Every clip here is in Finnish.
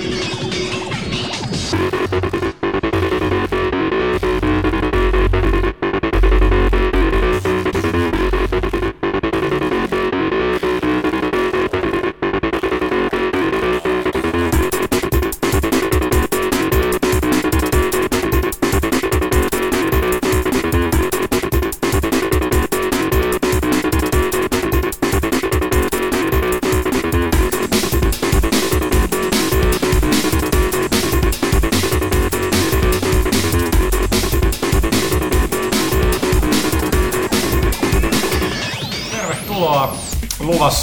Tervetuloa.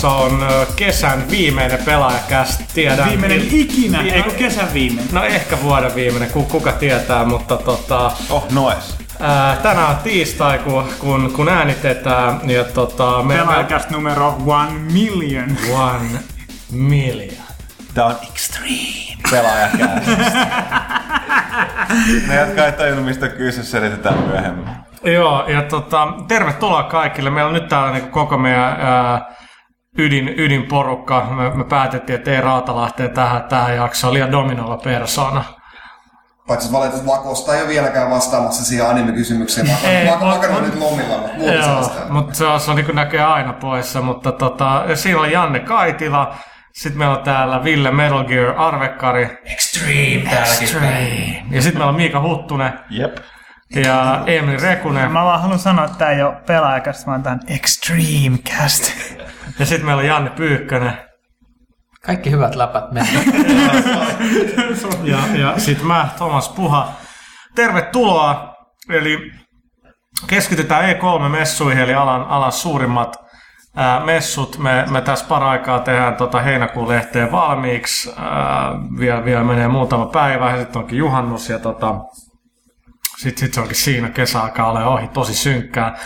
Luvassa on kesän viimeinen pelaajakäst. Tiedän. Viimeinen il- ikinä, il- eikö kesän viimeinen? No ehkä vuoden viimeinen, ku- kuka tietää, mutta tota, Oh, noes. ää, tänään on tiistai, kun, kun, kun äänitetään. Ja tota, me, me, Pelaajakäst numero one million. one million. Tää on extreme pelaajakäästä. Ne, jotka ei tajunnut mistä kyse, selitetään myöhemmin. Joo, ja tota, tervetuloa kaikille. Meillä on nyt täällä niin koko meidän ää, ydin, ydinporukka. Me, me päätettiin, että ei Raata lähtee tähän, tähän jaksoon liian dominolla persona. Paitsi valitettavasti Vakosta ei ole vieläkään vastaamassa siihen anime-kysymykseen. Ei, mut- Vako on nyt lomilla, mutta muuten se Joo, mutta se on, se on niin näköjään aina poissa. Mutta tota, ja siinä on Janne Kaitila. Sitten meillä on täällä Ville Metal Gear Arvekkari. Extreme täälläkin. Extreme. Ja sitten meillä on Miika Huttunen Jep. ja Emil Rekunen. Mä vaan haluan sanoa, että tää ei ole pelaajakäst, vaan tää on Extreme Cast. Ja sitten meillä on Janne Pyykkönen. Kaikki hyvät läpät mennä. Ja, ja sitten mä, Thomas Puha. Tervetuloa. Eli keskitytään E3-messuihin, eli alan, alan suurimmat ää, messut. Me, me tässä paraikaa tehdään tota heinäkuun lehteen valmiiksi. Ää, vielä, vielä menee muutama päivä, ja sitten onkin juhannus, ja tota, sitten sit se onkin siinä, kesä alkaa ohi, tosi synkkää.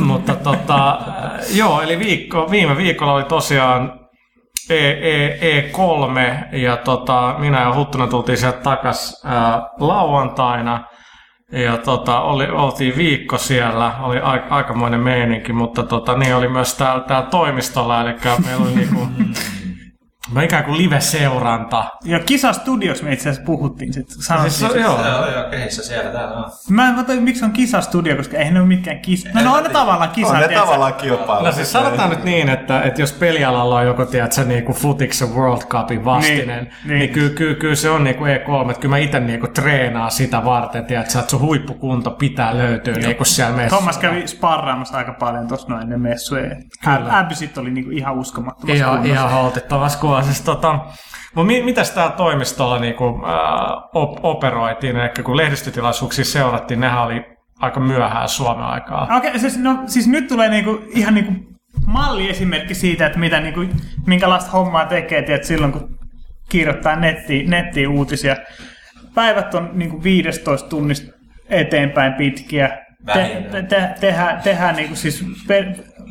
Mutta tota, ää, joo, eli viikko, viime viikolla oli tosiaan E, E, E3 ja tota, minä ja Huttunen tultiin sieltä takas ää, lauantaina. Ja tota, oli, oltiin viikko siellä, oli a, aikamoinen meininki, mutta tota, niin oli myös täällä, täällä toimistolla, eli meillä oli niinku, me ikään kuin live-seuranta. Ja Kisastudios me itse asiassa puhuttiin sit. Sanottiin, Siis, sit. joo, Joo, joo, kehissä siellä täällä on. Mä en katso, miksi on Kisastudio, koska eihän ne ole mitkään kis... No, no on ne tavallaan kisa. On ne tavallaan kilpailu. No siis sanotaan nyt niin, että, että jos pelialalla on joku, tiedätkö, niin kuin Futiksen World Cupin vastinen, niin, Niin, niin. niin. kyllä, kyllä, kyllä, se on niin kuin E3, että kyllä mä itse niin kuin treenaan sitä varten, tiedätkö, että sun huippukunto pitää löytyä niin kuin siellä messuilla. Thomas kävi sparraamassa aika paljon tuossa noin ennen messuja. Kyllä. Abbysit oli niinku ihan uskomattomassa Ihan, kunnossa. ihan holtittavassa kuvassa. Siis, tota, mutta mi, mitäs täällä toimistolla niinku, op, operoitiin? Eli kun lehdistötilaisuuksia seurattiin, nehän oli aika myöhään Suomen aikaa. Okei, okay, siis, no, siis nyt tulee niinku, ihan niinku malliesimerkki siitä, että mitä niinku, minkälaista hommaa tekee tiedät, silloin, kun kirjoittaa nettiin, nettiin uutisia. Päivät on niinku 15 tunnista eteenpäin pitkiä. Te, te, te, tehdään, tehdään niinku siis per,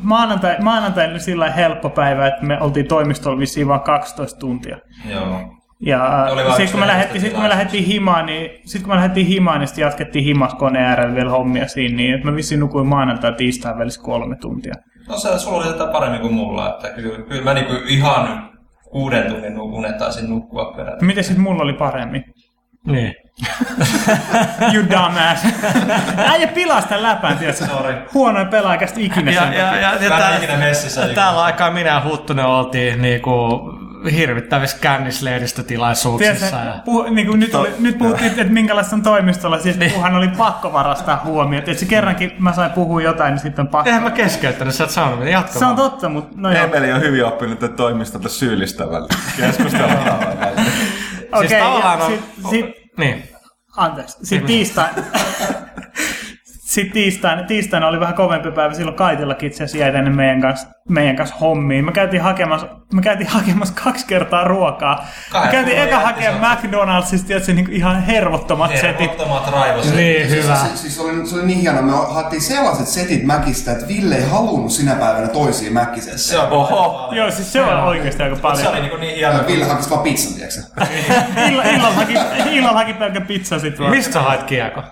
maanantai, maanantai oli sillä helppo päivä, että me oltiin toimistolla vissiin vain 12 tuntia. Joo. Ja sitten kun, me lähdettiin, sit, kun me lähdettiin himaan, niin sit kun me lähdettiin himaan, niin sitten jatkettiin himas koneen äärellä vielä hommia siinä, niin että mä vissiin nukuin maanantai tiistain välissä kolme tuntia. No se, sulla oli tätä paremmin kuin mulla, että kyllä, kyllä mä niinku ihan kuuden tunnin nukun taisin nukkua peräti. Miten sitten mulla oli paremmin? Niin. You dumbass. Äijä pilasi tämän läpän, tiedätkö? Sorry. Huonoin pelaajakästä ikinä Ja, sen ja, ja, ja tää, ikinä messissä. täällä aikaa minä ja Huttunen oltiin niinku hirvittävissä kännislehdistötilaisuuksissa. Tiedätkö, Ja... puhu, niin kuin nyt, oli, nyt puhuttiin, että minkälaista on toimistolla. Siis Niin. puhan oli pakko varastaa huomioon. Että se kerrankin mä sain puhua jotain, niin sitten on pakko. Eihän mä keskeyttänyt, sä et sanonut, mitä jatka Se on totta, mutta no joo. Emeli on hyvin oppinut että toimistolta syyllistävällä keskustelua. Okei, siis tavallaan ja on- sit, sit, Niin. Anteeksi. Sitten tiistain... Sitten tiistaina, tiistaina oli vähän kovempi päivä, silloin Kaitillakin itse asiassa jäi tänne meidän kanssa, meidän kanssa hommiin. Me käytiin hakemassa, me käytiin hakemassa kaksi kertaa ruokaa. Me Kahden käytiin puolen eka hakemaan McDonaldsista ja se niinku ihan hervottomat setit. Hervottomat raivoset. Niin, hyvä. Siis, siis oli, se oli niin hieno, me haettiin sellaiset setit Mäkistä, että Ville ei halunnut sinä päivänä toisiin Mäkisessä. Se on Oho. Joo, siis se on oikeasti aika Se paljon. oli niinku niin hieno. Ville hakisi vaan pizzan, tiedätkö illalla haki, illalla haki pelkä pizza sit vaan. Mistä sä hait kiekko?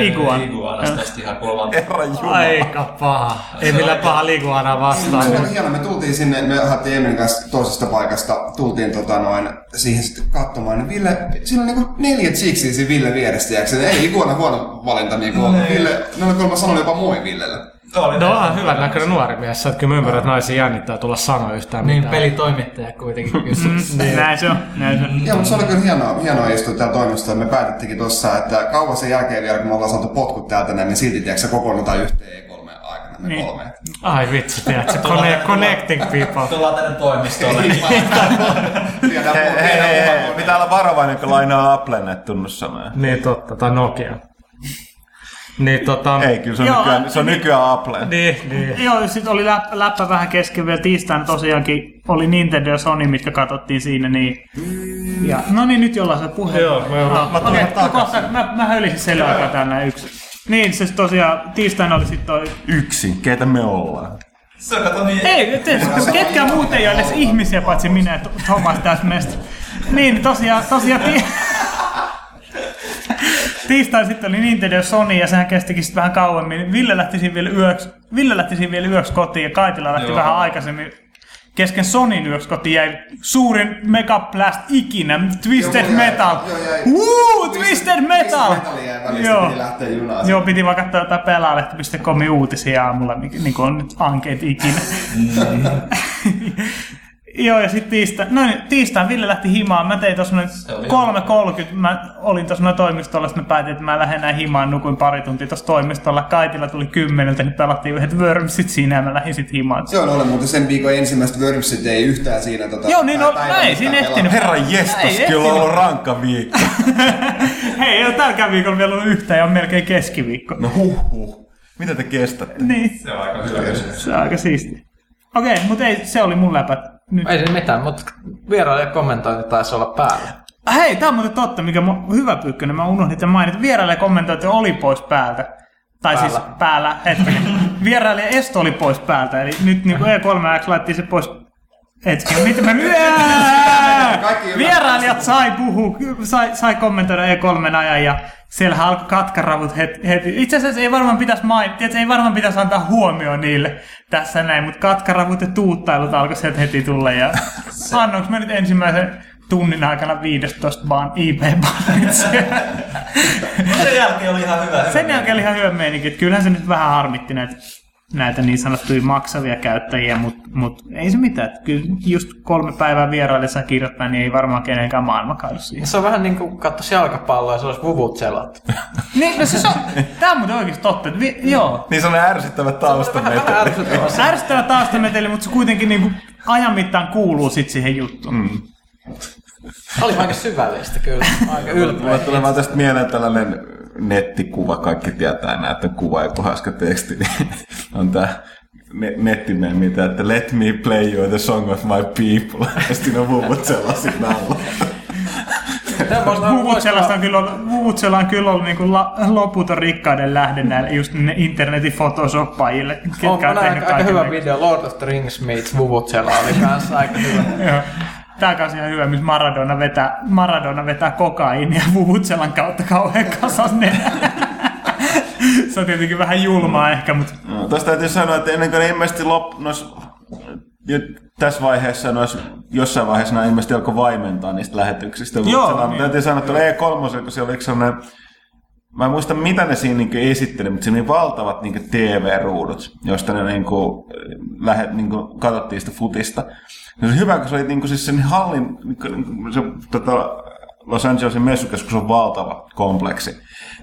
Iguan. Iguanasta tästä ihan kuolevan. Herra Jumala. Aika paha. Ei millään paha liguana vastaan. Se oli hieno, me tultiin sinne, me haettiin Emin kanssa toisesta paikasta, tultiin tota noin, siihen sitten katsomaan, niin Ville, siinä on niinku neljä chiksiä siinä Ville vierestä, tiiäksä, ei ikuana huono valinta niinku ollut. Ville, ne oli kuulemma sanonut jopa moi Villelle. Oli No onhan hyvän näköinen nuori mies. Sä et kyllä mä ymmärrän, että naisia jännittää tulla sanoa yhtään Niin, mitään. pelitoimittaja kuitenkin kyseessä. Näin se on, näin se on. Joo, mutta se oli kyllä hienoa, hienoa istua täällä toimistossa. Me päätettiinkin tuossa, että kauan sen jälkeen vielä, kun me ollaan saatu potkut täältä näin, niin silti tiedätkö, kokoonnutaan yhteen E3 aikana me Niin. kolme. Ai vitsi, tiedätkö? Connect, connecting people. Tullaan tänne toimistolle. Hei, hei, hei. Pitää olla varovainen, kun lainaa Applen näitä tunnussanoja. Niin totta, tai Nokia. Niin tota... Ei, kyllä se on, Joo, nykyään, se on niin- nykyään Apple. Niin, niin. Joo, sitten oli läppä, läppä vähän kesken vielä tiistaina tosiaankin oli Nintendo ja Sony, mitkä katsottiin siinä, niin... Ja, no niin, nyt jollain se puhe. Joo, mä joudun- mä tulen Okei, takaisin. kohta, mä, mä hölisin sen aikaa tänne yksi. Niin, se tosiaan tiistaina oli sitten toi... Yksi. Keitä me ollaan? Se on niin... Ei, te, ketkään muut ei ole edes ihmisiä, paitsi minä ja Thomas tässä mesta. Niin, tosiaan, tosiaan ti- tiistaina sitten oli Nintendo ja Sony ja sehän kestikin sitten vähän kauemmin. Ville lähti siinä vielä yöksi, Ville lähti siinä vielä yöksi kotiin ja Kaitila lähti Joo. vähän aikaisemmin. Kesken Sonyn yöksi kotiin jäi suurin Mega Blast ikinä, Twisted Joo, Metal. joo, Woo, Twisted Metal! Twisted Metal jäi välistä, Joo. piti lähteä junaan. Joo, piti vaan katsoa jotain pelaalehti.comin uutisia aamulla, niin kuin on nyt ankeet ikinä. Joo, ja sitten tiistain, no niin, tiistain Ville lähti himaan. Mä tein tuossa noin Se oli 3.30, mä olin tuossa noin toimistolla, sitten mä päätin, että mä lähden näin himaan, nukuin pari tuntia tuossa toimistolla. Kaitilla tuli kymmeneltä, niin pelattiin yhdet Wormsit siinä ja mä lähdin sitten himaan. Se on ollut, mutta sen viikon ensimmäistä Wormsit ei yhtään siinä tota, Joo, niin no, mä ei siinä ehtinyt. Herra jestas, Ei kyllä on ollut rankka viikko. Hei, ei ole tälläkään viikolla vielä ollut yhtään ja on melkein keskiviikko. No huh huh. Mitä te kestätte? Niin, Se on aika hyvä se on aika siisti. Okei, mutta ei, se oli mun läpät. Nyt Ei se mitään, mutta vierailijan kommentointi taisi olla päällä. Hei, tää on muuten totta, mikä mu- hyvä pyykkönen, mä unohdin tämän mainita. Vierailija kommentointi oli pois päältä. Tai Päällä. siis päällä. Vierailija esto oli pois päältä, eli nyt niin E3X laitti se pois Hetkinen, mitä mä ymmärtää. Vierailijat sai puhua, sai, sai kommentoida E3 ajan ja siellä alkoi katkaravut heti. heti. Itse asiassa ei varmaan pitäisi että ei varmaan pitäisi antaa huomioon niille tässä näin, mutta katkaravut ja tuuttailut alkoi sieltä heti tulla ja annoinko mä nyt ensimmäisen tunnin aikana 15 baan IP-bannit siellä. Sen jälkeen oli ihan hyvä. Sen jälkeen oli ihan hyvä meininki, kyllähän se nyt vähän harmitti näitä, näitä niin sanottuja maksavia käyttäjiä, mutta mut ei se mitään. Että Kyllä just kolme päivää vieraillessa kirjoittaa, niin ei varmaan kenenkään maailma kaadu siihen. Se on vähän niin kuin katsoisi jalkapalloa ja se olisi vuvut selattu. Niin, no se on, tää on muuten oikeasti totta. Vi, joo. Niin se on ärsyttävä Vähän, vähän taustameteli. ärsyttävä. Ärsyttävä taustameteli, mutta se kuitenkin niinku ajan mittaan kuuluu sit siihen juttuun. Mm. Oli aika syvällistä kyllä. Aika Mulle ylpeä. tulee vaan tästä mieleen tällainen nettikuva, kaikki tietää näitä kuva ja hauska teksti, niin on tää ne- nettimeemi, että let me play you the song of my people. Ja sitten on vuvut sellaisia alla. Vuvutselasta on kyllä ollut, Vuvutsela on kyllä ollut niinku la, loputon rikkaiden lähde näille just ne internetin photoshoppaajille, ketkä On, on, on tehnyt aika, aika hyvä video. Lord of the Rings meets Vuvutsela oli kanssa aika hyvä. Tää on ihan hyvä, missä Maradona vetää, Maradona vetää kokaiinia Vuvutselan kautta kauhean kasas nenä. Se on tietenkin vähän julmaa ehkä, mutta No, Tuosta täytyy sanoa, että ennen kuin ne ilmeisesti lop, nois, tässä vaiheessa, nois, jossain vaiheessa nämä ilmeisesti alkoi vaimentaa niistä lähetyksistä. Joo, niin. niin. täytyy sanoa, että tuolla E3, kun siellä oli sellainen Mä en muista, mitä ne siinä niinku esitteli, mutta siinä oli valtavat niinku TV-ruudut, joista ne niinku, lähet, niinku, katsottiin sitä futista. Se oli hyvä, kun se oli niinku, siis sen hallin, niinku, se, tota, Los Angelesin messukeskus on valtava kompleksi.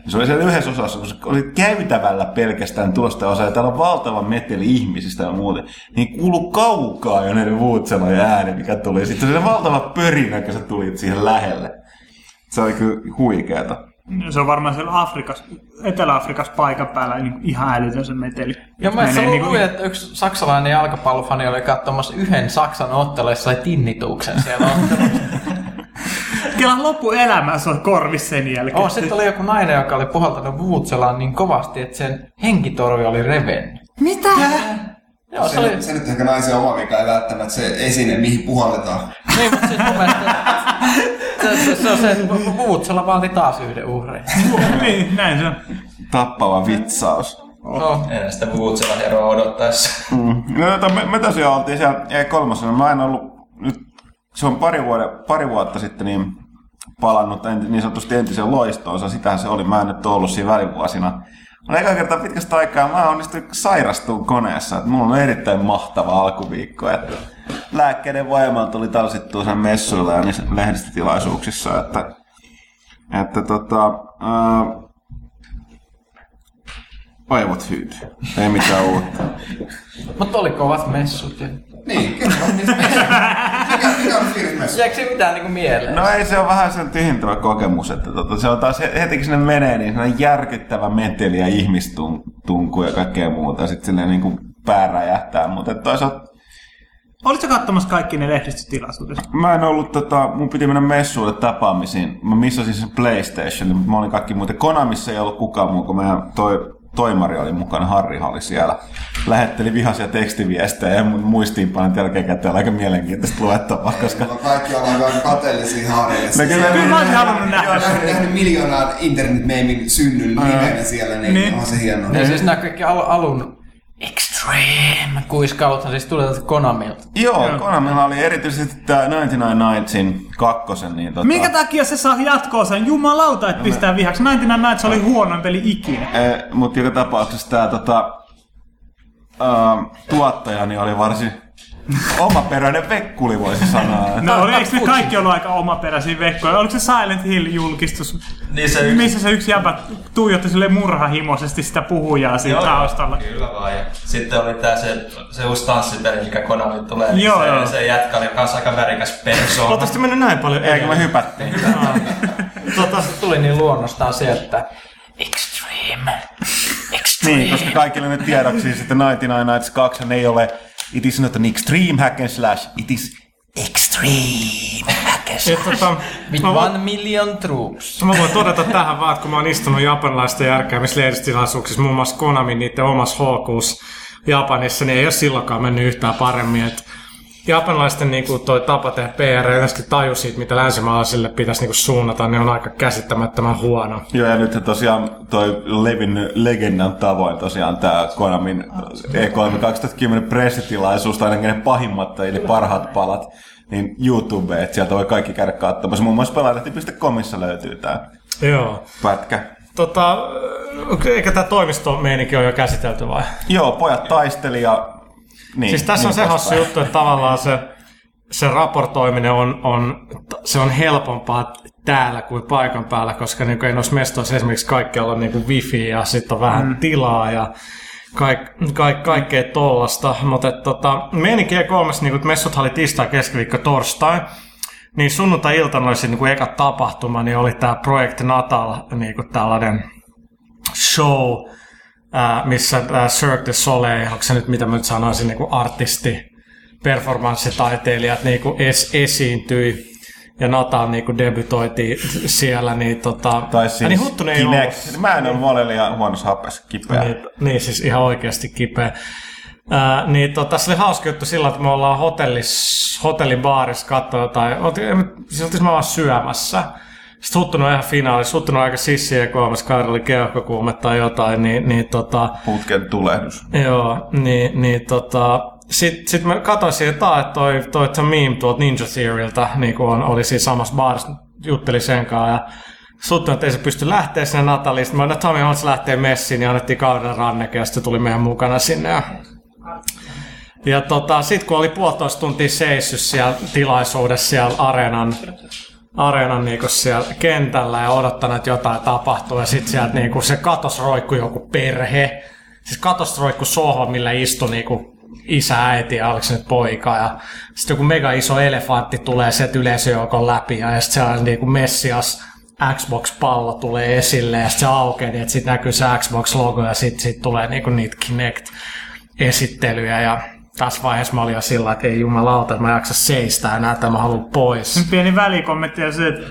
Ja se oli siellä yhdessä osassa, kun se oli käytävällä pelkästään tuosta osaa, ja täällä on valtava meteli ihmisistä ja muuten, niin kuulu kaukaa jo ne vuutselojen ääni, mikä tuli. Sitten se valtava pörinä, kun sä tulit siihen lähelle. Se oli kyllä huikeeta. Se on varmaan siellä Afrikas, Etelä-Afrikassa paikan päällä niin ihan älytön se meteli. Ja mä luin, niinku- luin, että yksi saksalainen jalkapallofani oli katsomassa yhden Saksan ottelun, ja sai tinnituksen siellä ottelussa. Kelan loppuelämä se on korvissa sen jälkeen. oh, sitten oli joku nainen, joka oli puhaltanut Vuvutselaan niin kovasti, että sen henkitorvi oli revennyt. Mitä? Joo, se Se, oli... se nyt ehkä naisen oma vika, ei välttämättä se esine, mihin puhalletaan. Niin, mutta siis mun mielestä... Se, on se, että Vuvutsela vaati taas yhden uhrin. niin, näin se on. tappava vitsaus. No, En sitä Woodsella eroa odottaessa. Mm. No, tota, me, me tosiaan oltiin siellä E3, mä en ollut nyt, se on pari, vuoden, pari vuotta sitten niin palannut enti, niin sanotusti entisen loistoonsa, sitähän se oli, mä en nyt ollut siinä välivuosina. Mä eka kertaa pitkästä aikaa mä onnistuin sairastuun koneessa, että mulla on erittäin mahtava alkuviikko, että lääkkeiden voimalla tuli talsittua sen messuilla ja niissä lehdistötilaisuuksissa, että, että tota, ää, aivot hyytyy. Ei mitään uutta. mutta oli kovat messut. Ja... Niin, mikä on fiilis messu? Jääkö se mitään niinku mieleen? No ei se on vähän sen tyhjentävä kokemus, että tota, se on taas heti kun sinne menee, niin sellainen järkyttävä meteli ja ihmistunku ja kaikkea muuta. Sitten silleen niin kuin pää räjähtää, mutta toisaalta Olitko katsomassa kaikki ne lehdistötilaisuudet? Mä en ollut, tota, mun piti mennä messuille tapaamisiin. Mä missasin sen PlayStation, mutta mä olin kaikki muuten. Konamissa ei ollut kukaan muu, kun meidän toi, toimari oli mukana, Harri oli siellä. Lähetteli vihaisia tekstiviestejä ja mun muistiinpanot jälkeenkäteen aika mielenkiintoista luettavaa, koska... No kaikki ollaan vähän kateellisia Harille. No kyllä- Kyllä mä olisin halunnut nähdä Joo, nähnyt, nähnyt miljoonaa internet-meimin synnyn nimenä siellä, niin, Niin. on se hienoa. Ja siis nämä kaikki al- alun Extreme kuiskauthan siis tulee täältä Konamilta. Joo, Konamilla oli erityisesti tämä 99 Nightsin kakkosen, niin tota... Minkä takia se saa jatkoa sen? Jumalauta, että pistää vihaksi. 99 Nights oli huonoin peli ikinä. Eh, mutta joka tapauksessa tämä tota, äh, tuottajani oli varsin omaperäinen vekkuli, voisi sanoa. No oli, eikö ne kaikki ollut aika omaperäisiä vekkoja? Oliko se Silent Hill-julkistus, Niin se yksi... missä se yksi jäbä tuijotti sille murhahimoisesti sitä puhujaa siinä Joo, taustalla? Kyllä vaan. Ja sitten oli tää se, se uusi tanssipeli, mikä Konami tulee. Niin Joo, se, joo. se jätkä oli kans aika värikäs persoona. Oletteko te mennyt näin paljon? Eikö me hypättiin? tota, Se tuli niin luonnostaan se, että Extreme. Extreme. Niin, koska kaikille nyt tiedoksi, että 99 Nights 2 ei ole It is not an extreme hack and slash, it is extreme hack and slash. et, tota, With mä, voin, one million troops. mä voin todeta tähän vaan, että kun mä oon istunut japanilaisten järkäämissä lehdistilaisuuksissa, muun muassa Konami niiden omassa HQs Japanissa, niin ei ole silloinkaan mennyt yhtään paremmin. Et japanilaisten niin kuin, toi tapa tehdä PR ja yleensäkin taju siitä, mitä länsimaalaisille pitäisi niin kuin, suunnata, niin on aika käsittämättömän huono. Joo, ja nyt tosiaan toi levinnyt legendan tavoin tosiaan tää Konamin E3 2010 pressitilaisuus, tai ainakin ne pahimmat eli parhaat palat, niin YouTube, että sieltä voi kaikki käydä katsomassa. Muun muassa pelaajalehti.comissa löytyy tää Joo. pätkä. Tota, eikä tämä toimistomeininki ole jo käsitelty vai? Joo, pojat taisteli ja... Niin, Siis tässä on niin se hassu juttu, että tavallaan se, se raportoiminen on, on, se on helpompaa täällä kuin paikan päällä, koska niin ei noissa mestoissa esimerkiksi kaikkialla on niin wifi ja sitten on vähän mm. tilaa ja kaik, kaik, kaikkea tollasta. Mutta tota, meininki E3, niin kuin messuthan oli tiistai, keskiviikko, torstai. Niin sunnuntai-iltana oli niin kuin eka tapahtuma, niin oli tämä Project Natal, niin kuin tällainen show, ää, missä ää, Cirque du Soleil, onko se nyt mitä mä nyt sanoisin, niin kuin artisti, performanssitaiteilijat niin kuin es, esiintyi ja Natal niin kuin debytoitiin siellä, niin tota... Tai ja siis niin Huttunen ei Kinect. ollut. Mä en ole molella ja huonossa hapessa kipeä. Niin, niin, siis ihan oikeasti kipeä. Ää, niin tota, se oli hauska juttu sillä, että me ollaan hotellis, hotellibaarissa katsoa jotain, oltiin, siis oltiin me vaan syömässä. On ihan finaali, Huttunen on aika sissiä kolmas oli keuhkokuume tai jotain, niin, niin tota, Putken tulehdus. Joo, niin, niin tota, sitten sit mä katsoin siihen taas, että toi, toi The Meme tuolta Ninja Theoryltä niin on, oli siinä samassa baarissa, jutteli sen kanssa ja suttunut, että ei se pysty lähteä sinne Nataliin. Sitten mä olin, että Tommy Holtz lähtee messiin ja annettiin kauden ranneke ja sitten tuli meidän mukana sinne. Ja, ja tota, sitten kun oli puolitoista tuntia seissyt siellä tilaisuudessa siellä areenan, areenan niinku siellä kentällä ja odottanut, että jotain tapahtuu. Ja sitten sieltä niinku se katos roikkui joku perhe. Siis katos roikkui sohva, millä istui niinku isä, äiti ja oliko se nyt poika. Ja sitten joku mega iso elefantti tulee sieltä yleisöjoukon läpi ja sitten on niinku Messias Xbox-pallo tulee esille ja sitten se aukeaa, niin sitten näkyy se Xbox-logo ja sitten sit tulee niinku niitä Kinect-esittelyjä ja tässä vaiheessa mä olin jo sillä, että ei jumalauta, että mä jaksa seistä enää, että mä haluan pois. Pieni välikommentti on se, että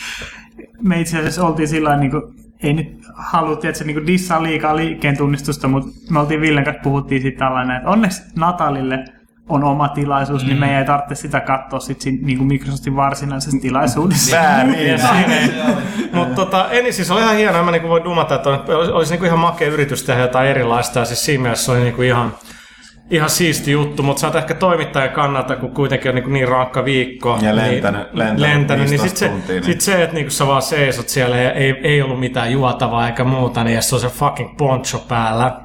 me itse asiassa oltiin sillä niin kuin, ei nyt haluttiin, että se niin dissaa liikaa liikkeen tunnistusta, mutta me oltiin Villen kanssa puhuttiin sitten tällainen, että onneksi Natalille on oma tilaisuus, mm. niin meidän ei tarvitse sitä katsoa sit siinä, niin kuin Microsoftin varsinaisessa tilaisuudessa. Väärin. Siinä ei. Mutta tota, Eni siis oli ihan hienoa, mä niinku voin dumata, että olisi, olisi niinku ihan makea yritys tehdä jotain erilaista, ja siis siinä mielessä se oli niinku ihan, ihan siisti juttu, mutta sä oot ehkä toimittajan kannalta, kun kuitenkin on niinku niin rankka viikko. Ja lentänyt- niin, lentänyt lentänyt niin 15 sit se, tuntia, niin- sit se, että niinku sä vaan seisot siellä ja ei, ei ollut mitään juotavaa eikä muuta, niin ja se on se fucking poncho päällä.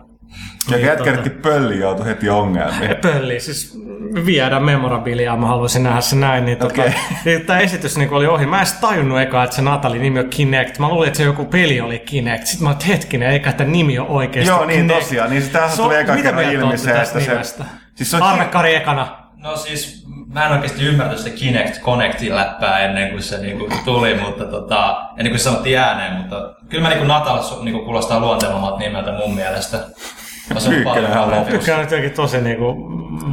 Ja Niin, jätkätkin pölli joutui heti ongelmiin. pölli, siis viedä memorabiliaa, mä haluaisin nähdä se näin. Niin tota, Okei. niin tämä esitys niin oli ohi. Mä en edes tajunnut eka, että se Natalin nimi on Kinect. Mä luulin, että se joku peli oli Kinect. Sitten mä olin, hetkinen, eikä että nimi on oikeasti Joo, niin Kinect. tosiaan. Niin Se on- tuli eka mitä kerran ilmi se, tästä että se... nimestä? Siis se on Arvekari ekana. No siis, mä en oikeasti ymmärtänyt sitä Kinect Connectin läppää ennen kuin se niinku tuli, mutta tota, ennen kuin se sanottiin ääneen, mutta kyllä mä niinku Natal niinku kuulostaa luontevammalta nimeltä mun mielestä. Se on. Tykkään nyt jotenkin tosi niinku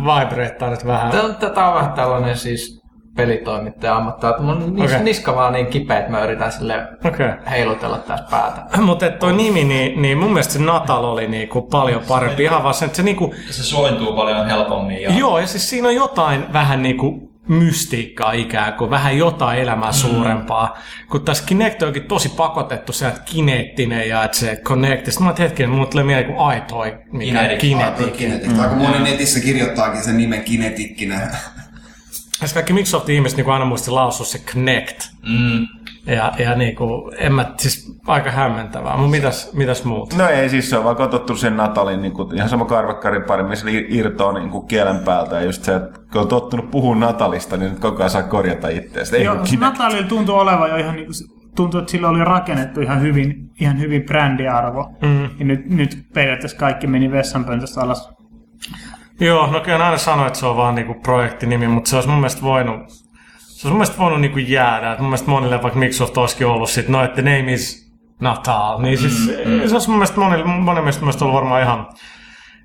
vibreittaa nyt vähän. Tätä on vähän tällainen siis pelitoimittaja ammattaa. Mun nis- okay. niska vaan niin kipeä, että mä yritän sille Okei. heilutella tässä päätä. Mutta toi nimi, niin, niin mun mielestä se Natal oli niinku paljon parempi. Ihan vaan sen, että se niinku, Se sointuu paljon helpommin. Ja... Joo, ja siis siinä on jotain vähän niinku mystiikkaa ikään kuin, vähän jotain elämää suurempaa. Kun tässä Kinect onkin tosi pakotettu se, että kineettinen ja että se connect. Sitten mä oon hetkinen, mulle tulee mieleen kuin aitoi, mikä Kinetic. kinetik. Kinetic. Aika moni netissä kirjoittaakin sen nimen kinetikkinä. Ja kaikki Microsoftin ihmiset niin aina muisti lausua se Connect. Mm. Ja, ja niin kuin, en mä, siis aika hämmentävää. Mutta mitäs, mitäs muut? No ei siis se on vaan katsottu sen Natalin, niin kuin, ihan sama karvakkarin pari, missä irtoaa niin kuin kielen päältä. Ja just se, että kun on tottunut puhua Natalista, niin nyt koko ajan saa korjata itseäsi. Ei Joo, Kinect. Natalilla tuntuu olevan jo ihan niin kuin, tuntuu, että sillä oli rakennettu ihan hyvin, ihan hyvin brändiarvo. Mm. Ja nyt, nyt periaatteessa kaikki meni vessanpöntöstä alas. Joo, no kyllä aina sanoi, että se on vaan niinku projektinimi, mutta se olisi mun mielestä voinut, se olisi mun mielestä voinut niinku jäädä. Et mun mielestä monille, vaikka Microsoft olisikin ollut sit, no, että name is Natal, niin siis mm, se olisi mun mielestä monille, monen mielestä mielestä ollut varmaan ihan,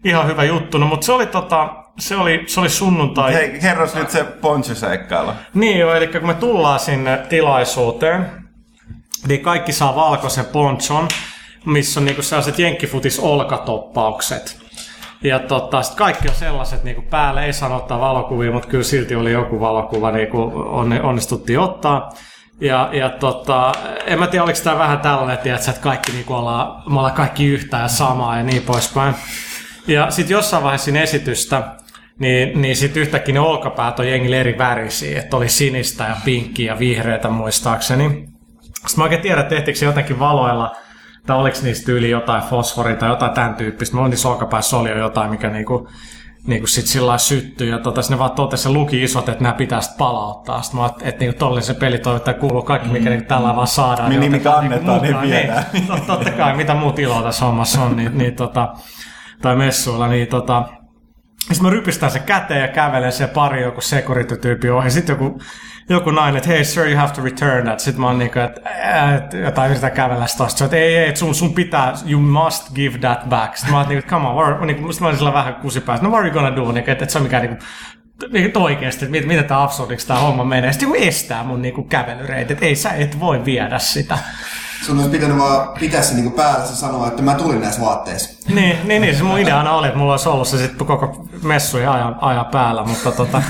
ihan hyvä juttu. No, mutta se oli, tota, se oli, se oli sunnuntai. Hei, kerros nyt se ponchoseikkailu. Niin joo, eli kun me tullaan sinne tilaisuuteen, niin kaikki saa valkoisen ponchon, missä on niinku sellaiset jenkkifutis olkatoppaukset. Ja tota, sit kaikki on sellaiset niinku päälle, ei sano ottaa valokuvia, mutta kyllä silti oli joku valokuva, niinku onne, onnistuttiin ottaa. Ja, ja tota, en mä tiedä, oliko tämä vähän tällainen, tiedätkö, että kaikki niinku ollaan, me ollaan kaikki yhtä ja samaa ja niin poispäin. Ja sitten jossain vaiheessa esitystä, niin, niin sitten yhtäkkiä ne olkapäät on jengille eri värisiä, että oli sinistä ja pinkkiä ja vihreätä muistaakseni. Sitten mä oikein tiedä, tehtiinkö se jotenkin valoilla, tai oliko niistä yli jotain fosforia tai jotain tämän tyyppistä. Mä niissä olkapäässä oli jo jotain, mikä niinku, niinku sit sillä syttyi. Ja tota, ne vaan totesi, se luki isot, että nämä pitää sit palauttaa. Sitten mä ajattelin, että niinku tollin se pelitoimittaja kuuluu kaikki, mikä niinku tällä vaan saadaan. Niin, niin mikä otetaan annetaan, niin viedään. Niin, totta kai, mitä muut iloa tässä hommassa on, niin, niin tota, tai messuilla, niin tota, sitten mä rypistän se käteen ja kävelen se pari joku security-tyyppi ohi. Sitten joku, joku nainen, että hei sir, you have to return that. Sitten mä oon niinku, että et, jotain yritän kävellä sitä tosta. Että ei, ei, sun, sun pitää, you must give that back. Sitten mä oon niinku, come on, where, niinku, sitten mä olin sillä vähän kusipäässä. No what are you gonna do? Niinku, että et se on mikään niinku, niinku oikeesti, että mit, miten tää absurdiksi tää homma menee. Sitten joku estää mun niinku kävelyreitit, että ei sä et voi viedä sitä. Sun olisi pitänyt vaan pitää se niinku päällä ja sanoa, että mä tulin näissä vaatteissa. Niin, niin, niin, se mun ideana oli, että mulla olisi ollut se sitten koko messuja ajan, ajan päällä, mutta tota,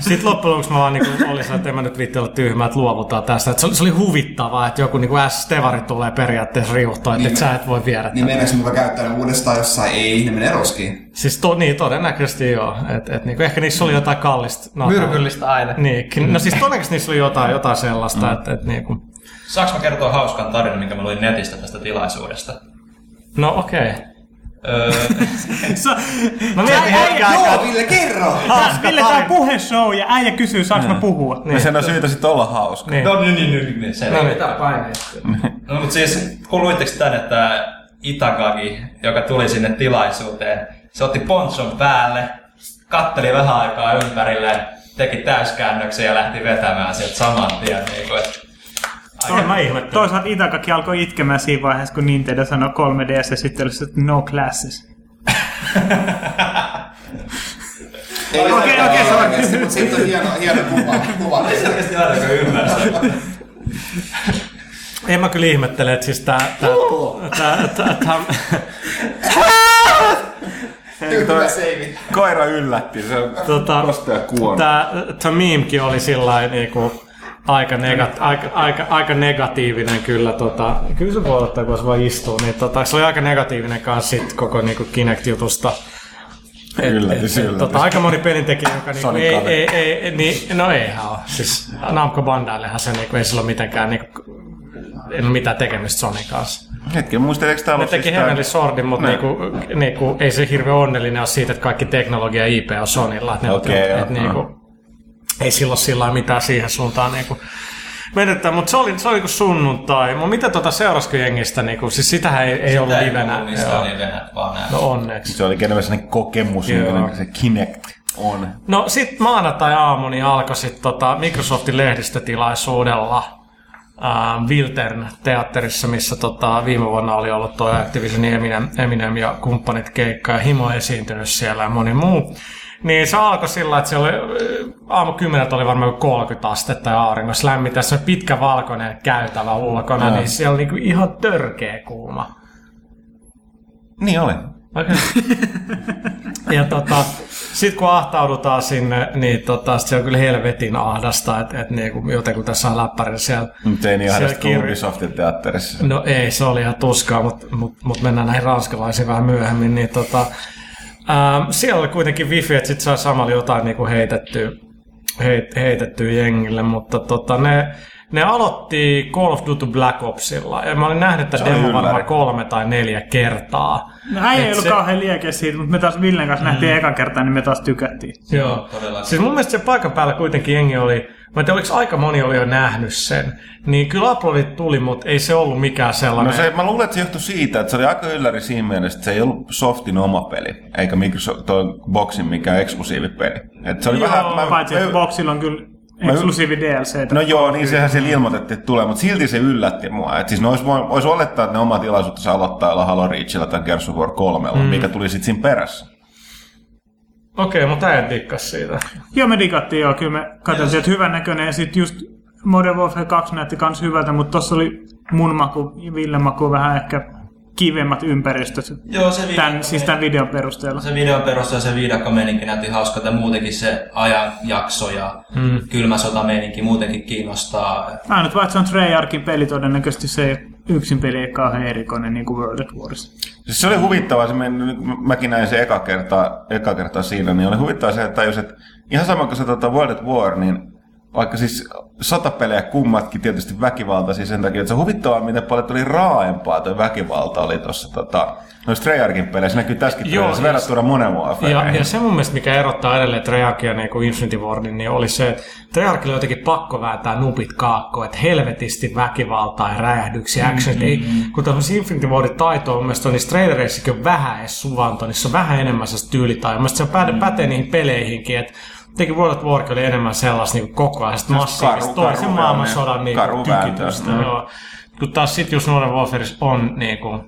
sitten loppujen lopuksi mä vaan niin olin se, että en mä nyt viitti olla tyhmä, että luovutaan tästä. Et se, oli, se oli huvittavaa, että joku niin S-Stevari tulee periaatteessa riuhtoa, että Niin et sä et voi viedä Niin meneekö muka käyttää ne uudestaan jossain? Ei, ne menee roskiin. Siis to, niin, todennäköisesti joo. Et, et, niin, ehkä niissä oli jotain kallista. No, Myrkyllistä aine. Niin, no siis todennäköisesti niissä oli jotain, jotain sellaista, mm. että et, niin kuin, Saanko mä kertoa hauskan tarinan, minkä mä luin netistä tästä tilaisuudesta? no okei. Okay. Öö, No mietin hetken Joo, aikaa. Ville, kerro! Hauska Ville, tää on puheshow ja äijä kysyy, saanko mä puhua. Niin. sen on syytä sitten olla hauska. Niin. no niin, niin, niin, niin, selvä. No niin. Mitä paineita? No mutta siis, kuuluitteko tän, että Itagaki, joka tuli sinne tilaisuuteen, se otti ponchon päälle, katteli vähän aikaa ympärille, teki täyskäännöksen ja lähti vetämään sieltä saman tien. Niin kuin, että Ihmettele. Toisaalta Itakaki alkoi itkemään siinä vaiheessa, kun Nintendo sanoi 3DS-esittelyssä, että no classes. Ei Okei, okay, okei, se on- mutta siitä on hieno, hieno kuva. kuva. ei selkeästi ainakaan ymmärrä. En mä kyllä ihmettele, että siis tää... tää, tää, tää, tää. Koira yllätti, se on Tota, kuona. Tämä Tamimkin oli sillä niinku, aika, nega, aika, aika, aika, negatiivinen kyllä. Tota, kyllä se voi ottaa, kun se vaan istuu. Niin, tota, se oli aika negatiivinen kanssa sit koko niinku Kinect-jutusta. Et- Yllätys, et- et, yllätys. Tota, aika moni pelintekijä, joka niinku, ei, ei, ei, ei, niin, no eihän ole. Siis Namco Bandaillehan se niinku, ei sillä ole mitenkään niinku, ei ole mitään tekemistä Sonin kanssa. Hetki, muisteleeko täällä Ne teki siis Heavenly Swordin, mutta Ne. niinku, niinku, ei se hirveän onnellinen ole siitä, että kaikki teknologia ja IP on Sonilla. Ne Okei, okay, joo. et, niinku, ei sillä ole sillä lailla mitään siihen suuntaan niinku, vedetään, mutta se oli, se oli kuin sunnuntai. Mutta mitä tuota seurasko jengistä, niinku, siis sitähän ei, ei ollut livenä. Niistä Joo. oli livenä vaan näin. No onneksi. Se oli enemmän sellainen kokemus, Joo. minkä se Kinect on. No sit maanantai aamu niin alkoi sit tota Microsoftin lehdistötilaisuudella äh, Wiltern teatterissa, missä tota, viime vuonna oli ollut tuo Activision Eminem, Eminem ja kumppanit keikka ja Himo esiintynyt siellä ja moni muu. Niin se alkoi sillä, että se oli, äh, aamu kymmeneltä oli varmaan 30 astetta ja auringossa lämmintä. Se on pitkä valkoinen käytävä ulkona, Joo. niin siellä oli niinku ihan törkeä kuuma. Niin oli. Okay. ja tota, sitten kun ahtaudutaan sinne, niin tota, sit se on kyllä helvetin ahdasta, että et niinku, joten kun tässä on läppäri siellä. Mutta ei niin siellä ahdasta kirjo- Ubisoftin teatterissa. No ei, se oli ihan tuskaa, mutta mut, mut mennään näihin ranskalaisiin vähän myöhemmin. Niin tota, ähm, siellä oli kuitenkin wifi, että sitten sai samalla jotain niinku heitettyä, heit, heitettyä jengille, mutta tota, ne, ne aloitti Call of Duty Black Opsilla. Ja mä olin nähnyt oli demo varmaan kolme tai neljä kertaa. No äijä ei Et ollut se- kauhean liekeä siitä, mutta me taas Villen kanssa nähtiin Mm. ekan kertaa, niin me taas tykättiin. Joo, todella. Siis mun mielestä se paikan päällä kuitenkin jengi oli, mä en tiedä oliko aika moni oli jo nähnyt sen, niin kyllä aplodit tuli, mutta ei se ollut mikään sellainen. No se, mä luulen, että se johtui siitä, että se oli aika ylläri siinä mielessä, että se ei ollut Softin oma peli, eikä Microsoft, toi Boxin mikään eksklusiivipeli. Et se oli Joo, vähän, mä, Paitsi, että mä, Boxilla on kyllä eksklusiivi DLC. No joo, niin sehän se ilmoitettiin, että tulee, mutta silti se yllätti mua. Et siis ne olisi, voi- olisi olettaa, että ne oma tilaisuutensa aloittaa jolla Halo Reachilla tai Gears of War 3, mm. mikä tuli sitten siinä perässä. Okei, mutta en dikkas siitä. Joo, me digattiin joo, kyllä me katsottiin, että hyvän näköinen ja sitten just Modern Warfare 2 näytti kans hyvältä, mutta tossa oli mun maku ja Villen maku vähän ehkä kivemmat ympäristöt Joo, se tämän, siis tämän videon perusteella. se videon perusteella se viidakkomeininki näytti hauskalta ja muutenkin se ajanjakso ja Hmm. mm. kylmä sotameininki muutenkin kiinnostaa. Ainut vaan, että se on Treyarchin peli, todennäköisesti se yksin peli ei kauhean erikoinen niin kuin World at Warissa. Siis se oli huvittavaa, se meni, nyt mäkin näin se eka kertaa, eka kertaa siinä, niin oli huvittavaa se, että tajus, että ihan sama kuin se tota World at War, niin vaikka siis sotapelejä kummatkin tietysti väkivaltaisia sen takia, että se on huvittavaa, miten paljon tuli raaempaa tuo väkivalta oli tuossa tota, noissa Treyarchin peleissä, se näkyy tässäkin Joo, ja- verrattuna Modern Warfareen. Ja, ja se mun mielestä, mikä erottaa edelleen Treyarchia niin kuin Infinity Wardin, niin oli se, että Treyarchilla oli jotenkin pakko vääntää nupit kaakkoon, että helvetisti väkivaltaa ja räjähdyksiä, mm-hmm. ei, kun tämmöisen Infinity Wardin taito on mun mielestä on niissä trailereissakin on vähän edes suvanto, niissä on vähän enemmän sellaista tyylitaitoa. Mun mielestä se päde, pätee niihin peleihinkin, että Jotenkin World of War oli enemmän sellaista niin koko ajan karu- massiivista toisen karu- maailmansodan niin karu tykitystä. vääntö. Joo. Kun taas sitten just Modern Warfareissa on niin kuin,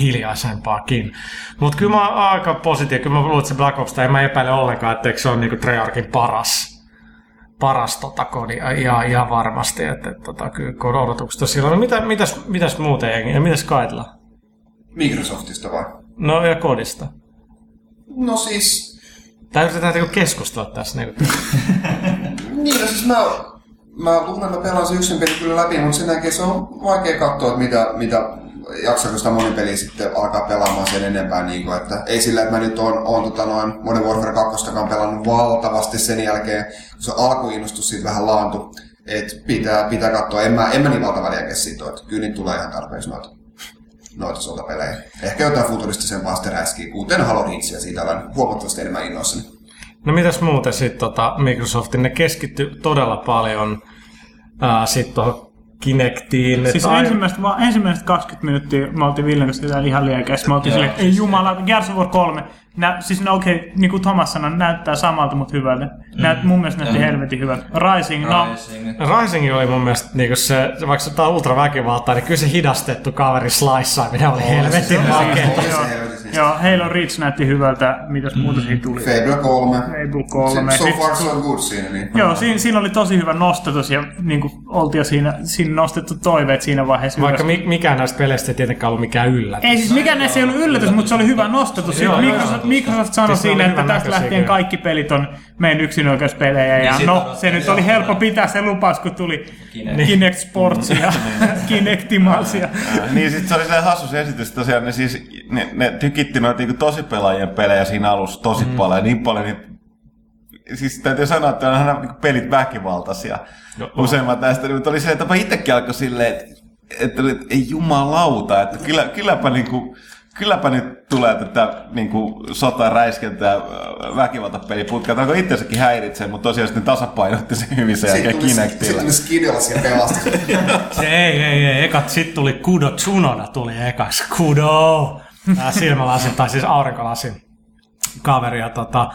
hiljaisempaakin. Mutta kyllä mä oon aika positiivinen. Kyllä mä luulen, että se Black Ops, tai en mä epäile ollenkaan, etteikö se on niinku Treyarchin paras, paras tota kodi ihan, ihan varmasti. Että, että tota, kyllä odotukset on silloin. No, mitä, mitäs, mitäs muuten jengi? Ja mitäs Kaitla? Microsoftista vai? No ja kodista. No siis, Tai yritetään niinku keskustella tässä. Niinku. niin no siis mä, mä luulen, että mä pelaan se yksin peli kyllä läpi, mutta sen jälkeen se on vaikea katsoa, että mitä, mitä jaksaako sitä monipeliä sitten alkaa pelaamaan sen enempää. Niin kuin, että ei sillä, että mä nyt oon, oon tota noin Modern Warfare 2 pelannut valtavasti sen jälkeen, kun se alkuinnostus siitä vähän laantui. Että pitää, pitää katsoa. En mä, en mä niin valtava lieke siitä ole, että kyllä niitä tulee ihan tarpeeksi noita, noita sotapelejä. Ehkä jotain futuristisempaa sitten räiskiä, kuten Halo Reachia, siitä olen huomattavasti enemmän innoissani. No mitäs muuten sitten tota, Microsoftin? Ne keskittyi todella paljon ää, sitten tuohon Kinectiin. Siis että ai- ensimmäiset, vaan ensimmäiset 20 minuuttia me oltiin Villen kanssa ihan liekäis. Me oltiin Joo, silleen, ei jumala, Gears of War 3. Nä, siis no okei, okay, niin kuin Thomas sanoi, näyttää samalta, mutta hyvältä. Näyt, mun mielestä näytti Joo. helvetin hyvältä. Rising, no, Rising. Rising oli mun mielestä, niin se, vaikka se on ultraväkivaltaa, niin kyllä se hidastettu kaveri sliceaaminen oli helvetin makeeta. Siis- Joo. Se Halo Reach näytti hyvältä. Mitäs muuta siinä tuli? Fable 3. Fable 3. So Sit- far so good siinä. Niin. Joo, siinä, siinä oli tosi hyvä nostatus ja niin kuin oltiin jo siinä, siinä nostettu toiveet siinä vaiheessa. Vaikka ylös. mi- mikään näistä peleistä ei tietenkään ollut mikään yllätys. Ei siis mikään näissä ei ollut yllätys, mutta se oli hyvä nostatus. Joo, Joo, Microsoft. Microsoft sanoi Siis siinä, että tästä lähtien kaikki pelit on meidän yksinoikeuspelejä. Ja Niin, no, se nyt oli helppo pitää se lupaus, kun tuli Kinect. Kinect Sports ja Kinectimals. Ja... Ää, niin sit se oli se hassu se esitys tosiaan, ne siis ne, ne tykitti noita niinku tosipelaajien pelejä siinä alussa tosi mm. paljon, ja niin paljon niitä Siis täytyy sanoa, että on aina niinku pelit väkivaltaisia. Joo. Useimmat näistä, mutta oli se, että mä itsekin alkoi silleen, että, että, että ei jumalauta, että kyllä, kylläpä niinku, kylläpä nyt tulee tätä niinku sota, räiskentää, väkivaltapeli putkaa. Onko itsensäkin häiritsee, mutta tosiaan sitten tasapainotti sen hyvin sen Sitten jälkeen tuli, sitten Kinectillä. tuli Skiddles ja pelasti. Se ei, ei, ei. Ekat sit tuli Kudo Tsunoda tuli ekas. Kudo! Tää silmälasin, tai siis aurinkolasin kaveri. Ja tota,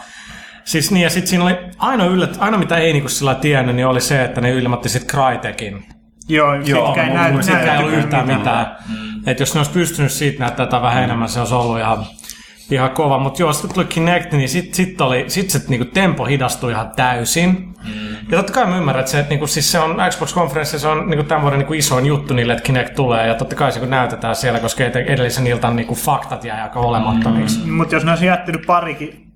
siis niin, ja sit siinä oli ainoa, yllät, ainoa mitä ei niinku sillä tiennyt, niin oli se, että ne ilmoitti sit Crytekin. Joo, Joo, ei mutta näy, sitkään ei ollut yhtään mitään. mitään. Että jos ne olisi pystynyt siitä näyttää tätä vähän enemmän, se olisi ollut ihan, ihan kova. Mutta joo, sitten tuli Kinect, niin sitten sit oli, sit se niinku tempo hidastui ihan täysin. Ja totta kai mä ymmärrän, että se, että niinku, siis se on Xbox-konferenssi, se on niinku tämän vuoden niinku isoin juttu niille, että Kinect tulee. Ja totta kai se kun näytetään siellä, koska ed- edellisen iltan niinku faktat jäi aika olemattomiksi. Mutta jos ne olisi jättänyt parikin,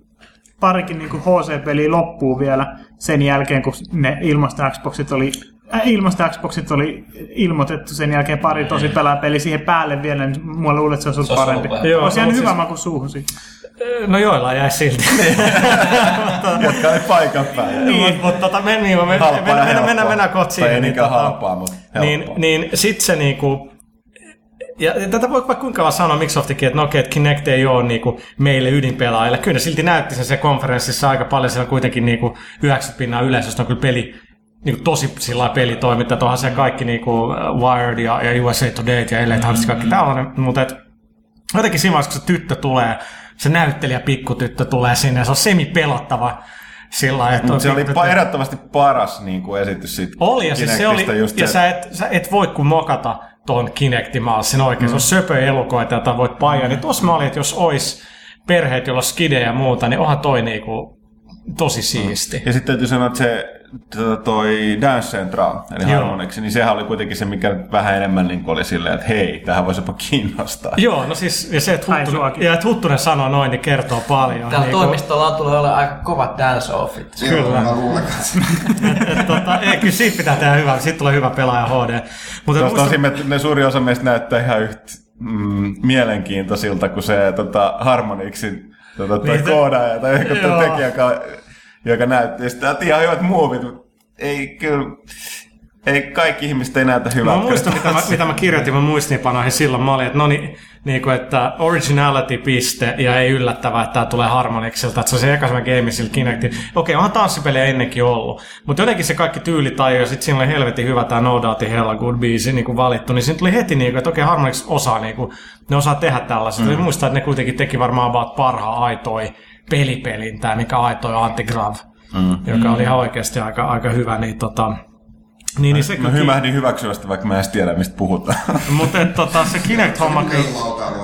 parikin niin HC-peliä loppuun vielä sen jälkeen, kun ne ilmasta Xboxit oli ilmasta Xboxit oli ilmoitettu sen jälkeen pari tosi peli siihen päälle vielä, niin mä luulen, että se olisi ollut Se olisi parempi. ollut parempi. Joo, Olisi jäänyt hyvä siis- maku suuhun siitä. No joilla jäi silti. Jotka oli paikan päällä. Mutta mut, tota, men, niin, men, Halpaa ja mennään, mennään, helppoa. mennään, mennään kohta Tai siihen. ei niin niinkään tota- halpaa, mutta niin, helppoa. niin sit se niinku, ja tätä voi vaikka kuinka kauan sanoa Microsoftikin, että no okei, että Kinect ei ole niinku meille ydinpelaajille. Kyllä ne silti näytti sen se konferenssissa aika paljon, siellä on kuitenkin niinku 90 pinnaa yleisöstä on kyllä peli, niinku tosi sillä pelitoimittajat, onhan siellä kaikki niinku Wired ja, ja USA Today ja LA Times kaikki tällainen, mutta et, jotenkin siinä vaiheessa, kun se tyttö tulee, se näyttelijä pikkutyttö tulee sinne, ja se on semi-pelottava sillä että se oli pa- ehdottomasti paras niin kuin esitys siitä oli, ja siis se oli, just ja se, sä et, sä et voi kun mokata ton Kinectimalsin oikein, mm. se on söpö elukoita, jota voit paijaa, niin tossa mä olin, että jos ois perheet, jolla on skidejä ja muuta, niin onhan toi niinku tosi siisti. Ja sitten täytyy sanoa, että se toi Dance Central, eli Joo. Harmonix, niin sehän oli kuitenkin se, mikä vähän enemmän niin oli silleen, että hei, tähän voisi jopa kiinnostaa. Joo, no siis, ja se, että Huttunen, ja että Huttunen sanoo noin, niin kertoo paljon. Täällä Niinku- toimistolla on tulee olla aika kovat dance-offit. Kyllä. mä luulen tota, ei, kyllä siitä pitää tehdä hyvä, siitä tulee hyvä pelaaja HD. Mutta Tuosta tosi me, ne suuri osa meistä näyttää ihan yhtä mm, mielenkiintoisilta kuin se tota, Harmonixin tota, Niin, koodaaja tai joku tekijä, joka, joka näytti sitä, että ihan hyvät muovit, ei kyllä, ei kaikki ihmiset ei näytä Mä hyvältä. muistan, mitä mä, mitä mä kirjoitin mun muistiinpanoihin silloin. Mä olin, että no niin, niin kuin, että originality piste ja ei yllättävää, että tämä tulee Harmonixilta. Että se on se eka game sillä Kinectin. Okei, onhan tanssipelejä ennenkin ollut. Mutta jotenkin se kaikki tyylitaju ja sitten siinä oli helvetin hyvä tämä No Doubtin Hella Good biisi niin kuin valittu. Niin siinä tuli heti, niin kuin, että okei, Harmonix osaa, niin kuin, ne osaa tehdä tällaista. Mm. Muistan, että ne kuitenkin teki varmaan about parhaan aitoi pelipelin, tämä mikä aitoi Antigrav. Mm. joka oli ihan oikeasti aika, aika hyvä. Niin, tota, niin, niin se Mä kyllä- hymähdin hyväksyvästä, vaikka mä en edes tiedä, mistä puhutaan. mutta tota, se Kinect-homma kyllä,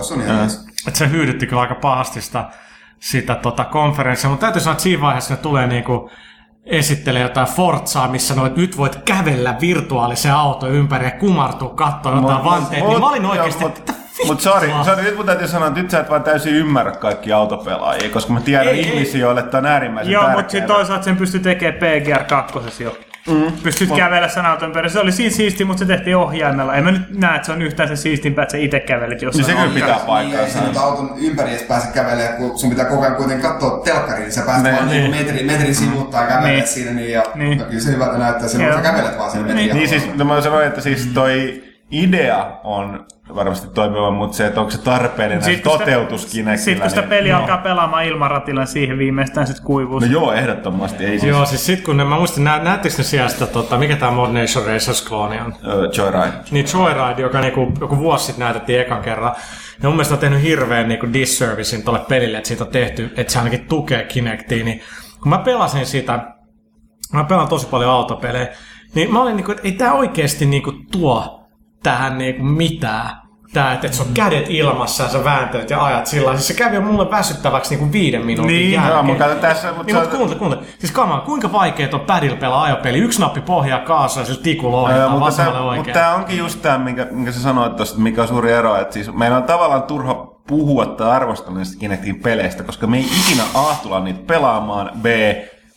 se se hyödytti kyllä aika pahasti sitä, sitä tota, konferenssia. Mutta täytyy sanoa, että siinä vaiheessa ne tulee niinku esittelee jotain Forzaa, missä no, että nyt voit kävellä virtuaalisen auto ympäri ja kumartua katsoa jotain vanteet. Niin mä olin oikeasti, että mut sorry, sorry, nyt mun täytyy sanoa, että nyt sä et vaan täysin ymmärrä kaikki autopelaajia, koska mä tiedän Ei, ihmisiä, joille tämä on äärimmäisen Joo, mutta sitten toisaalta sen pystyi tekemään PGR 2 jo. Mm. Pystyt kävellä sen auton perässä. Se oli siinä siisti, mutta se tehtiin ohjaimella. En mä nyt näe, että se on yhtään se siistimpää, että sä itse kävelit Niin jossain se kyllä pitää ohjaimella. Niin, ei auton ympäri edes pääse kävelemään, kun sun pitää koko ajan kuitenkin katsoa telkkariin, niin sä pääset Ne, vaan niin. niin. metri, metrin sivuttaa kävelemään Niin. siinä, niin, ja Niin. kyllä se hyvältä näyttää silloin, kun sä Joo. kävelet vaan sen metrin. Niin siis, no mä sanoin, että siis toi idea on varmasti toimiva, mutta se, että onko se tarpeellinen Sit kun sitä- toteutus Sitten Kinectillä, kun sitä niin- peli alkaa pelaamaan ilmaratilla, siihen viimeistään sitten kuivuu. No joo, ehdottomasti. Ei siis Joo, siis sit kun ne, mä muistin, nä, näettekö ne siellä sitä, tota, mikä tämä Mod Nation Racers-klooni on? uh, Joyride. Niin Joyride, joka niinku, joku vuosi sitten näytettiin ekan kerran. Ja mun mielestä on tehnyt hirveän niinku disservicin tolle pelille, että siitä on tehty, että se ainakin tukee Kinectia. Niin kun mä pelasin sitä, mä pelaan tosi paljon autopelejä, niin mä olin niinku, että ei tää oikeesti niinku tuo tähän niinku mitään. Tää, että et se on kädet ilmassa ja sä vääntelet ja ajat sillä. Siis se kävi jo mulle väsyttäväksi niinku viiden minuutin Niin, jälkeen. Joo, mutta tässä... Mutta Niin, mutta kuuntele, kuuntele. Siis kama, kuinka vaikeet on padilla pelaa ajopeli? Yksi nappi pohjaa kaasua ja sillä tikulla ohjataan mutta, vasemmalle tämä, oikein. mutta tämä onkin just tämä, minkä, minkä sä sanoit tuosta, mikä on suuri ero, että siis meillä on tavallaan turha puhua tai arvostella niistä Kinectin peleistä, koska me ei ikinä A tulla niitä pelaamaan, B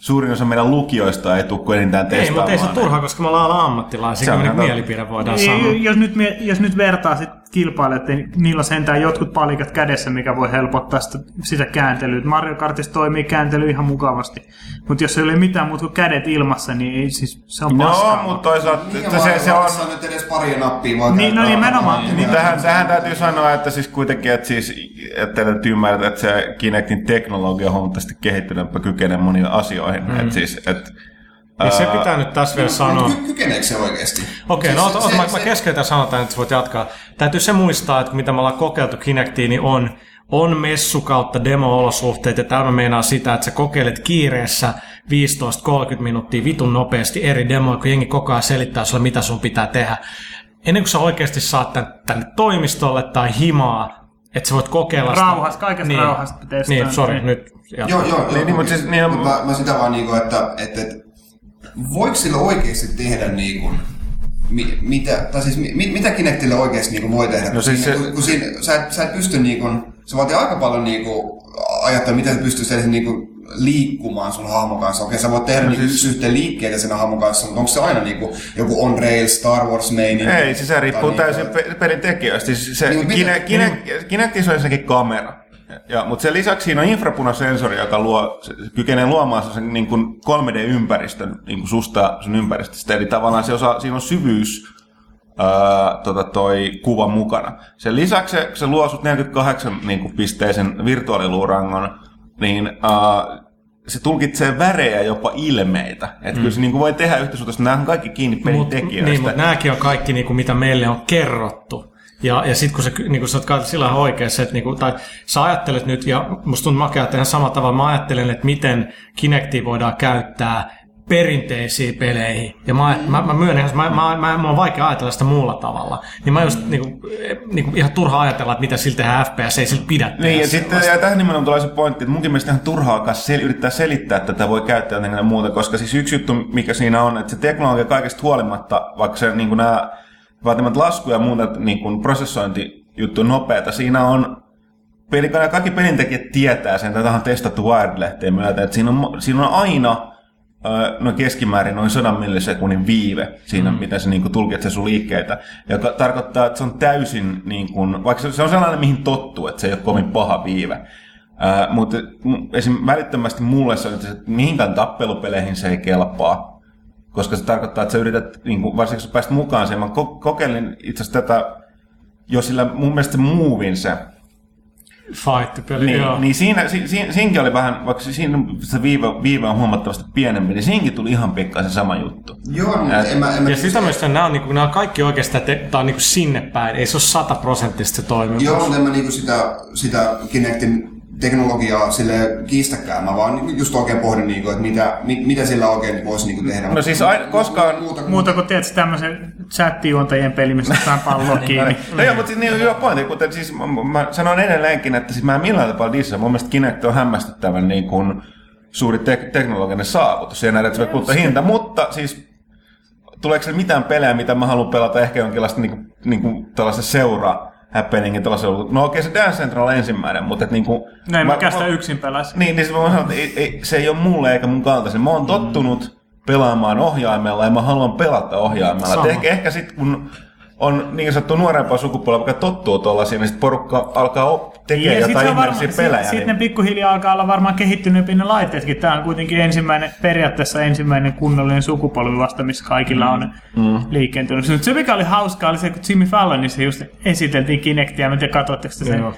suurin osa meidän lukijoista ei tule kuin enintään Ei, testaamaan. mutta ei se ne. turhaa, koska me ollaan ammattilaisia, kun mielipide voidaan Ei, sanoa. jos, nyt, jos nyt vertaa sit kilpailijat, niin niillä on sentään jotkut palikat kädessä, mikä voi helpottaa sitä, sitä kääntelyä. Mario Kartissa toimii kääntely ihan mukavasti. Mutta jos ei ole mitään muuta kuin kädet ilmassa, niin ei, siis, se on No, mutta toisaalta Niin, että se, se on... on nyt edes pari nappia voi Niin, no nimenomaan. Niin tähän, tähän täytyy sanoa, että siis kuitenkin, että, siis, että teillä täytyy ymmärtää, että se Kinectin teknologia on huomattavasti kehittyneempää kykenee moniin asioihin. Mm. Että siis, että, Niin se ää, pitää nyt tässä vielä sanoa. ky- kykeneekö se oikeesti? Okei, Se- no se- ota, se- mä, mä se- keskeytän sanotaan, että sä voit jatkaa. Täytyy se muistaa, että mitä me ollaan kokeiltu Kinectiin, niin on, on messu kautta demo-olosuhteet, ja tämä meinaa sitä, että sä kokeilet kiireessä 15-30 minuuttia vitun nopeasti eri demoja, kun jengi koko ajan selittää sulle, mitä sun pitää tehdä. Ennen kuin sä oikeasti saat tän, tänne toimistolle tai himaa, että sä voit kokeilla sitä. Rauhassa, kaikesta rauhassa testaa. Niin, sorry, Niin. nyt jatka. Joo, joo, joo. Niin, niin, mutta siis- niin, mä, mä sitä vaan niinku, että, että, että voiko sillä oikeasti tehdä niinku, mi, mitä, tai siis mi, mitä Kinectille oikeasti niinku voi tehdä? No siis se- kun, kun siinä, sä, et, sä et pysty niinku, se vaatii aika paljon niinku, ajatella, miten sä pystyt edes niinku liikkumaan sun hahmon kanssa. Okei, sä voit tehdä no niinku siis- yksi yhteen liikkeitä sen hahmon kanssa, mutta onko se aina niinku joku on rail Star Wars meininki? Ei, siis se riippuu Tai täysin niinku, pe- pelin tekijöistä. Siis se Niin, Kine, Kine, Kinectissa on ensinnäkin kamera. Ja, mutta sen lisäksi siinä on infrapunasensori, joka luo, se kykenee luomaan sen niin kuin 3D-ympäristön niin kuin susta sun ympäristöstä. Eli tavallaan se osa, siinä on syvyys ää, tota toi kuva mukana. Sen lisäksi se, se luo sut 48 niin kuin pisteisen virtuaaliluurangon, niin ää, se tulkitsee värejä jopa ilmeitä. Että mm. kyllä se niin kuin voi tehdä yhtä suhteessa. Nämä on kaikki kiinni pelin Mut, tekijöistä. niin, mutta nämäkin on kaikki, niin kuin, mitä meille on kerrottu. Ja, ja sitten kun, se, niin kun sä oot sillä oikeassa, että niin kuin, tai sä ajattelet nyt, ja musta tuntuu makea, että ihan samalla tavalla mä ajattelen, että miten Kinectia voidaan käyttää perinteisiin peleihin. Ja mä, mä, mä myönnän, mä, mä, mä, mä on vaikea ajatella sitä muulla tavalla. Niin mä just niin kuin, niin kuin, ihan turha ajatella, että mitä sillä tehdään FPS, ei sillä pidä Niin, ja sitten ja tähän nimenomaan tulee se pointti, että munkin mielestä ihan turhaa alkaa sel- yrittää selittää, että tätä voi käyttää jotenkin muuta, koska siis yksi juttu, mikä siinä on, että se teknologia kaikesta huolimatta, vaikka se niin nämä vaatimat lasku ja muuta niin kuin prosessointijuttu on nopeata, siinä on peli, kaikki pelintekijät tietää sen, tätä on testattu Wired-lehteen myötä, että siinä on, siinä on aina no keskimäärin noin 100 millisekunnin viive siinä, mm. miten se niin kuin, tulkitsee sun liikkeitä, joka tarkoittaa, että se on täysin, niin kuin, vaikka se- on sellainen, mihin tottuu, että se ei ole kovin paha viive. Uh, mutta mu- esim. välittömästi mulle se on, että mihinkään tappelupeleihin se ei kelpaa, koska se tarkoittaa, että sä yrität, niin kuin, varsinkin kun sä pääst mukaan siihen, mä ko- kokeilin itse asiassa tätä, jo sillä mun mielestä se movin se, Fight-peli, niin, joo. niin siinä, si, si, siinäkin oli vähän, vaikka siinä se viive, viive on huomattavasti pienempi, niin siinäkin tuli ihan pikkasen sama juttu. Joo, mutta Et- en mä, en mä Ja sitä myös nämä on, niin kuin, nämä on kaikki oikeastaan, te, tää on niin kuin sinne päin. Ei se ole sataprosenttisesti se toimivuus. Joo, mutta en mä niinku sitä, sitä Kinectin teknologiaa sille kiistäkään. Mä vaan niinku just oikein pohdin, niinku, että mitä, mit, mitä sillä oikein voisi niinku tehdä. No siis aina- koskaan- Muuta, Muuta kuin tietysti tämmöisen chattijuontajien peli, missä otetaan palloa kiinni. No joo, mutta siis niin on hyvä pointti, kuten siis mä, mä sanon edelleenkin, että siis mä en millään tapaa dissaa. Mun mielestä Kinect on hämmästyttävän niin kuin suuri tek- teknologinen saavutus. Siinä nähdään, että se hinta, mutta siis tuleeko se mitään pelejä, mitä mä haluan pelata ehkä jonkinlaista niin kuin, niin kuin tällaista seuraa happeningin tällaisella. No okei, se Dance Central on ensimmäinen, mutta et niin kuin, No en mäkään sitä yksin pelaisi. Niin, niin se mä sanon, että ei, ei, se ei ole mulle eikä mun kaltaisen. Mä oon tottunut pelaamaan ohjaimella ja mä haluan pelata ohjaimella. Ehkä, ehkä sitten kun on niin sanottu nuorempaa sukupolvea, joka tottuu tuollaisiin, niin sit porukka alkaa op- tekemään Ja jotain sitten ihmeellisiä pelejä. Sitten niin- ne pikkuhiljaa alkaa olla varmaan kehittyneempi ne laitteetkin. Tämä on kuitenkin ensimmäinen, periaatteessa ensimmäinen kunnollinen sukupolvi vasta, missä kaikilla on mm. liikentynyt. Mutta se mikä oli hauskaa oli se, kun Jimmy Fallonissa just esiteltiin Kinectia, mä en tiedä katsoitteko te sen. Joo.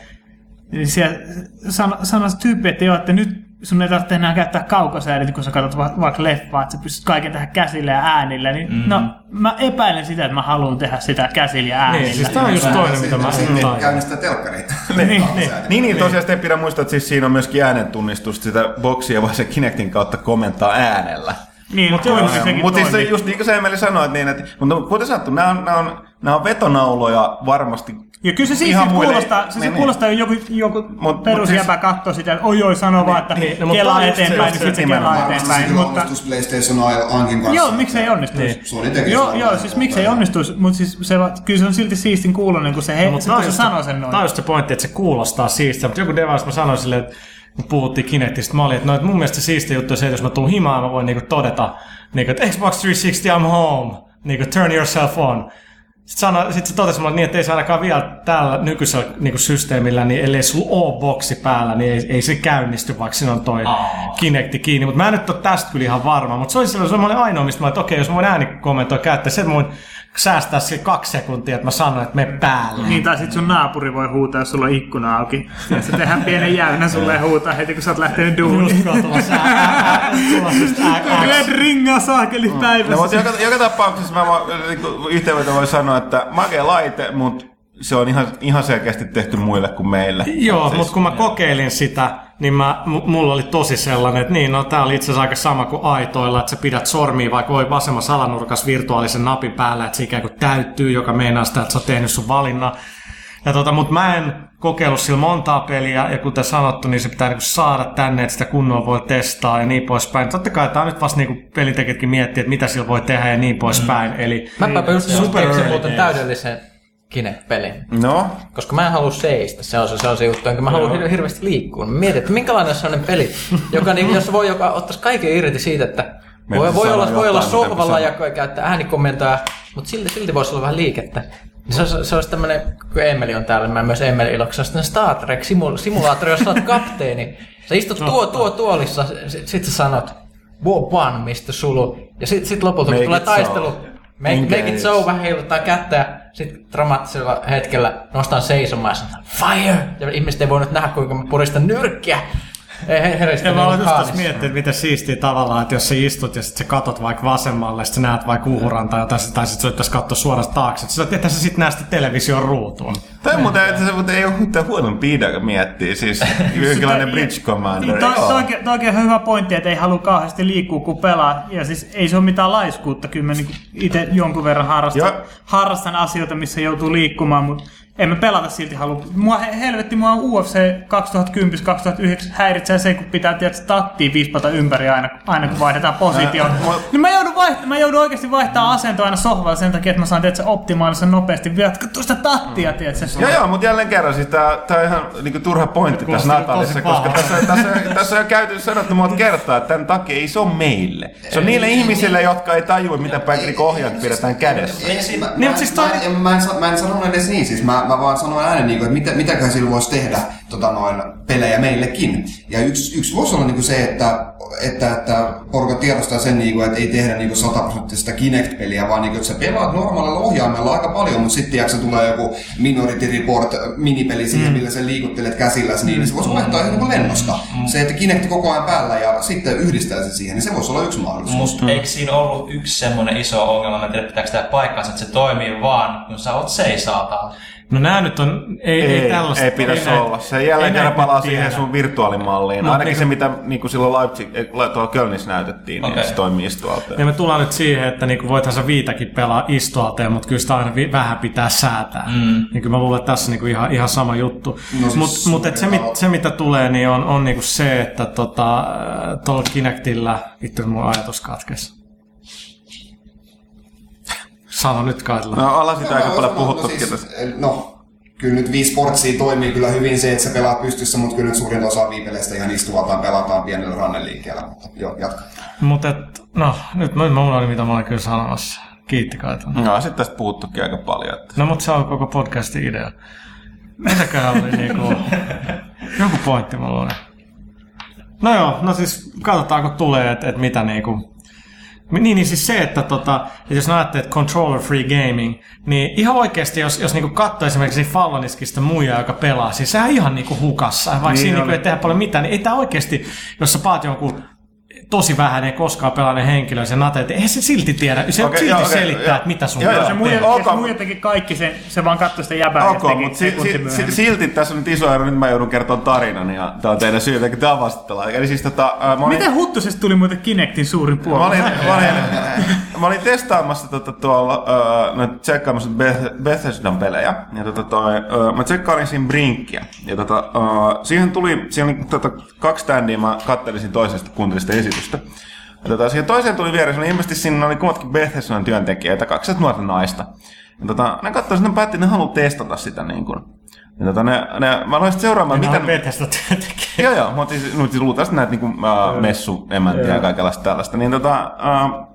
Siellä sano, sanoi se tyyppi, että joo, että nyt sun ei tarvitse enää käyttää kaukosäädintä, kun sä katsot va- vaikka leffaa, että sä pystyt kaiken tehdä käsillä ja äänillä. Niin, mm. No, mä epäilen sitä, että mä haluan tehdä sitä käsillä ja äänillä. Niin, siis tää on just toinen, mitä mä Sitten tajun. käynnistää telkkareita. Niin, niin. Niin, niin tosiaan sitten ei pidä muistaa, että siis siinä on myöskin äänentunnistusta, sitä boksia vaan se Kinectin kautta komentaa äänellä. Niin, mutta joo, toimii sekin Mutta siis se, just niin kuin se Emeli sanoi, että, niin, että mutta kuten sanottu, nämä on, nämä on, nämä on vetonauloja varmasti Ja kyllä se siis kuulostaa, se, se niin, kuulostaa, joku, joku mut perusjäpä siis- katsoo sitä, että oi oi, sanoo vaan, että niin, no, kelaa on just se, eteenpäin, niin se sitten se kelaa eteenpäin. Kyllä Mutta, onnistus PlayStation Ankin kanssa. joo, miksei onnistuisi. Niin. Sony teki Joo, joo, siis miksei onnistuisi, mutta siis se, kyllä se on silti siistin kuulonen, kun se, he, No, se, kun se sanoo sen noin. Tämä on just se pointti, että se kuulostaa siistiä. Mutta joku devaus mä sanoin silleen, että kun puhuttiin Kinectistä, mä olin, että, no, että mun mielestä se siisti juttu on se, että jos mä tuun himaan, mä voin niinku todeta, niinku, että Xbox 360, I'm home. Niinku, turn yourself on. Sitten, sano, sit se totesi mulle niin, että ei se ainakaan vielä tällä nykyisellä niinku systeemillä, niin ellei sulla ole boksi päällä, niin ei, ei se käynnisty, vaikka siinä on toi Kinecti kiinni. Mutta mä en nyt ole tästä kyllä ihan varma. Mutta se oli silloin, se oli ainoa, mistä mä olin, että okei, jos mä voin äänikommentoida käyttää, sen mä voin säästää sille kaksi sekuntia, että mä sanon, että me päälle. Niin, tai sit sun naapuri voi huutaa, jos sulla on ikkuna auki. Ja se tehdään pienen jäynän sulle ja huutaa heti, kun sä oot lähtenyt duuniin. Just Red ringaa saakeli No, päivässä. mutta joka, joka tapauksessa mä voin, niin yhteenveto voi sanoa, että makea laite, mutta se on ihan, ihan selkeästi tehty muille kuin meille. Joo, Siis- mutta kun mä kokeilin sitä, niin mä, mulla oli tosi sellainen, että niin, no tää oli itse asiassa aika sama kuin aitoilla, että sä pidät sormia vaikka oi vasemmassa alanurkassa virtuaalisen napin päällä, että se ikään kuin täyttyy, joka meinaa sitä, että sä oot tehnyt sun valinnan. Ja tota, mutta mä en kokeillut sillä montaa peliä, ja kuten sanottu, niin se pitää niinku saada tänne, että sitä kunnolla voi testaa ja niin poispäin. Totta kai tää on nyt vasta niinku pelintekijätkin miettiä, että mitä sillä voi tehdä ja niin poispäin. Mm. Eli Mäpä just Super early muuten days. täydellisen Kinect-pelin. No, Koska mä en halua seistä, se on se, se, on se juttu, enkä mä halua hir- hirveästi liikkua. Mietin, että minkälainen on sellainen peli, joka, niin, jos voi joka ottaisi kaiken irti siitä, että voi, voi, olla, voi olla jotain, sohvalla ja käyttää äänikommentoja, mutta silti, silti voisi olla vähän liikettä. Se, se, se olisi tämmöinen, kun Emeli on täällä, mä myös Emeli iloksi, se tämmöinen Star Trek simu- simulaattori, jossa olet kapteeni. Sä istut tuo, tuo tuolissa, sit, sit sä sanot, War One, mistä sulu. Ja sit, sit lopulta, kun tulee taistelu, Make, make it so, vähän heiluttaa kättä sitten dramaattisella hetkellä nostan seisomaan ja sanon, fire! Ja ihmiset ei voinut nähdä, kuinka mä puristan nyrkkiä. Ei he- heristä Ja mä niin olen just miettinyt, että miten siistiä tavallaan, että jos sä istut ja sit sä katot vaikka vasemmalle, sit sä näet vaikka uhuran tai jotain, tai sit sä pitäisi katsoa suoraan taakse. Sä että sä sit näe sitä television ruutuun. tai muuten, että se muuten ei ole mitään huonompi idea, kun miettii. Siis jonkinlainen Bridge Commander. Toi, toi on hyvä pointti, että ei halua kauheasti liikkua kun pelaa. Ja siis ei se ole mitään laiskuutta. Kyllä mä niinku itse jonkun verran harrastan, harrastan asioita, missä joutuu liikkumaan, mutta en mä pelata silti halua. Mua he- helvetti, mua UFC 2010-2009 häiritsee se, kun pitää tietysti stattia vispata ympäri aina, aina kun vaihdetaan positio. Ää, mua- Niin mä joudun, vaihtaa, mä joudun oikeasti vaihtaa asentoa aina sohvalla sen takia, että mä saan tietysti optimaalisen nopeasti vielä tuosta tattia, tietysti. Joo, joo, mutta jälleen kerran, siis tää, tää on ihan niinku turha pointti tässä Natalissa, koska tässä, tässä, tässä on jo käyty sanottu monta kertaa, että tämän takia ei se ole meille. Se on niille ihmisille, jotka ei tajua, mitä päin niinku ohjat pidetään kädessä. Siis, Niin, siis toi- mä en sanonut edes niin, siis mä, mä vaan sanoin ääneen, niin kuin, että mitä, mitäköhän sillä voisi tehdä tota noin, pelejä meillekin. Ja yksi, yksi voisi olla niin kuin se, että, että, että porukka tiedostaa sen, niin kuin, että ei tehdä niin kuin 100 prosenttista Kinect-peliä, vaan niin kuin, että sä pelaat normaalilla ohjaimella aika paljon, mutta sitten tiedätkö, tulee joku Minority Report minipeli siihen, mm. millä sä liikuttelet käsilläsi, niin, niin se voisi vaihtaa ihan niin lennosta. Mm. Se, että Kinect koko ajan päällä ja sitten yhdistää se siihen, niin se voisi olla yksi mahdollisuus. Musta eikö siinä ollut yksi semmoinen iso ongelma, mä en tiedä pitääkö tämä paikkaansa, että se toimii vaan, kun sä oot seisaaltaan. No nää nyt on, ei, ei, Ei, tällaista. ei pitäisi näitä- olla. Se jälleen ei kerran palaa tiedä. siihen sun virtuaalimalliin. Mut Ainakin niinku- se, mitä niinku silloin Leipzig, eh, tuolla Kölnissä näytettiin, Okei. niin se toimii istualta. Ja me tullaan nyt siihen, että niinku voithan sä viitäkin pelaa istualteen, mutta kyllä sitä aina vi- vähän pitää säätää. Mm. Niin kyllä mä luulen, että tässä niinku ihan, ihan sama juttu. No siis Mutta mut, et se, suurin mit, se, mitä tulee, niin on, on niinku se, että tota, äh, tuolla Kinectillä, vittu mun ajatus katkesi. Sano nyt Kaitila. No ollaan sitä aika Mä paljon puhuttu. no, siis, no, kyllä nyt Wii Sportsia toimii kyllä hyvin se, että sä pelaat pystyssä, mutta kyllä nyt suurin osa Wii-peleistä ihan istuvaltaan pelataan pienellä ranneliikkeellä. Mutta joo, jatka. Mutta et, no, nyt mä, mä unohdin, mitä mä olin kyllä sanomassa. Kiitti Kaitila. No, sitten tästä puhuttukin aika paljon. Että... No mutta se on koko podcastin idea. Mitäköhän oli niinku... Joku pointti mulla oli. No joo, no siis katsotaan kun tulee, että et mitä niinku... Niin, niin siis se, että, tota, että jos näette, että controller free gaming, niin ihan oikeasti, jos, jos niinku katsoo esimerkiksi Falloniskista muija, joka pelaa, siis sehän on ihan niinku hukassa, vaikka Niin niin siinä niinku ei tehdä paljon mitään, niin ei tämä oikeasti, jos sä paat jonkun tosi vähän ei koskaan pelanneen henkilön sen nate, että eihän se silti tiedä, se okay, silti joo, okay, selittää, joo. että mitä sun Joo, joo, pitää Se muija, tehdä. Ok. se muija teki kaikki sen, se vaan katsoi sitä jäbää Ok, ja mutta si- si- silti tässä on nyt iso ero, nyt mä joudun kertomaan tarinan ja tää on teidän syy, että tää vastattella. Eli siis tota, mä olin, Miten Huttusesta tuli muuten Kinectin suurin puoli? mä olin, mä olin, mä mä olin testaamassa tota, tuolla, öö, no, tsekkaamassa Beth- Bethesdan pelejä. Ja tota, toi, öö, mä tsekkailin siinä Brinkkiä. Ja tota, öö, siihen tuli, siihen oli tota, kaksi standia, mä kattelisin toisesta kuuntelista esitystä. Ja tota, siihen toiseen tuli vieressä, oli ilmeisesti siinä oli kummatkin Bethesdan työntekijöitä, kaksi nuorta naista. Ja tota, ne että ne päätti, että ne haluaa testata sitä niin kuin. Ja tota, ne, ne, mä aloin sitten seuraamaan, Mitä on Bethesda? Joo, joo, mutta siis, no, siis luultavasti näitä niinku, uh, messuemäntiä ja kaikenlaista tällaista. Niin tota, uh,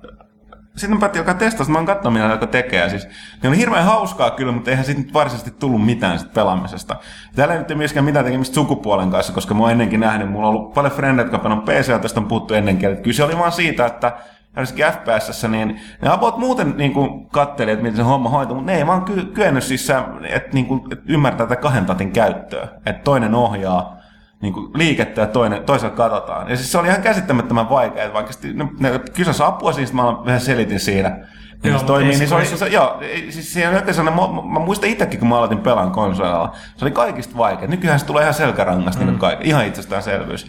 sitten mä päätin alkaa testata, mä oon katsonut, mitä ne alkoi tekee. Siis, niin oli hirveän hauskaa kyllä, mutta eihän siitä nyt varsinaisesti tullut mitään sit pelaamisesta. Täällä ei nyt myöskään mitään tekemistä sukupuolen kanssa, koska mä oon ennenkin nähnyt, mulla on ollut paljon frendejä, jotka on PC, tästä on puhuttu ennenkin. Että kyllä se oli vaan siitä, että ainakin FPSssä, niin ne about muuten niin kuin katteli, että miten se homma hoituu, mutta ne ei vaan ky- kyennyt siis, että, niin kuin, että ymmärtää tätä kahden tatin käyttöä. Että toinen ohjaa niin kuin liikettä ja toinen, toisella katsotaan. Ja siis se oli ihan käsittämättömän vaikea, vaikka ne, ne apua, siis mä vähän selitin siinä. Joo, se mutta toimii, ei niin se se oli, se, joo, siis siinä oli sellainen, mä, mä muistan itsekin, kun mä aloitin pelaan konsolilla, se oli kaikista vaikea. Nykyään se tulee ihan selkärangasta, mm. niin ihan itsestäänselvyys.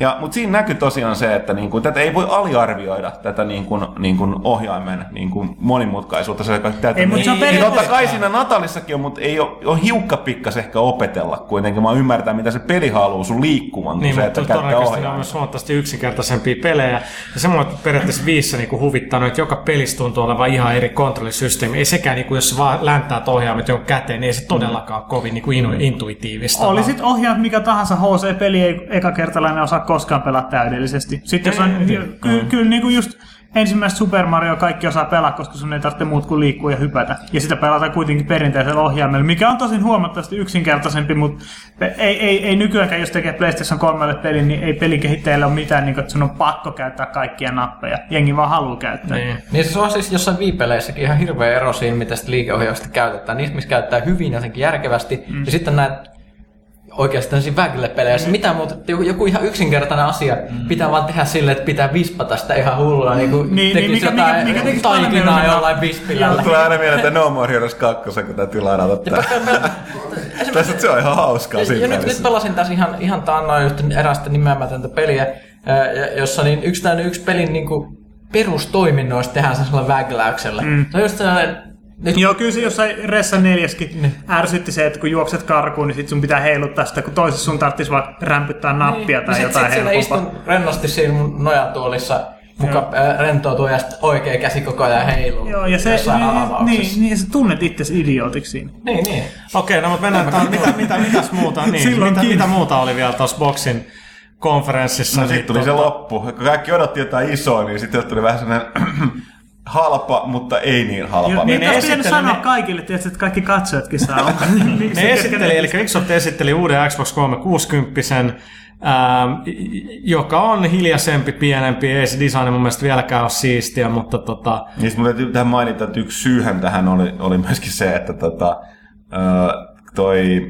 Ja, mutta siinä näkyy tosiaan se, että niin kuin, tätä ei voi aliarvioida, tätä niin kuin, niin kuin ohjaimen niin kuin monimutkaisuutta. Se, tätä, Ei, mutta se on niin, totta kai siinä Natalissakin on, mutta ei ole, on hiukka pikkas ehkä opetella kuitenkin. Mä ymmärtää, mitä se peli haluaa sun liikkuvan, kuin Niin, se, mutta että käyttää ne on ohjaimen. myös huomattavasti yksinkertaisempia pelejä. Ja semmoinen että periaatteessa viissä niin huvittanut, että joka pelissä tuntuu olevan ihan eri kontrollisysteemi. Ei sekään, niin kuin, jos vaan länttää ohjaamet jonkun käteen, niin ei se todellakaan kovin niin kuin inu- intuitiivista. Oli vaan- sit ohjaat mikä tahansa HC-peli, ei ekakertalainen osaa koskaan pelata täydellisesti. Sitten jos on, ky- kyllä niin kuin just ensimmäistä Super Mario kaikki osaa pelaa, koska sun ei tarvitse muut kuin liikkua ja hypätä. Ja sitä pelataan kuitenkin perinteisellä ohjaimella, mikä on tosin huomattavasti yksinkertaisempi, mutta ei, ei, ei nykyäänkään, jos tekee PlayStation 3 pelin, niin ei pelikehittäjällä ole mitään, niin kuin, että sun on pakko käyttää kaikkia nappeja. Jengi vaan haluaa käyttää. Niin. Niin se on siis jossain viipeleissäkin ihan hirveä ero siinä, mitä sitä liikeohjausta käytetään. Niissä, missä käyttää hyvin jotenkin järkevästi. Mm. Ja sitten näitä oikeastaan siinä vägille-peleissä. Mm. Mitä muuta, joku, joku ihan yksinkertainen asia mm. pitää vaan tehdä silleen, että pitää vispata sitä ihan hulluna. Niin kuin Niin, tekisi niin, mikä- jotain mikä- mikä tekisi paljon taikinaa jollain vispillä. Tulee aina mieleen, että No More Heroes 2, kun täytyy ladata tää. Tässä se on ihan hauskaa siinä ja nyt, nyt pelasin tässä ihan, ihan taannoin just erästä nimeämätöntä peliä, jossa niin yksi, yksi pelin niin kuin perustoiminnoista tehdään sellaisella vägläyksellä. Mm. Se on just sellainen, nyt, Joo, kyllä se jossain Ressa neljäskin ärsytti se, että kun juokset karkuun, niin sit sun pitää heiluttaa sitä, kun toisessa sun tarvitsisi vaan rämpyttää nappia tai sit, jotain sit helpompaa. istun rennosti siinä mun nojatuolissa, muka rentoutuu ja sitten oikea käsi koko ajan heiluu. Joo, ja se, niin, niin, niin, sä tunnet itsesi idiootiksi siinä. niin, niin. Okei, no mutta mennään, taan, mitä, mitä, mitäs muuta, niin, mitä, mitä, muuta oli vielä tuossa Boxin konferenssissa? No niin sitten tuli se tota- loppu. Kun kaikki odotti jotain isoa, niin sitten tuli vähän sellainen halpa, mutta ei niin halpa. Jo, Niin, ne esitteli- sanoa ne- kaikille, tietysti, että kaikki katsojatkin saa. Miksi Ne esitteli, eli Microsoft esitteli uuden Xbox 360, ähm, joka on hiljaisempi, pienempi, ei se design mun mielestä vieläkään ole siistiä, mutta tota, Niin mun täytyy tähän mainita, että yksi syyhän tähän oli, oli myöskin se, että tota, ö, toi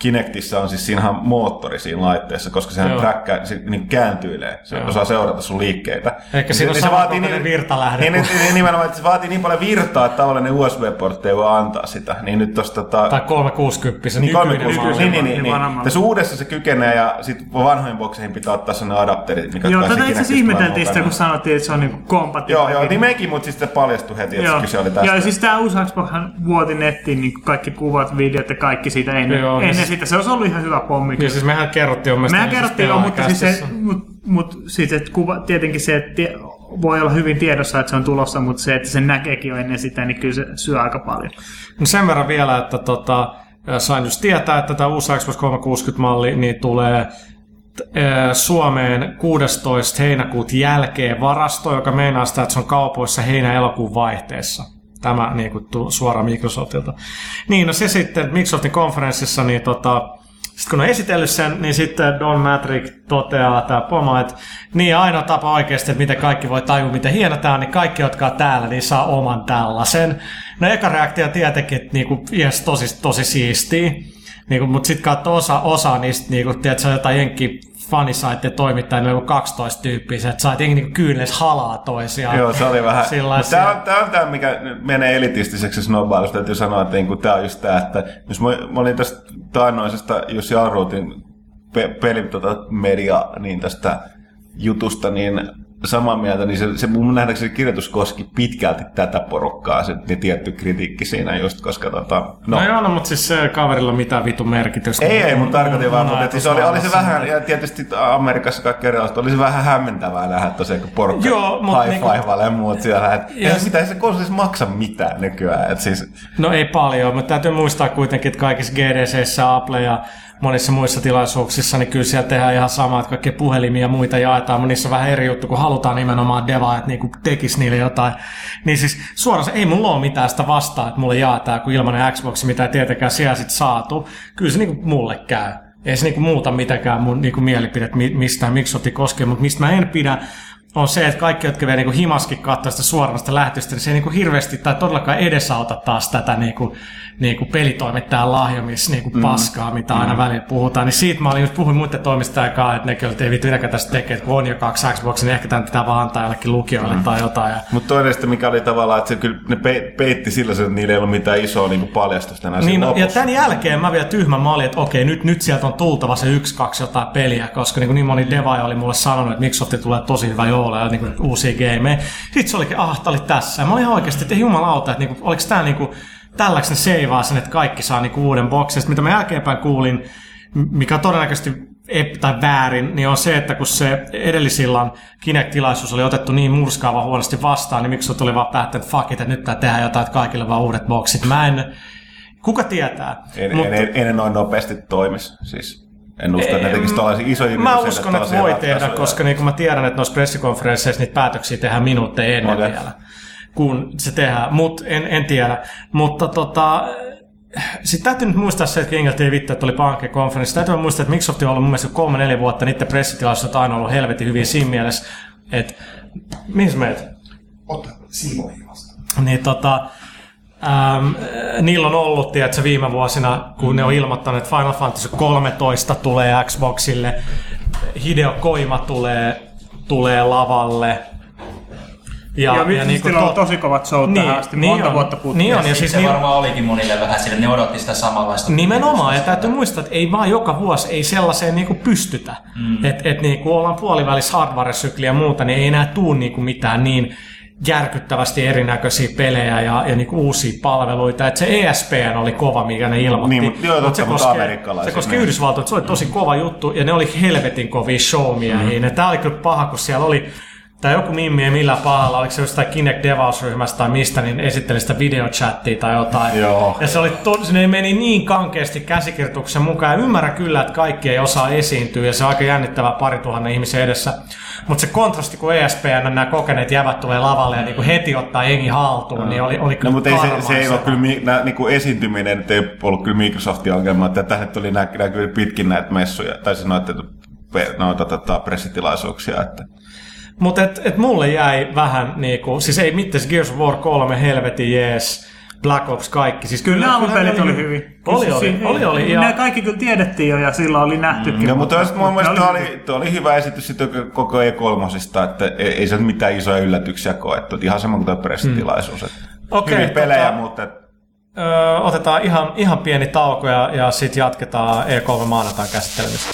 Kinectissä on siis siinähän moottori siinä laitteessa, koska sehän Joo. träkkää, se niin kääntyilee, se Joo. osaa seurata sun liikkeitä. Eikä siinä ole samankokoinen virtalähde Niin, kuin- niin, niin, nimenomaan, että se vaatii niin paljon virtaa, että tavallinen USB-portti ei voi antaa sitä. Niin nyt tosta tota, tai 360 niin, nykyinen 360, malli. niin, niin, niin, niin niin. Tässä uudessa se kykenee ja sitten vanhoihin bokseihin pitää ottaa sellainen adapteri, mikä Joo, tätä se itse asiassa ihmeteltiin sitä, kun sanottiin, että se on niinku kompatiivinen. Joo, joo, niin mekin, mutta sitten paljastui heti, että Joo. kyse oli tästä. Joo, ja siis tämä uusi Xboxhan vuoti nettiin niin kaikki kuvat, videot ja kaikki siitä ennen, ennen sitä. Se olisi ollut ihan hyvä pommi. Ja siis mehän kerrottiin mielestä Mehän kerrottiin jo, mutta, siis se, mut, mut siis että kuva, tietenkin se, että voi olla hyvin tiedossa, että se on tulossa, mutta se, että sen näkeekin jo ennen sitä, niin kyllä se syö aika paljon. No sen verran vielä, että tota, sain just tietää, että tämä uusi Xbox 360-malli niin tulee Suomeen 16. heinäkuuta jälkeen varasto, joka meinaa sitä, että se on kaupoissa heinä-elokuun vaihteessa. Tämä niin kuin, suoraan Microsoftilta. Niin, no se sitten Microsoftin konferenssissa, niin tota, sitten kun on esitellyt sen, niin sitten Don Matrick toteaa, tämä pomo, että niin ainoa tapa oikeasti, että miten kaikki voi tajua, miten hieno tämä on, niin kaikki, jotka on täällä, niin saa oman tällaisen. No eka reaktio tietenkin, että niinku, yes, tosi, tosi siistiä. Niinku, mutta sitten katsoo osa, osa niistä, niinku, tiedätkö, jotain jenkki fanisaittien toimittajia, meillä on 12 tyyppiä, että sait jengi niinku kyyneleis halaa toisiaan. Joo, se oli vähän... Sellaisia. Tämä on, tämä on tämä, mikä menee elitistiseksi snobailusta. Täytyy sanoa, että niin tämä on just tämä, että jos mä, mä olin tästä taannoisesta Jussi Alruutin pe, peli, tota, media, niin tästä jutusta, niin samaa mieltä, niin se, se mun nähdäkseni kirjoitus koski pitkälti tätä porukkaa, se ne tietty kritiikki siinä just, koska tota, No, no joo, no, mutta siis se kaverilla mitään vitun merkitystä. ei, ei, mutta tarkoitin vaan, mutta että se oli, oli se vähän, ja tietysti Amerikassa kaikki erilaiset, oli se vähän hämmentävää nähdä tosiaan, kun porukka Joo, mut high niinku- fiveilee ja muut siellä, että Ja- ei se mitään, se konsolissa maksa mitään nykyään, että siis, No ei paljon, mutta täytyy muistaa kuitenkin, että kaikissa GDCissä, Apple ja monissa muissa tilaisuuksissa, niin kyllä siellä tehdään ihan samaa, että kaikkia puhelimia ja muita jaetaan, mutta niissä vähän eri juttu, kun halutaan nimenomaan devaajat niin tekis niille jotain. Niin siis suoraan se, ei mulla ole mitään sitä vastaa, että mulle jaetaan kuin ilmanen Xbox, mitä ei tietenkään siellä sit saatu. Kyllä se niin kuin mulle käy. Ei se niinku muuta mitenkään mun niinku mielipidet mi- mistään Microsoftin koskee, mutta mistä mä en pidä, on se, että kaikki, jotka vielä niinku himaskin katsoa sitä suorasta lähetystä, niin se ei niinku hirveästi tai todellakaan edesauta taas tätä niinku, niinku pelitoimittajan lahjomis niinku mm. paskaa, mitä aina välillä puhutaan. Niin siitä mä olin just puhuin muiden toimistajan kanssa, että nekin ei vittu mitäkään tästä tekee, että kun on jo kaksi Xboxia, niin ehkä tämän pitää vaan antaa jollekin lukijoille mm. tai jotain. Ja Mutta toinen sitten, mikä oli tavallaan, että se kyllä ne pe- peitti sillä, että niillä ei ollut mitään isoa niin paljastusta enää Niin, ja tämän jälkeen mä vielä tyhmä mä olin, että okei, nyt, nyt sieltä on tultava se yksi, kaksi jotain peliä, koska niin, kuin niin moni devaaja oli mulle sanonut, että Microsoft tulee tosi hyvä joulu ja niin kuin uusia gameja. Sitten se olikin, ah, tää oli tässä. Ja mä olin ihan oikeasti, että jumalauta, että niin kuin, oliko tää niin kuin, tälläksi ne seivaa sen, että kaikki saa niin kuin uuden boksin. Sitten mitä mä jälkeenpäin kuulin, mikä on todennäköisesti tai väärin, niin on se, että kun se edellisillan Kinect-tilaisuus oli otettu niin murskaava huonosti vastaan, niin miksi tuli vaan päättänyt, että fuck it, että nyt tää tehdään jotain, että kaikille vaan uudet boksit. Mä en, kuka tietää. En, Mutta- en, en, en, noin nopeasti toimisi. Siis en usko, että ne tekisi tällaisia isoja Mä uskon, että voi tehdä, koska niin mä tiedän, että noissa pressikonferensseissa niitä päätöksiä tehdään minuutteja ennen Okei. vielä, kun se tehdään. Mutta en, en tiedä. Mutta tota, sitten täytyy nyt muistaa se, että Kingelti ei vittu, että oli pankkikonferenssi. Täytyy muistaa, että Microsoft on ollut mun mielestä kolme neljä vuotta, niiden pressitilaisuudet on aina ollut helvetin hyviä siinä mielessä, että mihin sä meet? Ota siivoihin vastaan. Niin tota, ähm, niillä on ollut, tiedätkö, viime vuosina, kun ne on ilmoittanut, että Final Fantasy 13 tulee Xboxille, Hideo Koima tulee, tulee lavalle. Ja, ja, ja niin on to- tosi kovat showt Niin, tähän asti, niin monta on. vuotta putkeen. Niin on, ja Siis siis se niin- varmaan olikin monille vähän sille, ne odotti sitä samanlaista. Nimenomaan, ja täytyy muistaa, että ei vaan joka vuosi ei sellaiseen niinku pystytä. Mm. Että et niinku ollaan puolivälissä hardware-sykliä ja muuta, niin ei enää tuu niinku mitään niin järkyttävästi erinäköisiä pelejä ja, ja niinku uusia palveluita. Et se ESPN oli kova, mikä ne ilmoitti. Niin, mutta- joo, totta, se mutta koskee, se koskee ne- Yhdysvaltoja, se oli tosi kova juttu, ja ne oli helvetin kovia showmiehiä. Mm. Tämä oli kyllä paha, kun siellä oli tai joku mimmi ei millään pahalla, oliko se jostain Kinect Devaus-ryhmästä tai mistä, niin esitteli sitä videochattia tai jotain. Joo. Ja se, oli to, se meni niin kankeasti käsikirjoituksen mukaan. Ja ymmärrän kyllä, että kaikki ei osaa esiintyä ja se on aika jännittävää pari tuhannen ihmisen edessä. Mutta se kontrasti, kun ESPN nämä kokeneet jävät tulee lavalle ja niinku heti ottaa jengi haltuun, niin oli, oli kyllä No, mutta ei, se, se ei ole kyllä, nää, niinku esiintyminen ei ollut kyllä Microsoftin ongelma, että tänne tuli nä, näkyy pitkin näitä messuja, tai siis noita, noita tota, pressitilaisuuksia, että Mutta et, et mulle jäi vähän niinku, siis ei mitään Gears of War 3, helvetin jees, Black Ops kaikki. Siis kyllä, Nämä kyllä pelit ne oli hyviä. Oli, Siis oli, siinä- oli, oli. Ja, Ne kaikki kyllä tiedettiin jo ja silloin oli nähtykin. No, mutta olisi, mun mielestä oli- oli, tuo oli hyvä esitys sitten koko E3, että ei, ei se mitään isoja yllätyksiä koettu. Että Ihan sama kuin tuo pressitilaisuus. Että Okei, hyviä pelejä, tota- mutta et, Öö, otetaan ihan, ihan pieni tauko ja, ja sitten jatketaan E3 maanantain käsittelemistä.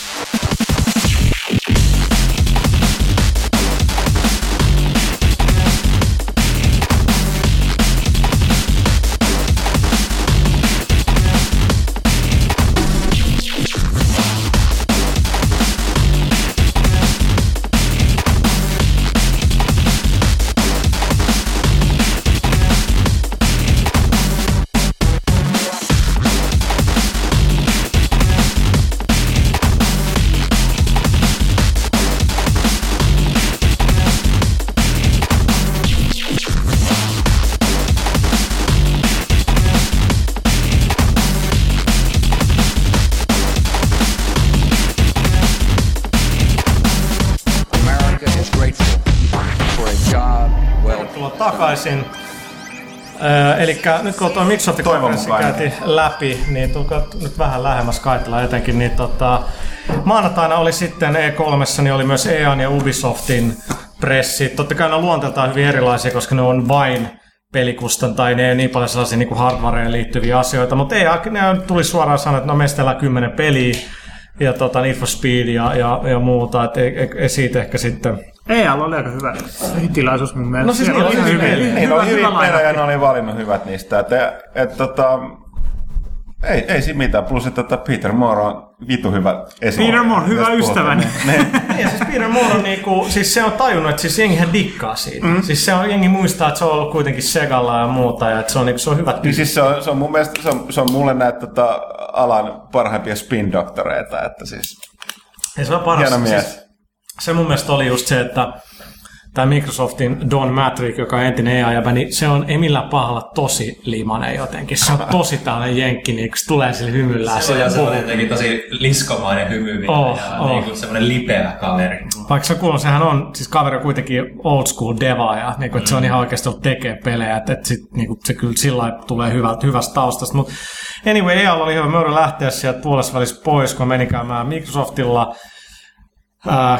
Eli nyt kun tuo Microsoftin Toivon konferenssi käytiin läpi, niin tulkaa nyt vähän lähemmäs kaitella jotenkin, niin tota, maanantaina oli sitten E3, niin oli myös EAN ja Ubisoftin pressi. Totta kai ne on luonteeltaan hyvin erilaisia, koska ne on vain pelikustan tai ne ei niin paljon sellaisia niin hardwareen liittyviä asioita, mutta EA, ne tuli suoraan sanoa, että no meistä kymmenen peliä ja tota, Need for Speed ja, ja, ja muuta, että ei, ei, ei siitä ehkä sitten EA oli aika hyvä tilaisuus mun mielestä. No siis niillä oli ihan hyviä- hyviä- Niin, oli hyvä pelejä ja ne oli valinnut hyvät niistä. Että, et, tota, ei, ei siinä mitään. Plus, että tota Peter Moore on vitu hyvä esimerkki. Peter Moore, hyvä ystäväni. Niin. Ja siis Peter Moore on niinku, siis se on tajunnut, että siis jengihän dikkaa siitä. Mm. Siis se on, jengi muistaa, että se on ollut kuitenkin Segalla ja muuta, ja että se on, niinku, se on hyvä Niin tyyppi. siis se on, se on mun mielestä, se on, se on mulle näitä tota, alan parhaimpia spin-doktoreita, että siis Ja se on paras. hieno mies. Siis, se mun mielestä oli just se, että tämä Microsoftin Don Matrick, joka on entinen EA-jäbä, niin se on ei millään pahalla tosi limanen jotenkin. Se on tosi tällainen jenkki, niin kun se tulee sille hymyllään. Se on puhuu. jotenkin tosi liskomainen hymy Oh, ja oh. niin semmoinen lipeä kaveri. Vaikka se kuuluu, sehän on, siis kaveri on kuitenkin old school deva ja niin kuin, että se on ihan oikeasti ollut tekee pelejä, että, että sit, niin kuin, se kyllä sillä tulee hyvältä, hyvästä taustasta. Mutta anyway, EA oli hyvä, joudun lähteä sieltä puolessa välissä pois, kun menin käymään Microsoftilla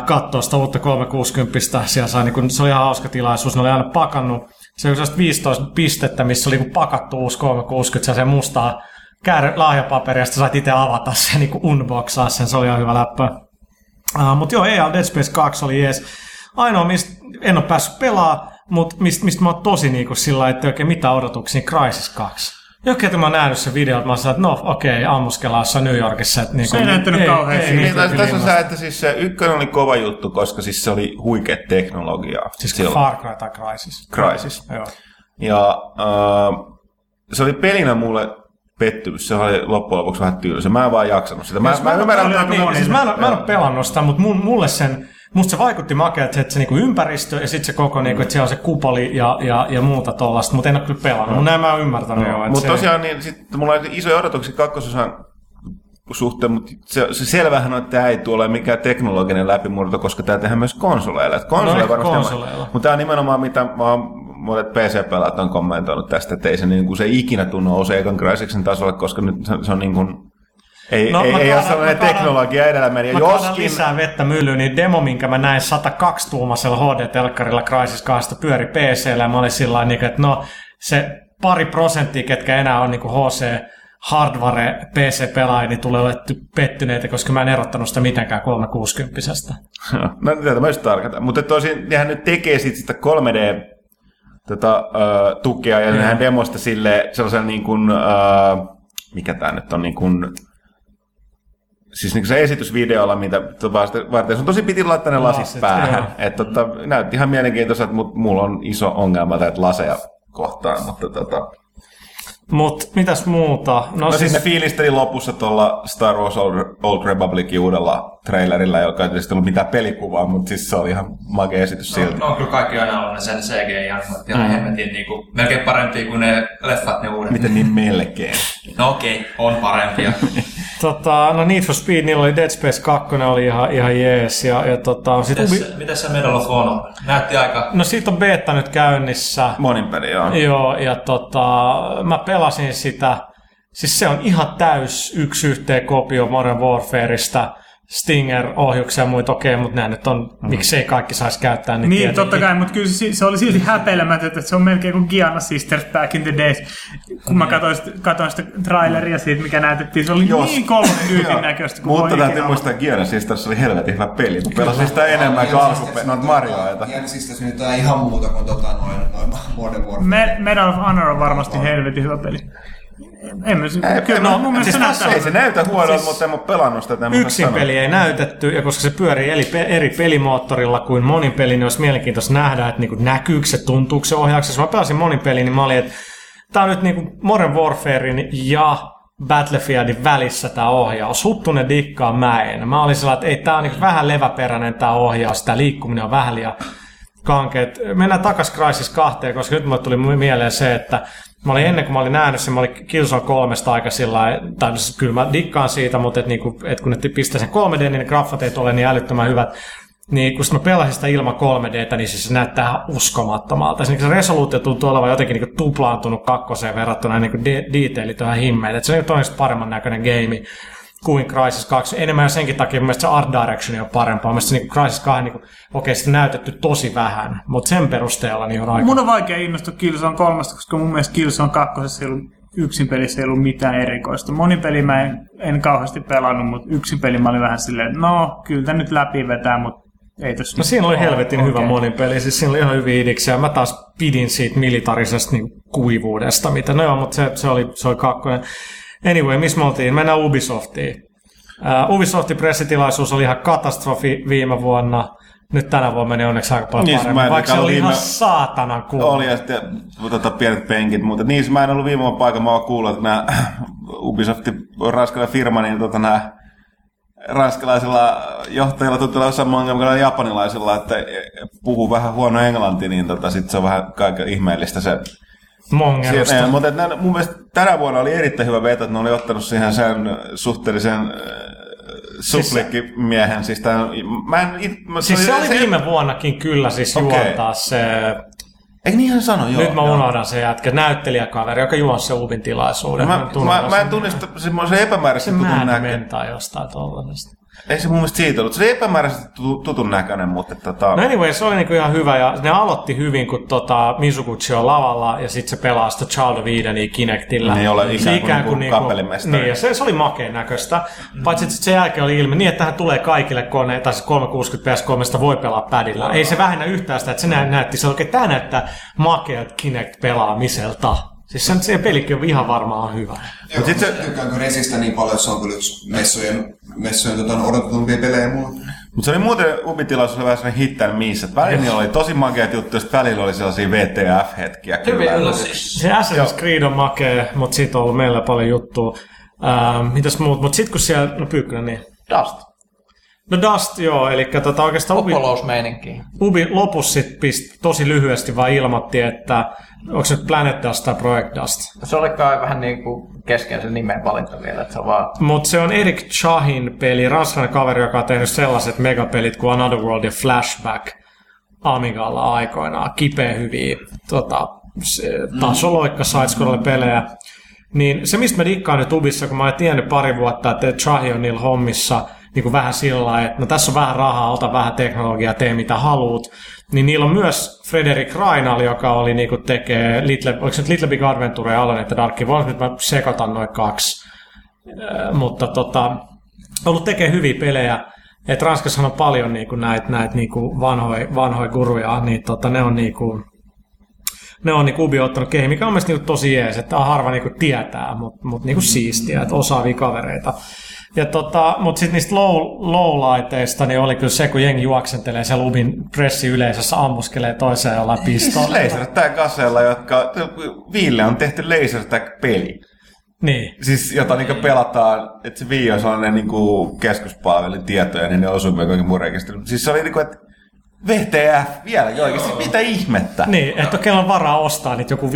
katsoa sitä uutta 360. Siellä sai, niin kuin, se oli ihan hauska tilaisuus, ne oli aina pakannut. Se oli sellaista 15 pistettä, missä oli niin kuin pakattu uusi 360, se mustaa käärä lahjapaperia, ja sitten sait itse avata sen, niin kuin unboxaa sen, se oli ihan hyvä läppä. Uh, mutta joo, EA Dead Space 2 oli jees. Ainoa, mistä en ole päässyt pelaa, mutta mistä mist mä oon tosi niinku sillä lailla, että ei oikein mitään odotuksia, niin Crysis 2. Jokin, että mä oon nähnyt sen videon, että mä oon sanonut, että no okei, okay, ammuskellaan jossain New Yorkissa. Että niinku, Se ei näyttänyt kauhean ei. Niin, tässä, tässä on se, että siis se ykkönen oli kova juttu, koska siis se oli huikea teknologiaa. Siis silloin. Far Cry tai Crysis. Crysis. Joo. Ja äh, se oli pelinä mulle pettymys. Se oli loppujen lopuksi vähän tylsä. Mä en vaan jaksanut sitä. Mä, Siis mä, en- ymmärrän, niin, että niin, siis mä, en, mä en ole pelannut sitä, mutta mun, mulle sen, musta se vaikutti makealta, että se niinku ympäristö ja sitten se koko, niinku, että siellä on se kupoli ja, ja, ja muuta tollasta, mutta en ole kyllä pelannut. Mutta näin mä oon ymmärtänyt jo. että Mutta se- tosiaan niin, sit, mulla oli isoja odotuksia kakkososan suhteen, mutta se, se selvähän on, että tämä ei tule mikään teknologinen läpimurto, koska tämä tehdään myös konsoleilla. Konsoleilla varmasti konsoleilla. Mutta tämä on nimenomaan, mitä mä oon monet PC-pelaajat on kommentoinut tästä, että ei se, niin kuin, se ikinä tunnu nouse ekan tasolle, koska nyt se, se on niin kuin, ei, No, ei, ei ole kaadan- sellainen mä kaadan- teknologia edellä meni. Mä Joskin, lisää vettä myllyyn, niin demo, minkä mä näin 102-tuumaisella HD-telkkarilla Crysis 2 pyöri PCllä, ja mä olin sillä lailla, niin että no, se pari prosenttia, ketkä enää on niin HC hardware PC-pelaajia, niin tulee olemaan pettyneitä, koska mä en erottanut sitä mitenkään 360 no tätä mä just tarkoitan. Mutta tosin nehän nyt tekee sit sitä 3D tota, uh, tukea ja nehän demosta sille sellaisen niin kuin, uh, mikä tämä nyt on niin kuin, siis niin se esitysvideolla, mitä vasta- varten, se on tosi piti laittaa ne lasit, Lasit, päähän. Että tota, näytti ihan mielenkiintoiselta, mutta mulla on iso ongelma tätä laseja kohtaan, mutta tota, Mutta mitäs muuta? No, No siis, siis ne fiilisteli lopussa tuolla Star Wars Old, Old Republicin uudella trailerilla, joka ei tietysti ollut mitään pelikuvaa, mutta siis se oli ihan makea esitys silti. No, no kyllä kaikki aina ollut ne sen CGI-animat ja mm. hemmetin niinku, melkein parempia kuin ne leffat ne uudet. Miten niin melkein? No okei, okay, on parempia. tota, no Need for Speed, niillä oli Dead Space 2, oli ihan, ihan jees. Ja, ja tota, sit Ubi... Mites, mites se Medal of Honor? Näytti aika... No siitä on beta nyt käynnissä. Monin peli, joo. Joo, ja tota, mä pelasin sitä. Siis se on ihan täys yksi yhteen kopio Modern Warfareista. Stinger-ohjuksia ja muita, okei, mutta nämä nyt on, mm. miksei kaikki saisi käyttää. Niin, tietenkin. totta kai, mutta kyllä se, se oli silti häpeilemätöntä, että se on melkein kuin Gianna Sisters back in the days. Kun mä katsoin, sitä- katsoin sitä traileria siitä, mikä näytettiin, se oli Jos. niin kolmen tyytin Joo. näköistä kuin Mutta täytyy muistaa, että Gear Sisters oli helvetin hyvä peli. Mä pelasin sitä enemmän kuin alkupe- noita Marioita. Ja siis tässä nyt on ihan muuta kuin tota noin, noin Modern Warfare. Me- Medal of Honor on varmasti helvetin hyvä peli. En mä, Ei, kyllä no, mun siis näyttää. ei se näytä huonolta, Siis mutta en ole pelannut sitä. Yksin peli ei näytetty, ja koska se pyörii eri, eri pelimoottorilla kuin monin peli, niin olisi mielenkiintoista nähdä, että niinku näkyykö se, tuntuuko se ohjauksessa. Mä pelasin monin peli, niin mä olin, että tämä on nyt niinku Modern Warfarein ja Battlefieldin välissä tämä ohjaus. Huttunen dikkaa mäen. Mä olin sellainen, että ei tämä on niinku vähän leväperäinen tämä ohjaus, tämä liikkuminen on vähän liian kankeet. Mennään takaisin Crysis 2, koska nyt mulle tuli mieleen se, että mä olin ennen kuin mä olin nähnyt sen, mä olin Killzone kolmesta aika sillä tai siis kyllä mä dikkaan siitä, mutta et niinku, et kun ne pistää sen 3D, niin ne graffat ei ole niin älyttömän hyvät. Niin kun mä pelasin sitä ilman 3Dtä, niin siis se näyttää uskomattomalta. Niinku se resoluutio tuntuu olevan jotenkin niinku tuplaantunut kakkoseen verrattuna, niin de- detailit on ihan himmeet. Et se on todennäköisesti paremman näköinen game kuin Crysis 2. Enemmän jo senkin takia mun se art direction on parempaa. Mun niin Crysis 2, niin okei, sitä näytetty tosi vähän, mutta sen perusteella niin on aika... Mun on vaikea innostua Killzone 3, koska mun mielestä Killzone 2 ei ollut yksin pelissä ei ollut mitään erikoista. Monin peli mä en, en kauheasti pelannut, mutta yksin peli mä olin vähän silleen, no, kyllä nyt läpi vetää, mutta ei tossa No siinä oli helvetin Okei. hyvä monin peli, siis siinä oli ihan hyviä idiksiä. Mä taas pidin siitä militarisesta niin kuivuudesta, mitä no joo, mutta se, se, oli, se oli kakkonen. Anyway, missä me oltiin? Mennään Ubisoftiin. Uh, Ubisoftin pressitilaisuus oli ihan katastrofi viime vuonna. Nyt tänä vuonna meni onneksi aika paljon Niin, mä paremmin, vaikka se oli viime- ihan saatanan kuuma. Oli ja sitten tota, pienet penkit, mutta niin, mä en ollut viime vuonna paikalla, mä oon kuullut, että nämä Ubisoft on ranskalainen firma, niin tota, nämä ranskalaisilla johtajilla tuntuu olla samoin kuin japanilaisilla, että puhuu vähän huono englanti, niin tota, sit se on vähän kaiken ihmeellistä se Mongerosta. Siinä, mutta että mun mielestä tänä vuonna oli erittäin hyvä veto, että ne oli ottanut siihen sen suhteellisen äh, supplikkimiehen. Siis tämän, mä en, it, mä, Siis se oli viime vuonnakin kyllä siis Okei. juontaa se... Eikö niinhän sano, joo. Nyt mä joo. unohdan se jätkä, näyttelijäkaveri, joka juonsi se Ubin tilaisuuden. Mä, mä, mä en tunnista, se, se epämääräisesti se tutun tai jostain tollaisesta. Ei se mun mielestä siitä ollut. Se oli epämääräisesti tu- tutun näköinen, mutta tota... No anyway, se oli niinku ihan hyvä ja ne aloitti hyvin, kun tota Mizuguchi on lavalla ja sitten se pelaa sitä Child of Edenia Kinectillä. Niin, ole ikään Se kuin niinku kapellimestari. Niin, ja se, se oli makeen näköistä. Paitsi että sen jälkeen oli ilme niin, että tähän tulee kaikille kone, tai siis 360 PS3 voi pelaa padilla. Ei se vähennä yhtään sitä, että se nä- näytti, se oikein tää näyttää makeat Kinect pelaamiselta. Siis sen, se pelikin on ihan varmaan hyvä. Joo, sit se- se... tykkäänkö Resistä niin paljon, että se on kyllä yksi messujen, messujen tota, odotetumpia pelejä mulla. Mutta se oli muuten Ubitilaisuus oli vähän sellainen hit and miss, että välillä oli tosi makeat juttuja, sitten välillä oli sellaisia VTF-hetkiä. Hyvin kyllä. Se Assassin's Creed on makea, mutta siitä on ollut meillä paljon juttua. Ähm, mitäs muut? Mutta sitten kun siellä, no Pyykkönen niin. Dust. No Dust, joo, eli tota oikeastaan Ubi. Ubi lopussa sit pist, tosi lyhyesti vaan ilmoitti, että onko se nyt Planet Dust tai Project Dust. Se oli kai vähän niin kuin kesken se nimen valinta vielä, että se on vaan... Mutta se on Erik Chahin peli, ranskalainen kaveri, joka on tehnyt sellaiset megapelit kuin Another World ja Flashback Amigalla aikoinaan. Kipeä hyviä tota, se, tasoloikka side pelejä. Niin se, mistä mä dikkaan nyt Ubissa, kun mä olen tiennyt pari vuotta, että Chahi on niillä hommissa niin kuin vähän sillä että no tässä on vähän rahaa, ota vähän teknologiaa, tee mitä haluut. Niin niillä on myös Frederick Rainal, joka oli niin kuin tekee, Little, oliko se nyt Little Big Adventure ja Alan että Dark Voice, nyt mä sekoitan noin kaksi. Äh, mutta tota, ollut tekee hyviä pelejä. Et Ranskassa on paljon niinku näitä näit niinku vanhoja vanhoi guruja, niin tota, ne on niinku, ne on niinku Ubi ottanut kehi, mikä on mielestäni niinku tosi jees, että harva niinku tietää, mutta mut niinku siistiä, että osaavia kavereita. Ja tota, mutta sitten niistä low, low-laiteista niin oli kyllä se, kun jengi juoksentelee siellä Ubin pressi yleisössä, ammuskelee toiseen jollain Siis pistoolilla. Laser Tag-aseella, jotka... Viille on tehty Laser Tag-peli. Niin. Siis, jota niinku pelataan, että se Wii on sellainen niinku keskuspalvelin tietoja, niin ne osuu kaiken mun rekisteriin. Siis se oli niinku, että VTF vieläkin oikeasti, mitä ihmettä? Niin, että kenellä on varaa ostaa niitä joku 5-6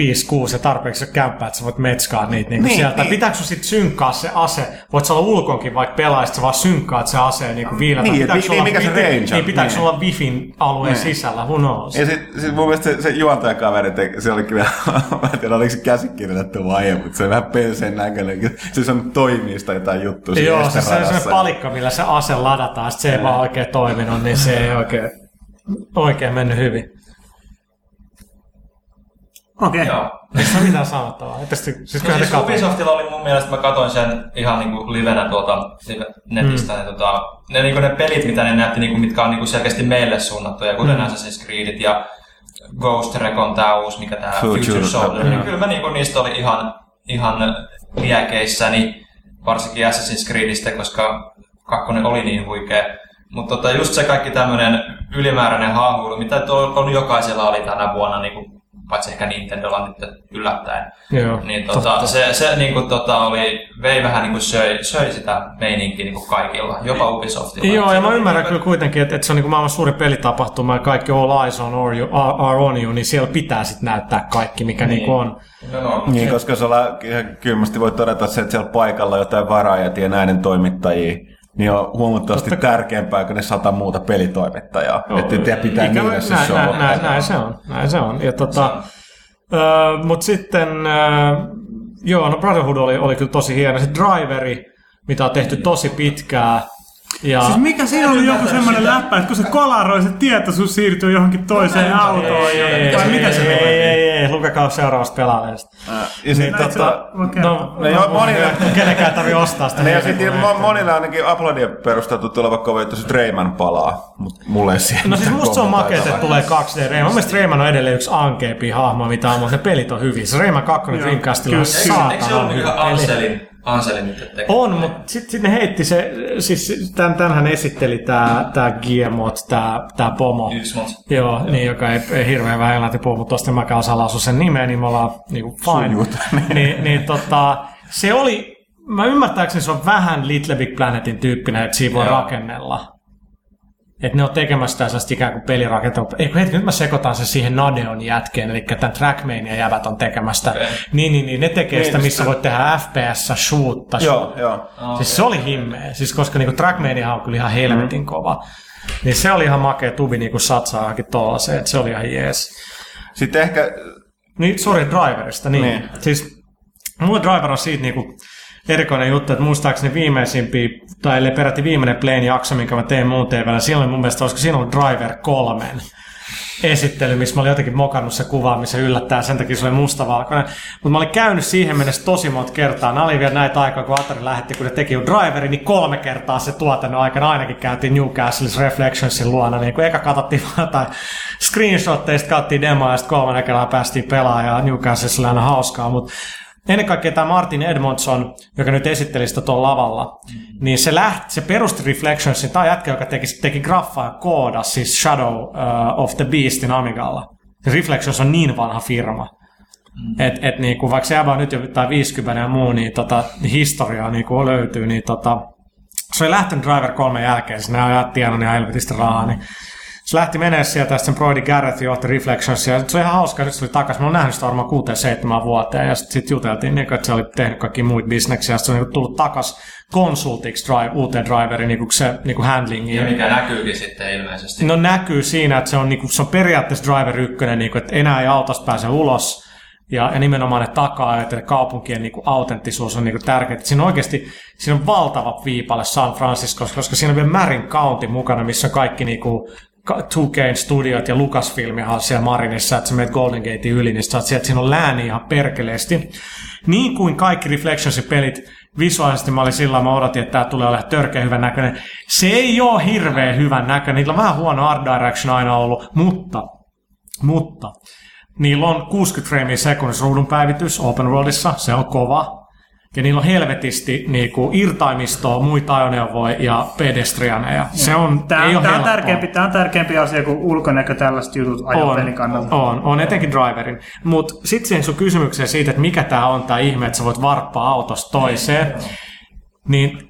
ja tarpeeksi kämppää, että sä voit metskaa niitä niin Niin, sieltä. niin. Pitääkö sun sitten synkkaa se ase? Voit sä olla ulkonkin vaikka pelaisit, sä vaan synkkaat se aseen niin viillä. Niin, pitääkö sulla mikä se range on? Niin, pitääkö Niin. sulla Wifin alueen Niin. sisällä? Who knows? Ja sit, sit mun mielestä se, se juontajakaveri, se oli kyllä, mä en tiedä oliko se käsikirjoitettu vai ei, mutta se on vähän penseen näköinen. Se on toimii sitä jotain siinä Joo, se, se on se palikka, millä se ase ladataan, sit se ei vaan oikein toiminut, niin se ei oikein, oikein mennyt hyvin. Okei. Joo. Ei se ole mitään sanottavaa. Te- siis No siis katsoitte. Ubisoftilla oli mun mielestä, mä katsoin sen ihan niinku livenä tuolta live- netistä, mm. ne, tota, ne, niinku ne pelit, mitä ne näytti, niinku, mitkä on niinku selkeästi meille suunnattuja, kuten mm. Assassin's Creedit ja Ghost Recon tää uusi, mikä tää Future Future, Soldier, Soldier, niin kyllä mä niinku niistä oli ihan, ihan liekeissäni, varsinkin Assassin's Creedistä, koska kakkonen oli niin huikea. Mutta tota, just se kaikki tämmönen ylimääräinen haahuilu, mitä on jokaisella oli tänä vuonna, niinku, paitsi ehkä Nintendolla nyt yllättäen. Joo, Niin tota, se, se niinku, tota, oli, vei vähän niinku söi, söi sitä meininkiä niinku kaikilla, jopa Ubisoftilla. Joo, ja mä ymmärrän kyllä kuitenkin, että, että se on niin maailman suuri pelitapahtuma ja kaikki all eyes on or you, are on you, niin siellä pitää sitten näyttää kaikki, mikä niin. niin on. No, no, Niin, koska ihan kylmästi voi todeta se, että siellä paikalla on jotain varaajat ja näiden toimittajia, niin on huomattavasti tärkeämpää kuin ne sata muuta pelitoimittajaa. Että te pitää Ikävä- niille se näin, show. näin, näin, näin, se on, näin se on. Ja tota, öö, Mutta sitten, öö, joo, no Brotherhood oli, oli kyllä tosi hieno. Se Driveri, mitä on tehty tosi pitkää, Ja, Siis mikä siinä oli joku semmoinen läppä, että kun se kolaroi, se tietoisuus siirtyy johonkin toiseen autoon. ei, Vai ei, mitä se ei, ei, ei, ei, lukekaa seuraavasta pelaajasta. Ja sit, Näin se tota. No, No joo, monille, kenenkään tarvitse ostaa sitä. niin ja sitten mo- monille ainakin aplodien perusteltu tuleva kovin, että se Rayman palaa, mutta mulle ei siihen No siis musta se on makeet, että tulee 2D Rayman. Mun mielestä Rayman on edelleen yksi ankeampi hahmo, mitä on, mutta ne pelit on hyviä. Se Rayman 2 Joo, Dreamcastilla on kyllä. Eikö se saatana ollut hyvä. Anselin, Anselin nyt tekee? On, mutta sitten sit ne heitti se, siis tämän, tämänhän esitteli tämä tää Guillemot, tämä tää Pomo. Yksi mot. Joo, niin, joka ei, ei hirveän vähän englanti puhu, mutta tosta mäkään osaa lausua sen nimeä, niin me ollaan niinku fine. niin, niin tota, se oli, mä ymmärtääkseni se on vähän Little Big Planetin tyyppinen, että siinä voi Joo. rakennella. Että ne on tekemässä sitä sellaista ikään kuin pelirakentelua. Eikö hetki, nyt mä sekoitan sen siihen Nadeon jätkeen, eli tämän Trackmania jävät on tekemästä. Okei. Niin, niin, niin, ne tekee Niin, sitä, missä sitä- voit tehdä FPS, shoota, Joo, joo. Siis se oli himmeä. Siis koska niinku Trackmania on kyllä ihan helvetin kova. Niin se oli ihan makea tubi niinku satsaa johonkin tollaiseen, että se oli ihan jees. Sitten ehkä, Niin, sorry, Driverista, niin. Niin. niin. Siis mulla Driver on siitä niinku erikoinen juttu, että muistaakseni viimeisimpiä, tai ellei peräti viimeinen Playn jakso, minkä mä tein muun TVllä, oli mun mielestä, olisiko siinä ollut Driver kolmen esittely, missä mä olin jotenkin mokannut se kuva, missä yllättää, sen takia se oli mustavalkoinen. Mutta mä olin käynyt siihen mennessä tosi monta kertaa. Nämä oli vielä näitä aikaa, kun Atari lähetti, kun ne teki jo Driveri, niin kolme kertaa se tuotannon aikana ainakin käytiin Newcastle's Reflectionsin luona. Niin kun eka katsottiin vaan jotain screenshotteja, sitten katsottiin demoa ja sitten kolmannen kerran päästiin pelaamaan ja Newcastlessa oli aina hauskaa. Mutta ennen kaikkea tämä Martin Edmondson, joka nyt esitteli sitä tuolla lavalla, niin se, lähti, se perusti Reflectionsin, tämä jätkä, joka teki, teki graffaa ja kooda, siis Shadow uh, of the Beastin Amigalla. Ja Reflections on niin vanha firma. Mm. Et, et niinku, vaikka se jäbä on nyt jo tai 50 ja muu, niin tota, historiaa niinku löytyy, niin tota, se oli lähtenyt Driver 3 jälkeen, sinne ajat tiennyt ihan helvetistä rahaa, niin se lähti menee sieltä, sitten Brody Garrett johti Reflections, ja se oli ihan hauska, nyt se oli takaisin. Mä oon nähnyt sitä varmaan 6-7 vuoteen, ja sitten sit juteltiin, niin, että se oli tehnyt kaikki muita bisneksiä, ja sitten se on niin tullut takaisin konsultiksi drive, uuteen driveriin, niin kuin se niin kuin handlingiin. Ja mikä näkyykin sitten ilmeisesti. No näkyy siinä, että se on, niinku, se on periaatteessa Driver 1, niinku, että enää ei autosta pääse ulos. Ja, ja nimenomaan ne takaa, että kaupunkien niinku, autenttisuus on niinku, tärkeää. Et Siinä on oikeasti siinä on valtava viipale San Franciscossa, koska siinä on vielä Marin County mukana, missä on kaikki niinku, 2K studiot ja Lucasfilmihan on siellä Marinissa, että sä menet Golden Gatein yli, niin sä oot sieltä, siinä on lääni ihan perkeleesti. Niin kuin kaikki Reflectionsin pelit, visuaalisesti mä olin sillä mä odotin, että tää tulee olemaan törkeä hyvän näköinen. Se ei ole hirveän hyvän näköinen, niillä on vähän huono art direction aina ollut, mutta, mutta niillä on 60 framea sekunnissa ruudun päivitys open worldissa, se on kova. Ja niillä on helvetisti niinku, irtaimistoa, muita ajoneuvoja ja pedestrianeja. Se on, Tämä, ei tämä, on tärkeämpi, tämä on tärkeämpi asia kuin ulkonäkö tällaiset jutut ajopelin kannalta. On, on etenkin driverin. Mutta sitten siihen sun kysymykseen siitä, että mikä tämä on tämä ihme, että sä voit varppaa autosta toiseen, niin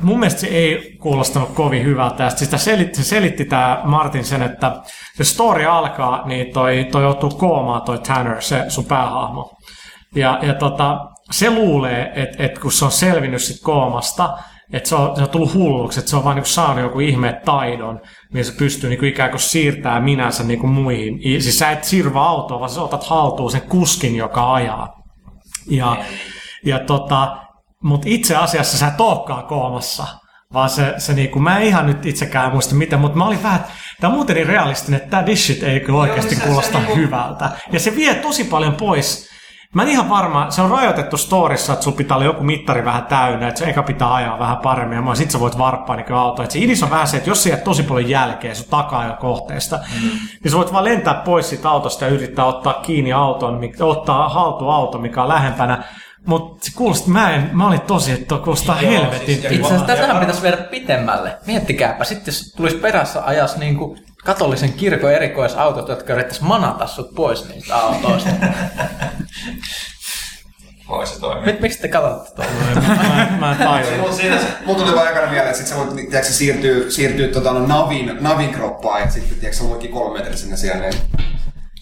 mun mielestä se ei kuulostanut kovin hyvältä. Ja sit Sitä selitti, se selitti tämä Martin sen, että se story alkaa, niin toi, toi joutuu koomaan toi Tanner, se sun päähahmo. Ja, ja tota, se luulee, että et kun se on selvinnyt sit koomasta, että se on, se on tullut hulluksi, että se on vaan niinku saanut joku ihme taidon, millä se pystyy niinku ikään kuin siirtämään minänsä niinku muihin. I- Siis sä et siirrä autoa, vaan sä otat haltuun sen kuskin, joka ajaa. Ja, ja tota, mutta itse asiassa sä et olekaan koomassa, vaan se, se niinku, mä en ihan nyt itsekään muista mitä, mutta mä olin vähän, tämä on muuten niin realistinen, että tämä dishit ei kyllä oikeasti se- se kuulosta niinku- hyvältä. Ja se vie tosi paljon pois. Mä en ihan varma, se on rajoitettu storissa, että sulla pitää olla joku mittari vähän täynnä, että se eka pitää ajaa vähän paremmin ja sit sä voit varppaa niin auto. Et se idis on vähän se, että jos sä jäät tosi paljon jälkeen sun takaa jo kohteesta, mm. niin sä voit vaan lentää pois siitä autosta ja yrittää ottaa kiinni auton, ottaa haltuun auto, mikä on lähempänä. Mutta se kuulosti, mä, en, mä olin tosi, että kuulostaa Joo, helvetin siis- ja tyhmältä. Itse asiassa tätähän pitäisi viedä pitemmälle. Miettikääpä, sitten jos tulisi perässä ajas niin kuin katolisen kirkon erikoisautot, jotka yrittäisi manata sut pois niistä autoista. Voi se toimia. Nyt miksi te katsotte tuolla? mä, mä se, mulla tuli vaan ekana mieleen, että sit sä voit tiedätkö, sä siirtyy, siirtyy tota, no, navin, navin kroppaan ja sitten tiedätkö, sä luikin kolme metriä sinne siellä. Niin.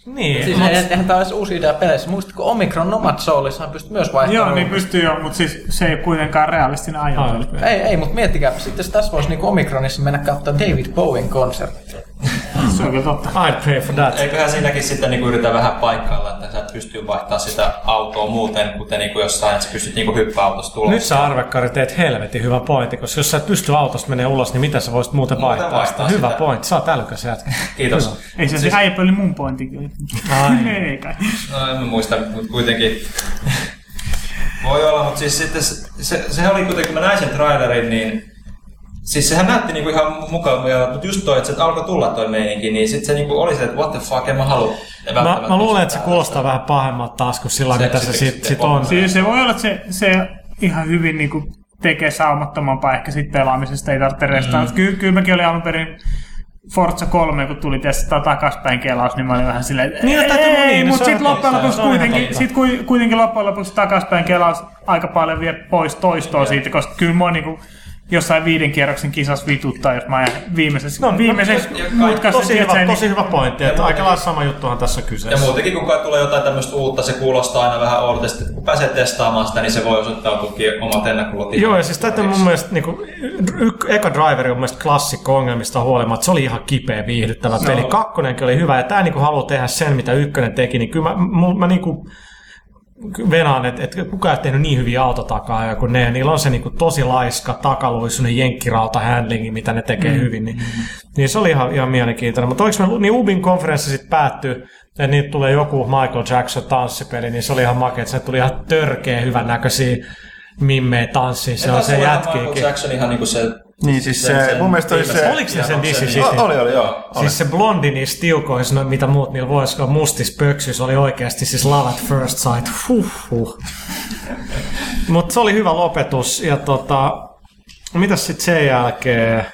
Niin, Siis mut- eihän, eihän tämä olisi uusi idea peleissä. Muistatko Omicron Nomad Soulissahan pystyt myös vaihtamaan Joo, niin pystyy jo, mutta siis se ei ole kuitenkaan realistinen. Aivan. Ei, ei, mutta miettikää, sitten jos tässä voisi niinku Omicronissa mennä katsomaan David Bowen konsertti. Se on kyllä totta. I'd pay for that. Eiköhän siinäkin sitten niinku yritä vähän paikkailla, että sä että pystyy vaihtamaan sitä autoa muuten, kuten niin kuin jossain, että sä pystyt niin hyppää autosta ulos. Nyt sä Arvekkari teet helvetin hyvä pointti, koska jos sä et pysty autosta menee ulos, niin mitä sä voisit muuten Muuten vaihtaa, vaihtaa sitä? Hyvä sitä. pointti, sä oot älykäs jätkä. Kiitos. Ei se siis... äijä oli mun pointti kyllä. Ai. Ei kai. No en mä muista, mutta kuitenkin. Voi olla, mutta siis sitten se, se, se oli kuitenkin, kun mä näin sen trailerin, niin Siis sehän näytti niinku ihan mukavaa, mutta just toi, että se alkoi tulla toi meininki, niin sitten se niinku oli se, että what the fuck, en mä halua Mä, mä luulen, että se kuulostaa vähän pahemmalta taas kuin sillä Se- mitä se se- sit, se- sit on. Siis se voi olla, että se, se ihan hyvin niinku tekee saumattomampaa ehkä sit pelaamisesta, ei tarvitse restaa. Mm. Ky- kyllä mäkin olin alun perin Forza 3, kun tuli tästä takaspäin kelaus, niin mä olin vähän silleen, että Niin, no täytyy- ei, niin, no mutta sitten loppujen lopuksi kuitenkin, sit kui- kuitenkin loppujen lopuksi takaspäin kelaus aika paljon vie pois toistoa siitä, koska kyllä mua niinku jossain viiden kierroksen kisassa vituttaa, jos mä ajan viimeisessä, No, no, viimeisessä ja- ja mutkassa. Tosi hyvä, niin- tosi hyvä pointti, että aika lailla sama juttuhan tässä on Ja kyseessä. muutenkin, kun kai tulee jotain tämmöistä uutta, se kuulostaa aina vähän oudolta. Sitten kun pääsee testaamaan sitä, niin se voi osoittautuakin omat ennakkolot. Joo, ja siis täytyy mun mielestä, niin kuin, eka driveri on mun mielestä klassikko ongelmista huolimatta. Se oli ihan kipeä viihdyttävä no. peli. Kakkonenkin oli hyvä, ja tämä niin haluaa tehdä sen, mitä ykkönen teki, niin kyllä mä, mä, mä niin kuin, venaan, että, että kukaan ei ole tehnyt niin hyviä autotakaa kuin ne. Niillä on se niin kuin, tosi laiska takaluisuinen jenkkirauta handlingi, mitä ne tekee mm. hyvin. Niin, niin, se oli ihan, ihan mielenkiintoinen. Mutta oliko me, niin Ubin konferenssi sitten päättyi, että niitä tulee joku Michael Jackson tanssipeli, niin se oli ihan makea, että se tuli ihan törkeä hyvän näköisiä mimmejä tanssiin. Se on se Michael jätkiikin. Jackson ihan niinku se... Niin siis se, mun mielestä oli se... Oliko se sen It? O- oli, oli, joo. Oli. Siis se blondi niissä tiukoissa, no, mitä muut niillä voisi olla mustis pöksys, oli oikeasti siis Love at First Sight. Huh, huh. Mutta se oli hyvä lopetus. Ja tota, mitäs sitten sen jälkeen?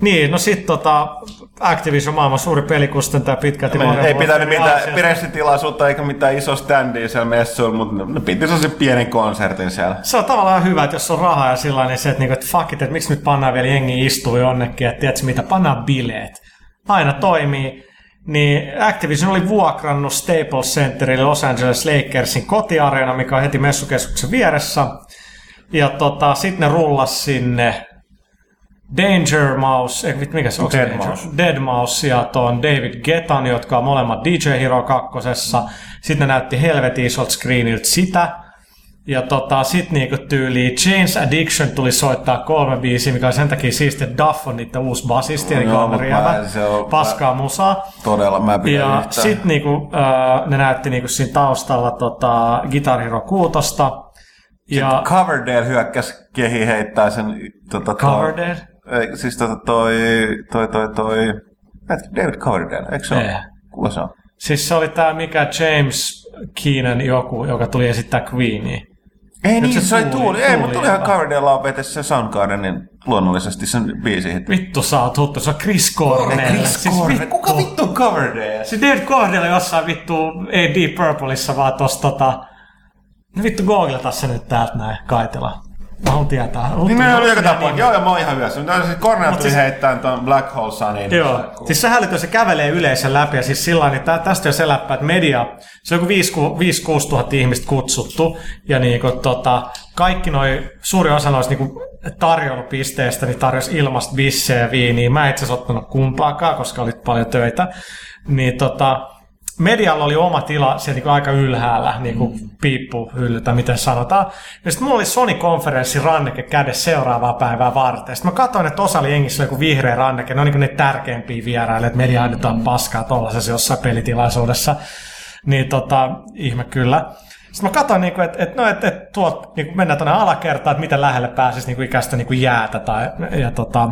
Niin, no sitten tota, Activision maailman suuri pelikustantaja pitkälti. Modern ei pitänyt mitään Aasiasta. pressitilaisuutta eikä mitään iso standia siellä messuilla, mutta ne piti sellaisen pienen konsertin siellä. Se on tavallaan hyvä, että jos on rahaa ja sillä niin se, että, niinku, että fuck it, että miksi nyt pannaan vielä jengi istuu jonnekin, että tiedätkö mitä, pannaan bileet. Aina toimii. Niin Activision oli vuokrannut Staples Centerille Los Angeles Lakersin kotiareena, mikä on heti messukeskuksen vieressä. Ja tota, sitten ne rullas sinne Danger Mouse, ei, mikä se on? Dead Danger? Mouse. Dead Mouse ja tuon David Getan, jotka on molemmat DJ Hero kakkosessa. Sitten ne näytti helvetin isolta screeniltä sitä. Ja tota, sit niinku tyyli James Addiction tuli soittaa kolme biisiä, mikä on sen takia siistiä, että Duff on niiden uusi basisti, eli rievä, se on- paskaa musaa. Todella, mä pidän Ja yhtään. sit niinku, äh, ne näytti niinku siinä taustalla tota, Guitar Hero 6. Ja Coverdale hyökkäs kehi heittää sen... Tota, Coverdale? Ei, siis tota toi... Toi, toi, toi... David Coverdale, eikö se ole? Kuka se on? siis se oli tää mikä James Keenan joku, joka tuli esittää Queenia. Ei Nyt niin, se se, oli tuuli- tuuli. Ei, mutta tuuli tulihan jopa. Coverdale laupete se Soundgardenin luonnollisesti sen biisi. Vittu sä oot huttu, se on Chris Cornell. Chris Siis Cornell. vittu. Kuka vittu Coverdale? Se David Cornell on jossain vittu, ei Deep Purpleissa, vaan tossa tota... No vittu googleta se nyt täältä näin, kaitella. Mä haluan tietää. Niin ne oli joka tapauksessa. Niin. Joo, joo, mä oon ihan hyvässä. Mutta siis Cornell tuli siis- heittämään tuon Black Hole Sunin. Joo, siis se hälytön, se kävelee yleisön läpi ja siis sillä niin tä- tästä jo se läppä, että media, se on joku 5-6 tuhatta ihmistä kutsuttu ja niinku, tota, kaikki noi, suuri osa noista niinku, tarjoulupisteistä niin tarjosi ilmasta bissejä ja viiniä. Mä itse asiassa ottanut kumpaakaan, koska oli paljon töitä. Niin tota, medialla oli oma tila siellä niinku aika ylhäällä, niinku piippuhylly tai miten sanotaan. Ja sitten mulla oli Sony-konferenssi ranneke kädessä seuraavaa päivää varten. Sitten mä katsoin, että osa oli jengissä joku vihreä ranneke. Ne on niinku ne tärkeimpiä vieraille, että media annetaan paskaa tuollaisessa jossain pelitilaisuudessa. Niin tota, ihme kyllä. Sitten mä katsoin, niinku, että et, no, et, et, tuot, niinku, mennään tuonne alakertaan, että miten lähelle pääsisi niinku, ikäistä niinku, jäätä. Tai, ja tota,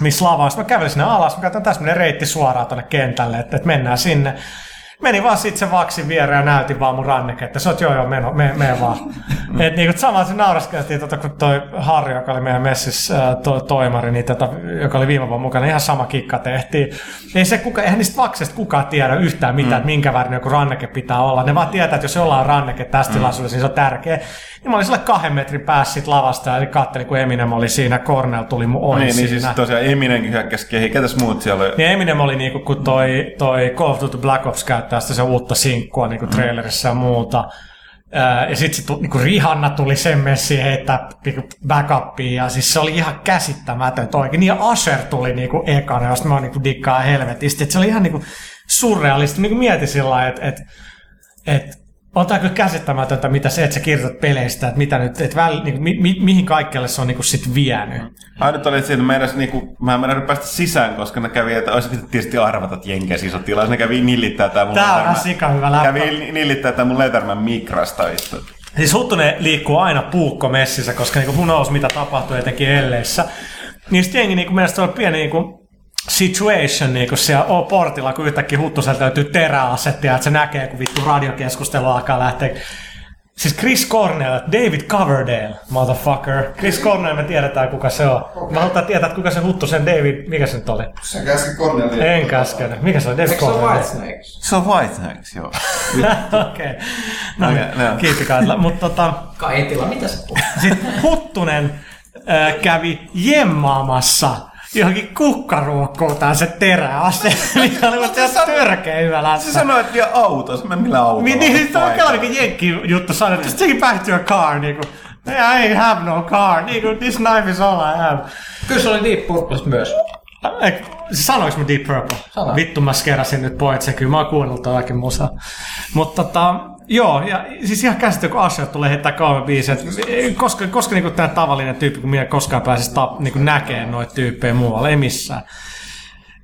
missä lava. Sitten mä kävelin sinne alas, mä katsoin tässä menee reitti suoraan tuonne kentälle, että, että mennään sinne. Meni vaan sitten se vaksin viereen ja näytin vaan mun ranneke, että sä oot joo joo, meno, me, me vaan. Et niinku samalla se nauraskeltiin, tota, kun toi Harri, joka oli meidän messissä to, toimari, niin tota, joka oli viime vuonna mukana, ihan sama kikka tehtiin. Ei se kuka, eihän niistä vaksista kukaan tiedä yhtään mitään, mm. että minkä värinen joku ranneke pitää olla. Ne vaan tietää, että jos jollain on ranneke tässä mm. tilaisuudessa, niin se on tärkeä. Niin mä olin sille kahden metrin päässä sit lavasta ja kattelin, kun Eminem oli siinä, Cornell tuli mun ohi Niin, niin siinä. siis tosiaan Eminenkin hyökkäs kehi. Ketäs muut siellä oli? Niin Eminem oli niinku, kun toi, toi Call of Duty Black Ops käyttää sitä se uutta sinkkua niinku trailerissa ja muuta. Ja sitten sit, niinku Rihanna tuli sen messiin heittää niinku backupia ja siis se oli ihan käsittämätön oikein. Niin ja Asher tuli niinku ekana, josta mä oon niinku dikkaa helvetistä. Et se oli ihan niinku surrealista. Niinku mietin sillä lailla, että et, että on tämä kyllä käsittämätöntä, mitä se, että sä kirjoitat peleistä, että mitä nyt, että väl, niin, mi, mi, mihin kaikkelle se on niin sit vienyt. Ainut oli siinä, meidän, niinku, mä en mennä päästä sisään, koska ne kävi, että olisi pitänyt tietysti arvata, että Jenkes iso tilaus. Ne kävi nillittää tää mun Tää on ihan sika hyvä läppä. Kävi nillittää tää mun Letterman mikrasta istut. Siis Huttunen liikkuu aina puukko messissä, koska niinku who knows mitä tapahtuu etenkin elleissä. Niin sitten jengi niinku mielestä on pieni niinku situation niinku siellä o- portilla, kun yhtäkkiä Huttuselta löytyy teräasettia, että se näkee, kun vittu radiokeskustelu alkaa lähteä. Siis Chris Cornell, David Coverdale, motherfucker. Chris Cornell, me tiedetään kuka se on. Mä halutaan tietää, että kuka se Huttusen David, mikä se nyt oli? Sä käski Cornelia. En käskenyt. Mikä se on? David Eikö se ole Coverdale. Whitesnakes? Se on Whitehacks, joo. Okei. No Okei, niin, joo. kiitti Kaitla. Mutta tota, Kaitila, mitä sä puhut? sitten Huttunen äh, kävi jemmaamassa johonkin kukkaruokkoon tää se teräase, mikä oli musta ihan törkeä hyvä Se läppä. sanoi, että vie autossa. Mä millä autolla. Niin, niin, niin, se on kyllä niin jenkki juttu sanoa, että just take it back to your car, niinku. I ain't have no car, niinku, this knife is all I have. Kyllä se oli Deep Purple myös. Siis sanoinko mä Deep Purple? Sanoin. Vittu mä skerasin nyt pois sen, kyllä mä oon kuunnellut todellakin musa. Mutta tota, joo, ja siis ihan käsittää, kun Asher tulee heittää kolme biisiä. Koska, koska niinku tämä tavallinen tyyppi, kun minä koskaan pääsisi tap, niinku näkee noita tyyppejä muualla, ei missään.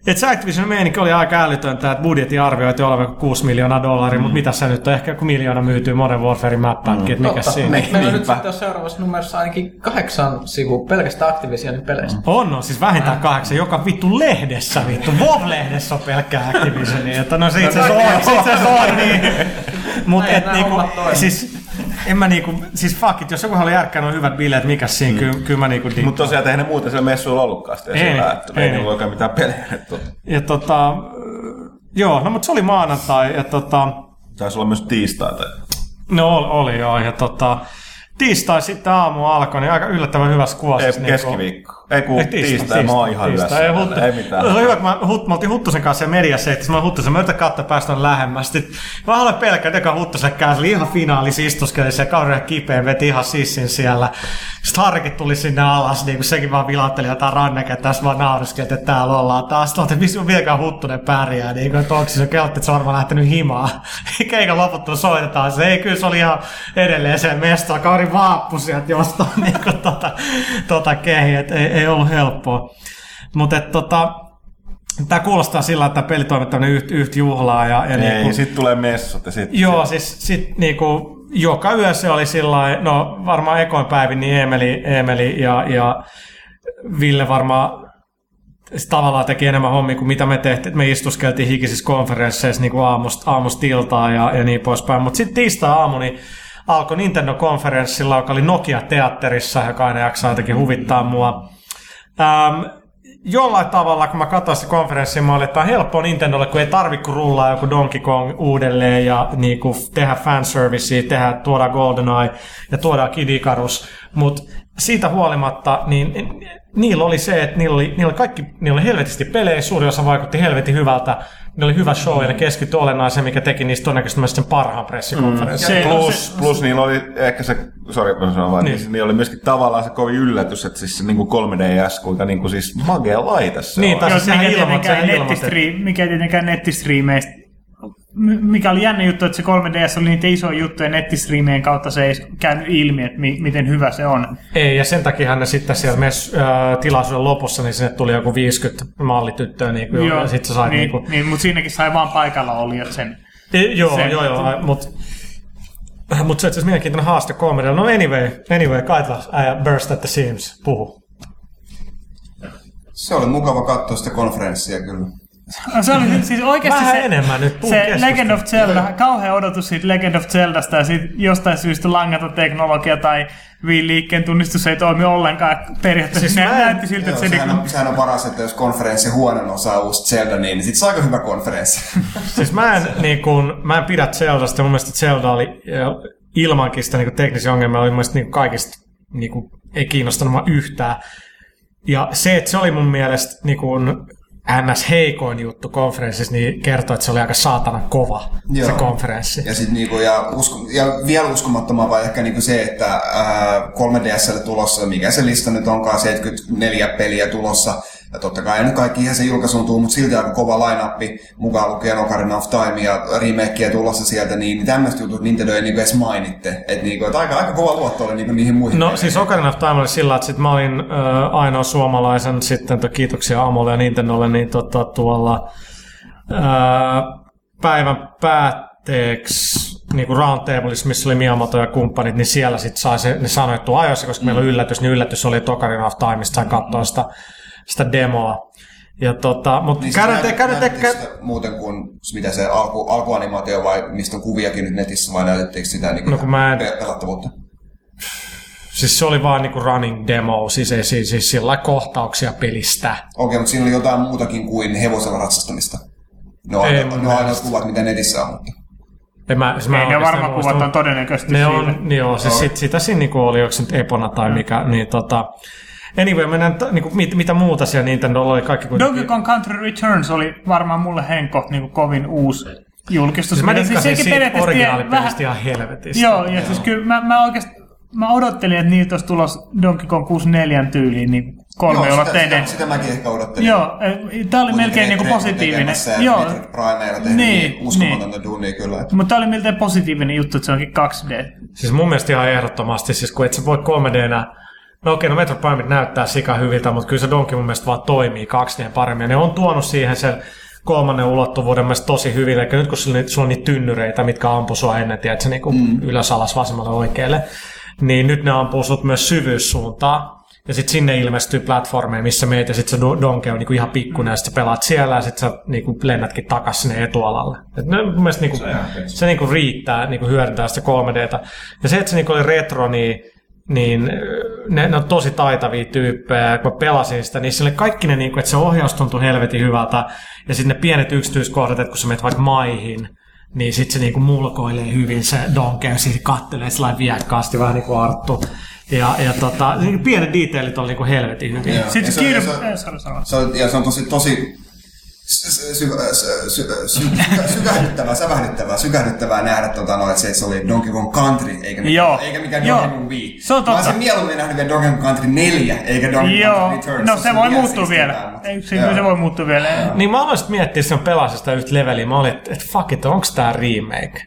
Et se Activision meininki oli aika älytöntä, että budjetin arvioitiin olevan 6 miljoonaa dollaria, mm. mutta mitä se nyt on? Ehkä joku miljoona myytyy Modern Warfarein mappäänkin, että mikä Totta. siinä? Me, meillä on nyt sitten seuraavassa numerossa ainakin kahdeksan sivua pelkästään Activisionin peleistä. On, on, siis vähintään kahdeksan. Joka vittu lehdessä vittu. WoW-lehdessä on pelkkää Activisionia. Että no se itse asiassa on, se itse asiassa on niin. Mut Näin et niinku, siis en mä niinku, siis fuck it, jos joku haluaa järkkää noin hyvät bileet, mikä siinä, mm. kyllä, kyllä mä niinku Mutta tosiaan eihän ne muuten siellä messuilla ollutkaan sitten Ei, esillä, että ei. ei niillä oikein mitään pelejä. Että Ja tota, joo, no mutta se oli maanantai, ja tota, Taisi olla myös tiistaita. no oli, oli joo, ja tota, tiistai sitten aamu alkoi, niin aika yllättävän hyvä skuva. Ei, siis keskiviikko. Ei kun Ei, tiistai, mä oon ihan tiistai. yleensä. Ei, huttu, Ei mitään. Se on hyvä, kun mä, hut, me oltiin Huttusen kanssa ja mediassa, että mä Huttusen, mä yritän katsoa päästä lähemmäs. Sitten mä haluan pelkää, että Huttusen kanssa oli ihan finaalis istuskeli se kauhean kipeä, veti ihan sissin siellä. Sitten Harrikin tuli sinne alas, niin kuin sekin vaan vilatteli jotain rannekä, tässä vaan nauriskeli, että täällä ollaan taas. Sitten oltiin, missä vieläkään Huttunen pärjää, niin kuin, että onko se kehotti, että se on varmaan lähtenyt himaan. Keikan loputtua soitetaan se, ei kyllä se oli ihan edelleen se mestolla, kauri vaappu sieltä jostain niin kuin, tota, tota kehi, että ei, ei ollut helppoa. Mutta tota, tämä kuulostaa sillä, että pelit on tämmöinen yhtä yht juhlaa. Ja, ja Ei, niinku, sit tulee messut ja sit... joo, siis sit niinku, joka yö se oli sillä no varmaan ekoin päivin, niin Emeli, Emeli ja, ja Ville varmaan tavallaan teki enemmän hommia kuin mitä me tehtiin. Me istuskeltiin hikisissä konferensseissa niin aamusta, aamusta iltaan ja, ja niin poispäin. Mutta sitten tiistai-aamu niin alkoi Nintendo-konferenssilla, joka oli Nokia-teatterissa, joka aina jaksaa jotenkin huvittaa mua. Ähm, jollain tavalla, kun mä katsoin sitä konferenssia, mä olin, että on helppoa Nintendolle, kun ei tarvi kun rullaa joku Donkey Kong uudelleen ja niin kuin tehdä fanservicea, tehdä, tuoda GoldenEye ja tuoda Kid Icarus. Mutta siitä huolimatta, niin niillä oli se, että niillä oli, niillä kaikki, niillä oli helvetisti pelejä, suuri osa vaikutti helvetin hyvältä. Niillä oli hyvä show ja ne keskittyi olennaiseen, mikä teki niistä todennäköisesti myös sen parhaan pressikonferenssin. Se- Plus, se- plus niillä oli ehkä se, sorry mä sanon vaan, Niin. niin. niillä oli myöskin tavallaan se kovin yllätys, että siis se niin 3DS, kuinka niin kuin siis magea laite se Niin, on. tai- Joo, siis mikä, ilmoitti- tietenkään ilmoitti. mikä tietenkään nettistriimeistä mikä oli jännä juttu, että se 3DS oli niitä isoja juttuja nettistriimien kautta se ei käynyt ilmi, että mi- miten hyvä se on. Ei, ja sen takia ne sitten siellä mess, äh, tilaisuuden lopussa, niin sinne tuli joku 50 mallityttöä, niin kuin, ja sitten sä sait niin, niin, kuin, niin, mutta siinäkin sai vaan paikalla olijat sen. I, joo, sen- joo, joo, mutta mut se on itse asiassa mielenkiintoinen haaste komedialla. No anyway, anyway, Kaitla, äijä burst at the seams, puhu. Se oli mukava katsoa sitä konferenssia kyllä. No, se oli siis oikeasti Vähän se, enemmän nyt, se. Legend of Zelda, kauhea odotus siitä Legend of Zeldasta ja sitten jostain syystä langaton teknologia tai liikkeen tunnistus ei toimi ollenkaan. Periaatteessa Siis siis mä en- näytti siltä, Joo, että se sehän, niinku, on, sehän on paras, että jos konferenssi huonon osaa uusi Zelda, niin sit se on aika hyvä konferenssi. Siis mä en, niin kun, mä en pidä Zeldasta, mun mielestä Zelda oli ilmankin sitä niin teknisiä ongelmia, oli mun mielestä niin kaikista niin kuin, ei kiinnostanut yhtään. Ja se, että se oli mun mielestä niin kuin, ns. heikoin juttu konferenssissa, niin kertoo, että se oli aika saatana kova Joo. se konferenssi. Ja, sit niinku, ja, usko, ja vielä uskomattomampaa ehkä niinku se, että ää, 3DSlle tulossa, mikä se lista nyt onkaan, 74 peliä tulossa, Ja totta kai ei nyt kaikki ihan se julkaisuun tuu, mutta silti aika kova line mukaan lukien Ocarina of Time ja remakeä tulossa sieltä, niin, tämmöistä jutut Nintendo ei niinku edes mainitte. Et niinku, et aika, aika kova luotto oli niinku niihin muihin. No siis Ocarina of Time oli sillä, että sit mä olin ö, ainoa suomalaisen sitten, to, kiitoksia Amolle ja Nintendolle, niin tota, tuolla ö, päivän päätteeksi niin kuin roundtableissa, missä oli Miyamoto ja kumppanit, niin siellä sitten sai se, ne sanoi, että tuu ajoissa, koska meillä on yllätys, niin yllätys oli, että Ocarina of Timeista sai katsoa sitä, sitä demoa. Ja tota, mutta Niin käydään, te, käydään, te, näytettiinkö kä- sitä muuten kuin mitä se alku, alkuanimaatio vai mistä on kuviakin nyt netissä vai näytettiinkö sitä niin No kun mä en- pe- pelattavuutta? siis se oli vaan niinku running demo, siis ei siis, siis sillä kohtauksia pelistä. Okei, mutta siinä oli jotain muutakin kuin hevosella ratsastamista. No, mun no mielestä. kuvat, mitä netissä on, mutta... En mä, siis mä Ei ne varmaan kuvat on todennäköisesti Ne siinä. on, niin joo, siis sit, sitä siinä niinku oli, onko se nyt Epona tai mikä, niin tota... Anyway, mennään, t- niinku, mit, mitä muuta siellä Nintendolla oli kaikki kuitenkin... Donkey Kong Country Returns oli varmaan mulle Henko niin kovin uusi julkistus. Siis mä dikkasin sekin siitä periaatteessa originaalipelistä ihan helvetistä. Joo, ja siis kyllä mä, mä oikeasti mä odottelin, että niitä olisi tulos Donkey Kong 64 tyyliin niin kolme Joo, olla sitä, sitä, sitä, mäkin ehkä odottelin. Joo, tämä oli melkein niinku positiivinen. Joo, Primeilla tehnyt Niin, niin, uskomatonta duunia kyllä. Että mutta tämä oli miltei positiivinen juttu, että se onkin 2D. Siis mun mielestä ihan ehdottomasti, siis kun et sä voi 3 d No okei, no Metro Prime näyttää sika hyviltä, mutta kyllä se Donkey mun mielestä vaan toimii 2D paremmin. Ja ne on tuonut siihen sen kolmannen ulottuvuuden mielestä tosi hyvin. Eli nyt kun sulla, on niitä- sulla on niitä tynnyreitä, mitkä ampuu sua ennen, tiedätkö, niin kuin mm. ylös alas vasemmalle oikealle, niin nyt ne ampuu sut myös syvyyssuuntaan. Ja sitten sinne ilmestyy platformeja, missä meet, ja sitten se Do- Donke on niinku ihan pikkuinen, ja sitten pelaat siellä, ja sitten sä niinku lennätkin takas sinne etualalle. Et ne, mun mielestä niinku, se niinku riittää niinku hyödyntää sitä 3Dtä. Ja se, että se niinku oli retro, niin niin ne, ne on tosi taitavia tyyppejä, ja kun mä pelasin sitä, niin sille kaikki ne, niin kuin, että se ohjaus tuntui helvetin hyvältä, ja sitten ne pienet yksityiskohdat, että kun sä menet vaikka maihin, niin sitten se niinku mulkoilee hyvin se donke, ja sitten kattelee sillä viekkaasti, vähän niin kuin Arttu. Ja, ja tota, niin pienet detailit on niinku helvetin hyviä. Joo. Sitten Ja se se- kiir... se- se on, ja se on tosi, tosi sy- sy- sy- sy- sy- sykähdyttävää, sävähdyttävää, sykähdyttävää nähdä, tota, no, että se, se oli Donkey Kong Country, eikä, mikään- Joo. eikä mikään Joo. Donkey Kong Wii. Se on Mä totta. olisin mieluummin nähnyt vielä Donkey Kong Country 4, eikä Donkey Joo, Kong Country Returns. no se on voi muuttua vielä. Ei, se, se voi muuttua vielä. Niin mä aloin miettiä, se pelasin sitä yhtä leveliä. Mä olin, että et fuck it, onko tää remake?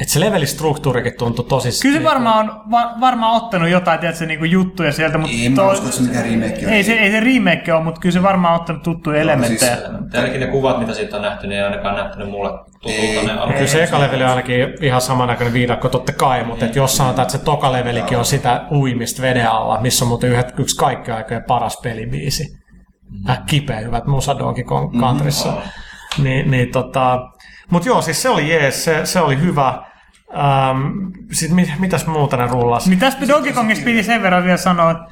Että se levelistruktuurikin tuntui tosi... Kyllä se varmaan on va- varmaan ottanut jotain tiedätkö, niinku juttuja sieltä, mutta Ei, mä usko, että se mikään remake on. ei, se, ei se remake ole, mutta kyllä se varmaan on ottanut tuttuja elementtejä. siis- Ainakin ne kuvat, mitä siitä on nähty, niin ei ainakaan näyttänyt mulle tutulta. Kyllä se eka leveli on ainakin ihan samannäköinen viidakko totta kai, mutta et jos sanotaan, että se toka levelikin on sitä uimista veden alla, missä on muuten yhdet, yksi kaikkien aikojen paras pelibiisi. Äh, kipeä hyvät musa Donkey Kong Countryssa. Niin, niin tota, mutta joo, siis se oli jees, se, se oli hyvä. Ähm, Sitten mit, mitäs muuta ne rullas? Niin tästä Donkey Kongista piti sen verran vielä sanoa, että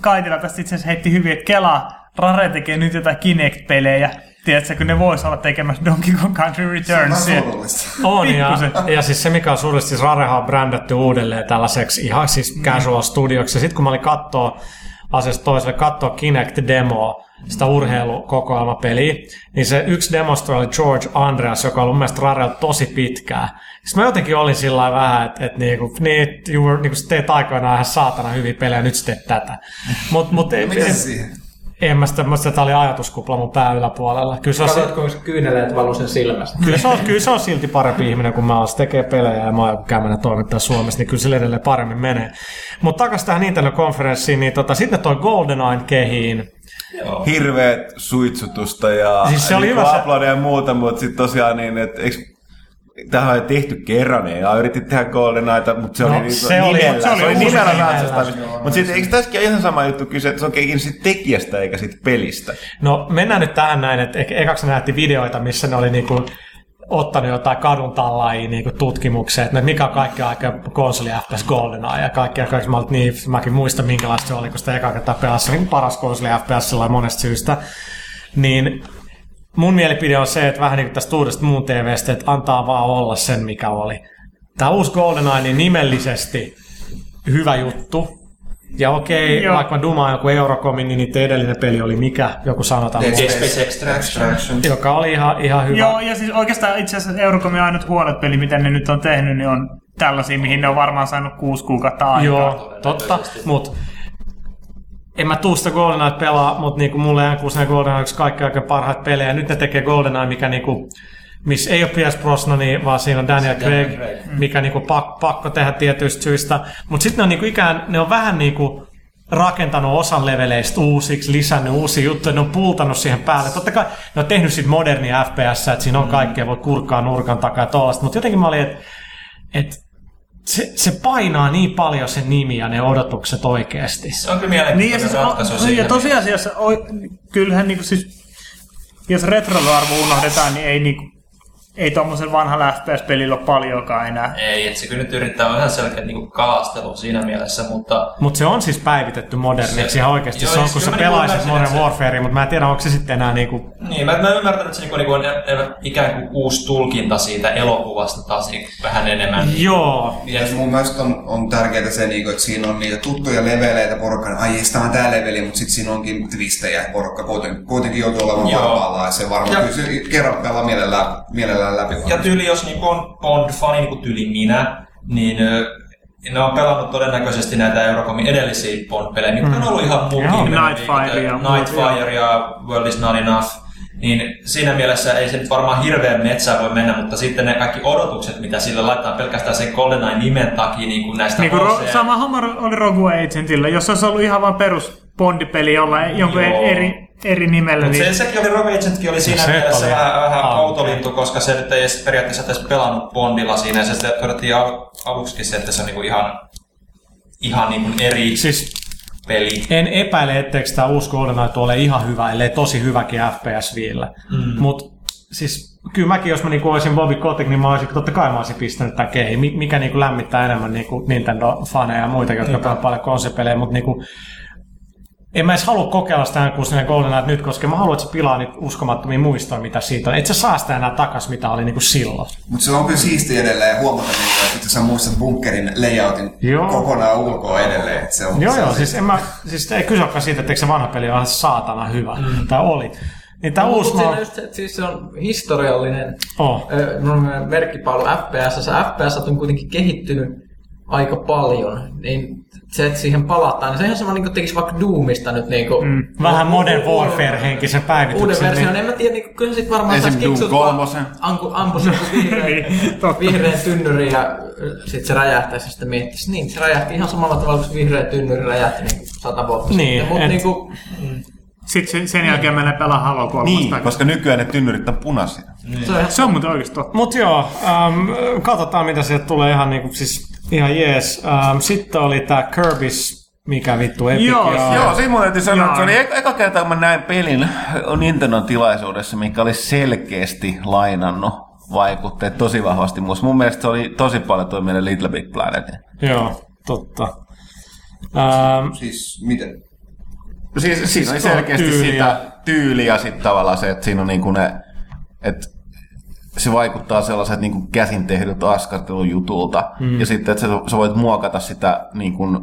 Kaitila tästä itse asiassa heitti hyvin, että Kela, Rare tekee nyt jotain Kinect-pelejä. Tiedätkö, kun ne vois olla tekemässä Donkey Kong Country Returns. surullista. On, ja, Pikkusen. ja siis se mikä on suuresti, siis Rarehan on brändätty uudelleen tällaiseksi ihan siis casual studioksi. Ja sitten kun mä olin kattoo asiasta toiselle, kattoo Kinect-demoa, sitä urheilukokoelmapeliä, niin se yksi demonstra oli George Andreas, joka ollut mun mielestä Rarella tosi pitkää. Sitten mä jotenkin olin sillä lailla vähän, että, että niinku, niin, you were, niinku, teet aikoinaan ihan saatana hyviä pelejä, nyt sä teet tätä. Mut, mut, Mitä siihen? En mä sitä, mä sitä, tää oli ajatuskupla mun pää yläpuolella. Kyllä se on, Katsotko, kun kyyneleet valuu sen silmästä? Kyllä se, on, kyllä se on silti parempi ihminen kuin mä oon. Se tekee pelejä ja mä oon kämmenä toimittaa Suomessa, niin kyllä se edelleen paremmin menee. Mutta takaisin tähän Nintendo-konferenssiin, niin tota, sitten toi GoldenEye kehiin. Hirveet suitsutusta ja Siis se oli niinku hyvä se- ja muuta, mutta sitten tosiaan niin, että eikö Tähän oli tehty kerran, ja yritin tehdä GoldenEyeta, mutta se No, oli, niinku se oli- nimellä, se oli se oli nimellä ratsastamista. Mutta sitten eikö tässäkin ole ihan sama juttu kyse, että se on kiinni siitä tekijästä eikä siitä pelistä? No mennään nyt tähän näin, että ek- ekaksi nähtiin videoita, missä ne oli niinku ottanut jotain kadun tallaajia niinku tutkimuksia, että mikä on kaikki aika konsoli FPS GoldenEye ja kaikki, kaikki mä, olin, niin, mäkin muistan minkälaista se oli, kun sitä eka kertaa pelasi, niin paras konsoli FPS sillä monesta syystä. Niin mun mielipide on se, että vähän niin kuin tästä uudesta muun TVstä, että antaa vaan olla sen, mikä oli. Tämä uusi GoldenEye, niin nimellisesti hyvä juttu. Ja okei, Joo. vaikka mä dumaan joku Eurocomin, niin niiden edellinen peli oli mikä, joku sanotaan, Dead Space Space Extraction. Extraction. joka oli ihan, ihan hyvä. Joo, ja siis oikeastaan itse asiassa Eurocomin ainut huonot peli, mitä ne nyt on tehnyt, niin on tällaisia, mihin ne on varmaan saanut kuusi kuukautta aikaa. Joo, totta, mutta en mä tuu sitä GoldenEye pelaa, mutta niinku mulle N64 GoldenEye on yksi kaikki aika parhaita pelejä. Nyt ne tekee GoldenEye, mikä niinku, missä ei ole Pierce Brosnani, vaan siinä on Daniel Craig, Craig. mikä niinku pak, pakko tehdä tietyistä syistä. Mutta sitten ne on niinku ikään, ne on vähän niinku rakentanut osan leveleistä uusiksi, lisännyt uusia juttuja, ne on pultanut siihen päälle. Totta kai ne on tehnyt siitä modernia FPS, että siinä on kaikkea, voi kurkkaa nurkan takaa ja tollaista, mutta jotenkin mä olin, että et, se, se painaa niin paljon sen nimi ja ne odotukset oikeasti. Se on kyllä Niin, ja, mielenkiintoinen siis, ratkaisu on, siihen. ja tosiasiassa, oi, kyllähän niinku siis, jos retroarvo unohdetaan, niin ei, niinku, ei tuommoisen vanhalla FPS-pelillä ole paljonkaan enää. Ei, että se kyllä nyt yrittää olla ihan selkeä niin kalastelu siinä mielessä, mutta Mutta se on siis päivitetty moderniksi Se- ihan oikeasti. joo, se on, siis kun sä niinku pelaisit Modern Warfarea, mutta mä en tiedä, onko se sitten enää niinku... Niin, mä, mä ymmärtän, että se niinku, niinku on e- ikään kuin uusi tulkinta siitä elokuvasta taas niinku vähän enemmän. Joo, Ja, Ja mun mielestä on, on tärkeää se, niinku, että siinä on niitä tuttuja leveleitä porukkaan. Ai tää on tää leveli, mutta sitten siinä onkin twistejä. Porukka kuitenkin, kuitenkin joutuu olemaan varpaalla ja se varmaan kyllä se kerran pelaa mielellään, mielellään läpi. ja tyyli, jos niinku on Bond-fani, niin kuin tyyli minä, niin ne on pelannut todennäköisesti näitä Eurocomin edellisiä Bond-pelejä, mitkä on ollut ihan muukin. Nightfire ja muut, Nightfire ja World is not enough. Niin siinä mielessä ei se nyt varmaan hirveän metsään voi mennä, mutta sitten ne kaikki odotukset, mitä sille laittaa pelkästään sen GoldenEye nimen takia niin kuin näistä Niin kuin ro, sama homma oli Rogue Agentilla. Jos se olisi ollut ihan vain perus Bondipeli jollain jonkun Joo. eri, eri nimellä, Mut niin se, sekin oli Rogue Agentkin oli siinä Se mielessä oli vähän, vähän outolintu, koska se nyt ei edes periaatteessa edes pelannut Bondilla siinä. Ja se sitten todettiin al- aluksikin se, että se on niinku ihan, ihan niinku eri siis peli. en epäile, etteikö tämä uusi GoldenEye ole ihan hyvä, ellei tosi hyväkin FPS vielä. Mm. Mutta siis kyllä mäkin, jos mä niinku olisin Bobby Kotick, niin mä olisin, totta kai mä olisin pistänyt tämän kei, Mi- mikä niinku lämmittää enemmän niinku Nintendo-faneja ja muita, jotka pelaa paljon konsepelejä, mutta niinku, en mä edes halua kokeilla sitä N64 GoldenEye nyt, koska mä haluan, että se pilaa niitä uskomattomia muistoja, mitä siitä on. Et sä saa sitä enää takas, mitä oli niinku silloin. Mutta se on kyllä siisti edelleen huomata, niinku, että itse sä muistat bunkerin layoutin Joo. kokonaan ulkoa edelleen. Että se on, Joo, se joo, siis, en mä, siis ei kyse olekaan siitä, että se vanha peli on ihan saatana hyvä, mm. tai oli. Niin tää No, uusi siinä just se, että siis se on historiallinen Oh. ö, no, merkkipaalu FPS. FPS on kuitenkin kehittynyt aika paljon, niin se, että siihen palataan, niin se on ihan sama niin kuin tekisi vaikka Doomista nyt niin kuin, Mm, vähän Modern Warfare-henkisen päivityksen. Uuden version, niin- en mä tiedä, niin kyllä sit varmaan saisi kiksut vaan kolmosen. ampu, ampus joku vihreän, vihreän tynnyri ja sitten se räjähtäisi ja sitten miettisi, niin se räjähti ihan samalla tavalla kuin se vihreä tynnyri räjähti niin kuin sata vuotta Niin, sitten. Mutta et- niin kuin, sitten sen, jälkeen menee pelaa Halo 3. Niin, koska nykyään ne tynnyrit on punaisia. se on ihan Se on muuten oikeasti totta. Mut joo, ähm, katsotaan mitä sieltä tulee ihan niinku, siis ihan jees. Ähm, sitten oli tää Kirby's, mikä vittu Epic. Joo, ja- Joo, siinä mun täytyy sanoa, että se oli eka, eka kerta, kun mä näin pelin Nintendon tilaisuudessa, mikä oli selkeästi lainannut vaikutteet tosi vahvasti muista. Mun mielestä se oli tosi paljon tuo meidän Little Big Planet. Joo, totta. Ähm, Siis miten? Siis, siinä oli tuo selkeästi tyyli sitä ja- tyyliä ja sitten tavallaan se, että siinä on niinku ne, että se vaikuttaa sellaiset niinku käsin tehdyltä askartelujutulta. Mm. Ja sitten, että sä, sä voit muokata sitä niin kuin,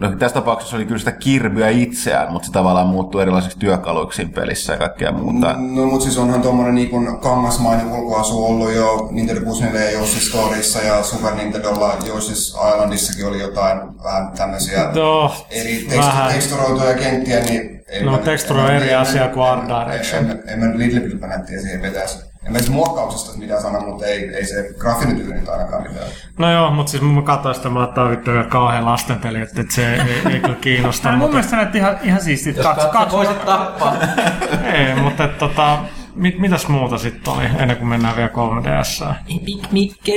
no tässä tapauksessa oli kyllä sitä kirbyä itseään, mutta se tavallaan muuttuu erilaisiksi työkaluiksi pelissä ja kaikkea muuta. No mut siis onhan tommonen niinku kangasmainen ulkoasu ollut jo Nintendo 64 Yoshi Storyssa ja Super Nintendolla Yoshi's Islandissakin oli jotain vähän tämmöisiä no, eri vähän. teksturoituja kenttiä, niin... ei No, teksturi on eri asia kuin Art en- Direction. En, en, en mä Little Planettia siihen vetäisi. En mä edes muokkauksesta mitään sano, mutta ei, ei se graafinen tyyli nyt ainakaan mitään. No joo, mutta siis mä katsoin sitä, mä oon vittu kauhean lastenpeli, että et se ei, ei kyllä kiinnosta. Tää mun mutta, mielestä näytti ihan, ihan siistit. jos Kaksi, kaksi, voisit tappaa. ei, mutta et, tota, mit, mitäs muuta sitten oli, ennen kuin mennään vielä 3DS. Epic Mikke.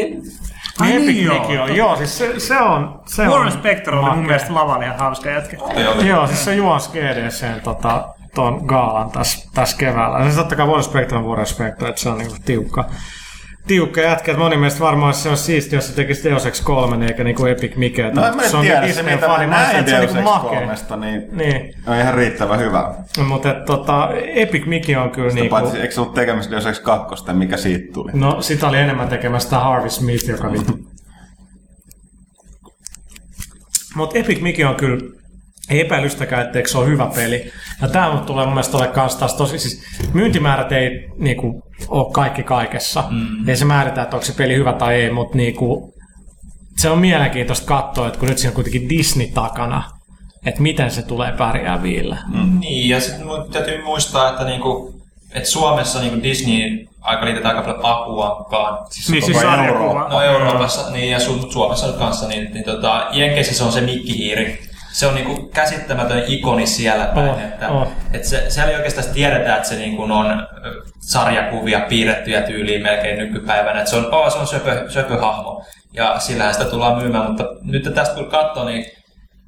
Ai Niin niin, Epic joo. Mickey on, joo, siis se, se on... Se Warren on Spector oli mun mielestä lavalla ihan hauska jätkä. Joo, siis se juonsi GDCn tota, ton gaalan tässä täs keväällä. Siis totta kai Warren Spector on Warren Spector, että se on niinku tiukka. Tiukka jätkä, että moni mielestä varmaan se on siistiä, jos se tekisi Deus Ex 3 eikä niinku Epic Mickey. No en mä se on tiedä, se mitä mä fani, mä ajattelin, näin se Deus Ex makea. 3, niin, Niin, on ihan riittävän hyvä. mutta tota, Epic Mickey on kyllä Niinku... niinku... Paitsi, eikö se ollut tekemässä Deus Ex 2, mikä siitä tuli? No, sitä oli enemmän tekemästä Harvey Smith, joka vittu. Mutta Epic Mickey on kyllä ei epäilystäkään, etteikö se ole hyvä peli. Ja tämä tulee mun mielestä ole kans taas tosi, siis myyntimäärät ei niinku, ole kaikki kaikessa. Mm. Ei se määritä, että onko se peli hyvä tai ei, mutta niinku, se on mielenkiintoista katsoa, että kun nyt siinä on kuitenkin Disney takana, että miten se tulee pärjää viillä. Niin, ja sitten mun täytyy muistaa, että niinku, et Suomessa niinku Disney aika liitetään aika paljon Akuankkaan. Siis Niin siis sarjakuva. No Euroopassa, niin ja Su- Suomessa nyt kanssa, niin, niin tota, Jenkeissä se on se mikkihiiri. Se on niinku käsittämätön ikoni siellä päin, Oh, että oh. et se, siellä ei oikeastaan tiedetään, että se niinku on sarjakuvia piirrettyjä tyyliin melkein nykypäivänä. Et se on, oh, se on söpö, söpöhahmo ja sillähän sitä tullaan myymään, mutta nyt tästä kun katsoo, niin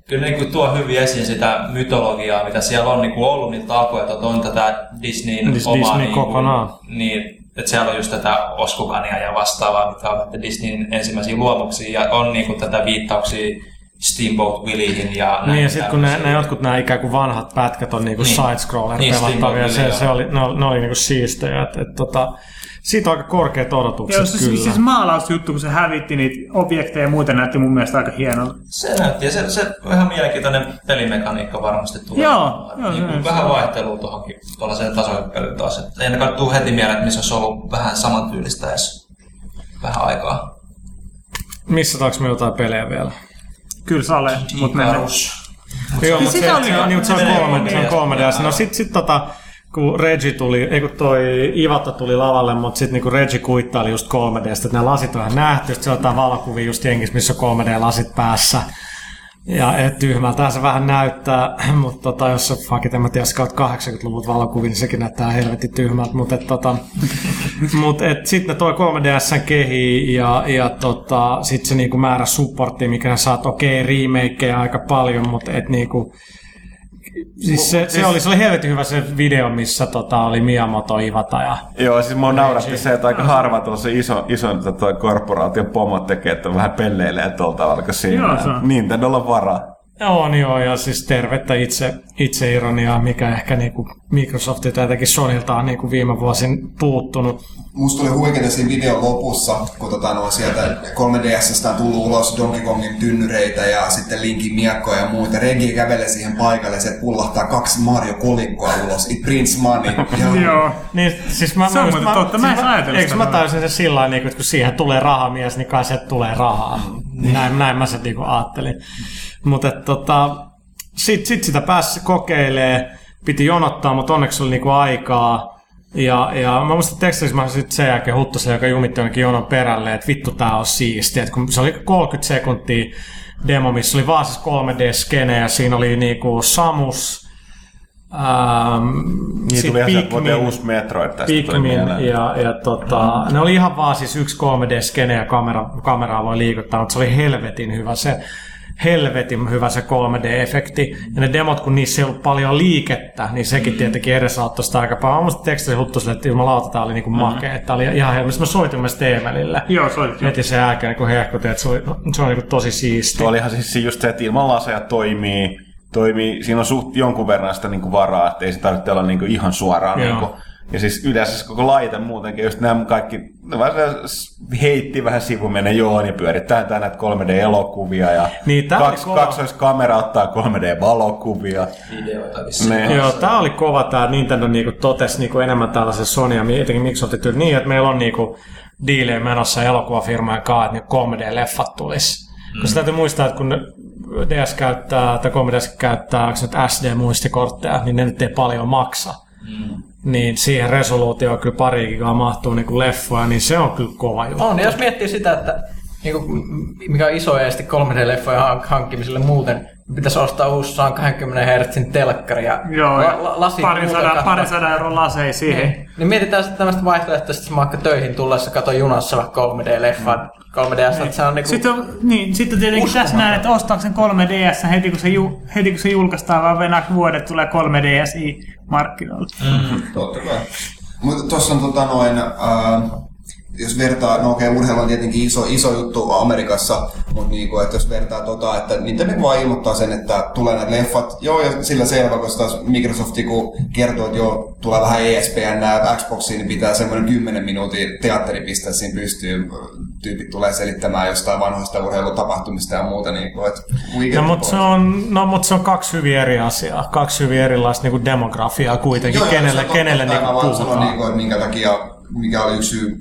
kyllä niin kuin tuo hyvin esiin sitä mytologiaa, mitä siellä on niin kuin ollut niitä talkoita, että on tätä Disneyn Dis- omaa... Disney niin kuin, kokonaan. Niin, että siellä on just tätä oskukania ja vastaavaa, mitkä ovat Disneyn ensimmäisiä luomuksia, ja on niin kuin tätä viittauksia Steamboat Williehin ja näin Niin ja sitten kun ne, ne jotkut nämä ikään kuin vanhat pätkät on niinku Niin. side-scroller Niin, pelattavia, se, se oli, ne, oli- ne oli niinku siistejä. Et, et, tota, siitä on aika korkeat odotukset Joo, siis, kyllä. siis maalausjuttu, kun se hävitti niitä objekteja ja muuta, näytti mun mielestä aika hienolta. Se näytti, ja se, se on ihan mielenkiintoinen pelimekaniikka varmasti tulee. Joo, joo, niin se- kuin se- vähän vaihtelua tuohonkin tuollaiseen tasohyppelyyn taas. Et ei ainakaan tuu heti mieleen, että missä olisi ollut vähän samantyylistä edes vähän aikaa. Missataanko me jotain pelejä vielä? Kyllä sale, mutta. Icarus. Joo, mutta se, oli- on, niin, se on kolme, se on kolme DS. No sit, sit tota, kun Reggie tuli, ei kun toi Ivata tuli lavalle, mutta sitten niinku Reggie kuittaili just 3D, että nämä lasit on ihan nähty, sitten se on jotain valokuvia just jengissä, missä on 3D-lasit päässä. Ja et tyhmältä se vähän näyttää, mutta tota, jos sä fuckit, en mä tiedä, scout 80-luvut valokuvia, niin sekin näyttää helvetin tyhmältä. Mutta tota, mut et sitten ne toi 3DS kehi ja, ja tota, sitten se niinku määrä supporttia, mikä sä saat, okei, okay, remakeja aika paljon, mutta et niinku, Siis se, se, oli, se oli helvetin hyvä se video, missä tota, oli Miyamoto, Ivata ja... Joo, siis mua nauratti se, että aika harva tuossa iso, ison tota, korporaation pomot tekee, että vähän pelleilee tuolla tavalla, kun siinä Joo, se on. Nintendolla varaa. On joo, ja siis tervettä itse, itse ironiaa, mikä ehkä niinku Microsoftilta ja jotenkin Sonilta on niinku viime vuosin puuttunut. Musta oli huikeeta siinä videon lopussa, kun tota, no, sieltä 3DSstä on tullut ulos Donkey Kongin tynnyreitä ja sitten Linkin miekkoja ja muuta. Regi kävelee siihen paikalle ja se pullahtaa kaksi Mario-kolikkoa ulos. It prints money. Ja Joo. Niin, siis mä, Se on muuten totta, mä en siis ajatellut Eikö sitä mä täysin se sillä lailla, niin, että kun siihen tulee rahamies, niin kai se tulee rahaa. Näin, näin mä se niin ajattelin. Mutta tota, sit, sit sitä pääsi kokeilee, piti jonottaa, mutta onneksi oli niinku aikaa. Ja, ja mä muistan tekstissä mä sitten sen jälkeen Huttosen, joka jumitti jonnekin jonon perälle, että vittu tää on siistiä. Et kun se oli 30 sekuntia demo, missä oli vaan siis 3D-skene ja siinä oli niinku Samus, ähm, Niin tuli ihan Pikmin- vuoteen uusi Metroid tästä tuli Pikmin ja, ja tota, ne oli ihan vaan siis yksi 3D-skene ja kamera, kameraa voi liikuttaa, mutta se oli helvetin hyvä se helvetin hyvä se 3D-efekti. Ja ne demot, kun niissä ei ollut paljon liikettä, niin sekin tietenkin edesauttoi sitä aika paljon. Mä muistin tekstissä huttu että jumalauta, tää oli niinku makea. Tää oli ihan helvetin. Mä soitin myös Teemelille. Joo, se oli. Heti sen jälkeen kun hehkutin, että se oli, se oli niinku tosi siisti. Tuo olihan siis just se, että ilman laseja toimii, toimii siinä on suht jonkun verran sitä niinku varaa, että ei se tarvitse olla niinku ihan suoraan. Joo. Niinku. Ja siis yleensä se koko laite muutenkin, just nämä kaikki, vaan se heitti vähän sivumenen, joo, niin pyörittää tää näitä 3D-elokuvia ja Niin, kaksi, kova. kaksoiskamera ottaa 3D-valokuvia. Videoita. Ne. Joo, tää oli kova tää Nintendo niinku totesi niinku enemmän tällaisen Sony ja etenkin Microsoftin tyyli niin, että meillä on niinku diilejä menossa elokuvafirmojen kanssa, että niinku 3D-leffat tulis. Mm. Koska täytyy muistaa, että kun DS käyttää, tai 3DS käyttää onko se nyt SD-muistikortteja, niin ne nyt ei paljon maksa. Mm. Niin siihen resoluutioon kyllä pari gigaa mahtuu niinku leffoja, niin se on kyllä kova juttu. On, jos miettii sitä, että niinku, m- mikä on iso este 3D-leffojen hank- hankkimiselle muuten, pitäisi ostaa uusi 120 Hz telkkari ja Joo, la, la, lasit parin muuta sadan, parin sadan euron lasei siihen. Niin. niin mietitään sitten tämmöistä vaihtoehtoista, että mä vaikka töihin tullessa katon junassa vaikka 3D-leffaa. 3DS, että se on niinku... Sitten, on, niin, sitten tietenkin tässä näen, että ostaako sen 3DS heti kun se, ju, heti kun se julkaistaan, vaan venää vuodet tulee 3DSi markkinoille. Totta kai. Mutta tuossa on tota noin, ää, jos vertaa, no okei, urheilu on tietenkin iso, iso juttu Amerikassa, mutta niinku, että jos vertaa tota, että Nintendo vaan ilmoittaa sen, että tulee näitä leffat, joo, ja sillä selvä, koska taas Microsoft kun kertoo, että joo, tulee vähän ESPN nää Xboxiin, niin pitää semmoinen 10 minuutin teatteripiste siinä pystyy, tyypit tulee selittämään jostain vanhoista urheilutapahtumista ja muuta, niin kuin, että No mutta se, on, no, mut se on kaksi hyvin eri asiaa, kaksi hyvin erilaista niinku demografiaa kuitenkin, Joo, kenelle, joo, kenelle totta, niinku mä vaan puhutaan. niinku, että minkä takia, mikä oli yksi syy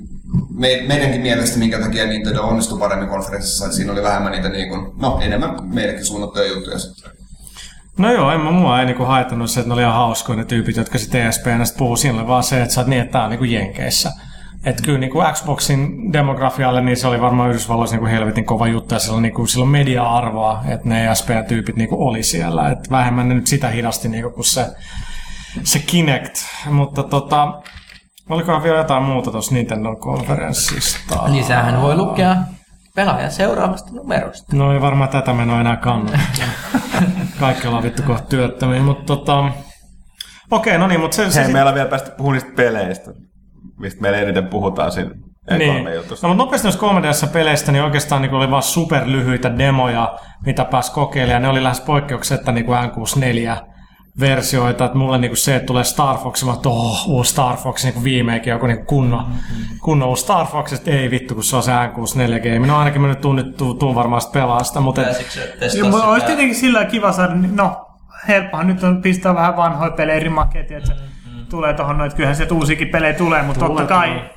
me, meidänkin mielestä, minkä takia Nintendo onnistui paremmin konferenssissa, siinä oli vähemmän niitä, niin kuin, no enemmän meillekin suunnattuja juttuja sitten. No joo, en mä mua ei niinku haitannut se, että ne oli ihan hauskoja ne tyypit, jotka sitten ESPN sit puhuu siinä, vaan se, että sä oot niin, että tää on niinku Jenkeissä. Että kyllä niinku Xboxin demografialle, niin se oli varmaan Yhdysvalloissa niinku helvetin kova juttu, ja sillä niinku, sillä on media-arvoa, että ne ESPN-tyypit niinku oli siellä. Et vähemmän ne nyt sitä hidasti niinku kuin se, se Kinect. Mutta tota, olikohan vielä jotain muuta tuossa Nintendo-konferenssista? Lisäähän voi lukea pelaajan seuraavasta numerosta. No ei varmaan tätä menoa enää kannata. Kaikki ollaan vittu kohta työttömiä, mutta tota... Okei, no niin, mutta se... se Hei, sit- meillä on vielä päästä puhua niistä peleistä, mistä meillä eniten puhutaan siinä Niin. E3-jutussa. No, mutta nopeasti noista 3DS-peleistä, niin oikeastaan niin oli vaan superlyhyitä demoja, mitä pääsi kokeilemaan. Ne oli lähes poikkeuksetta niin kuin N64 versioita, että mulle niinku se, että tulee Star Fox, mä oon, oh, uusi Star Fox niinku viimeinkin joku niinku kunnon, kunnon uusi Star Fox, että ei vittu, kun se on se N64-game. No ainakin mä nyt tuun, nyt tuun, tuun varmaan sitä pelaa sitä, mutta et, se mu- olisi tietenkin sillä kiva saada, niin- no helppohan nyt on pistää vähän vanhoja pelejä eri makeet, että se tulee tuohon noin, että kyllähän sieltä uusiakin pelejä tulee, mutta Tulee, totta kai tulee.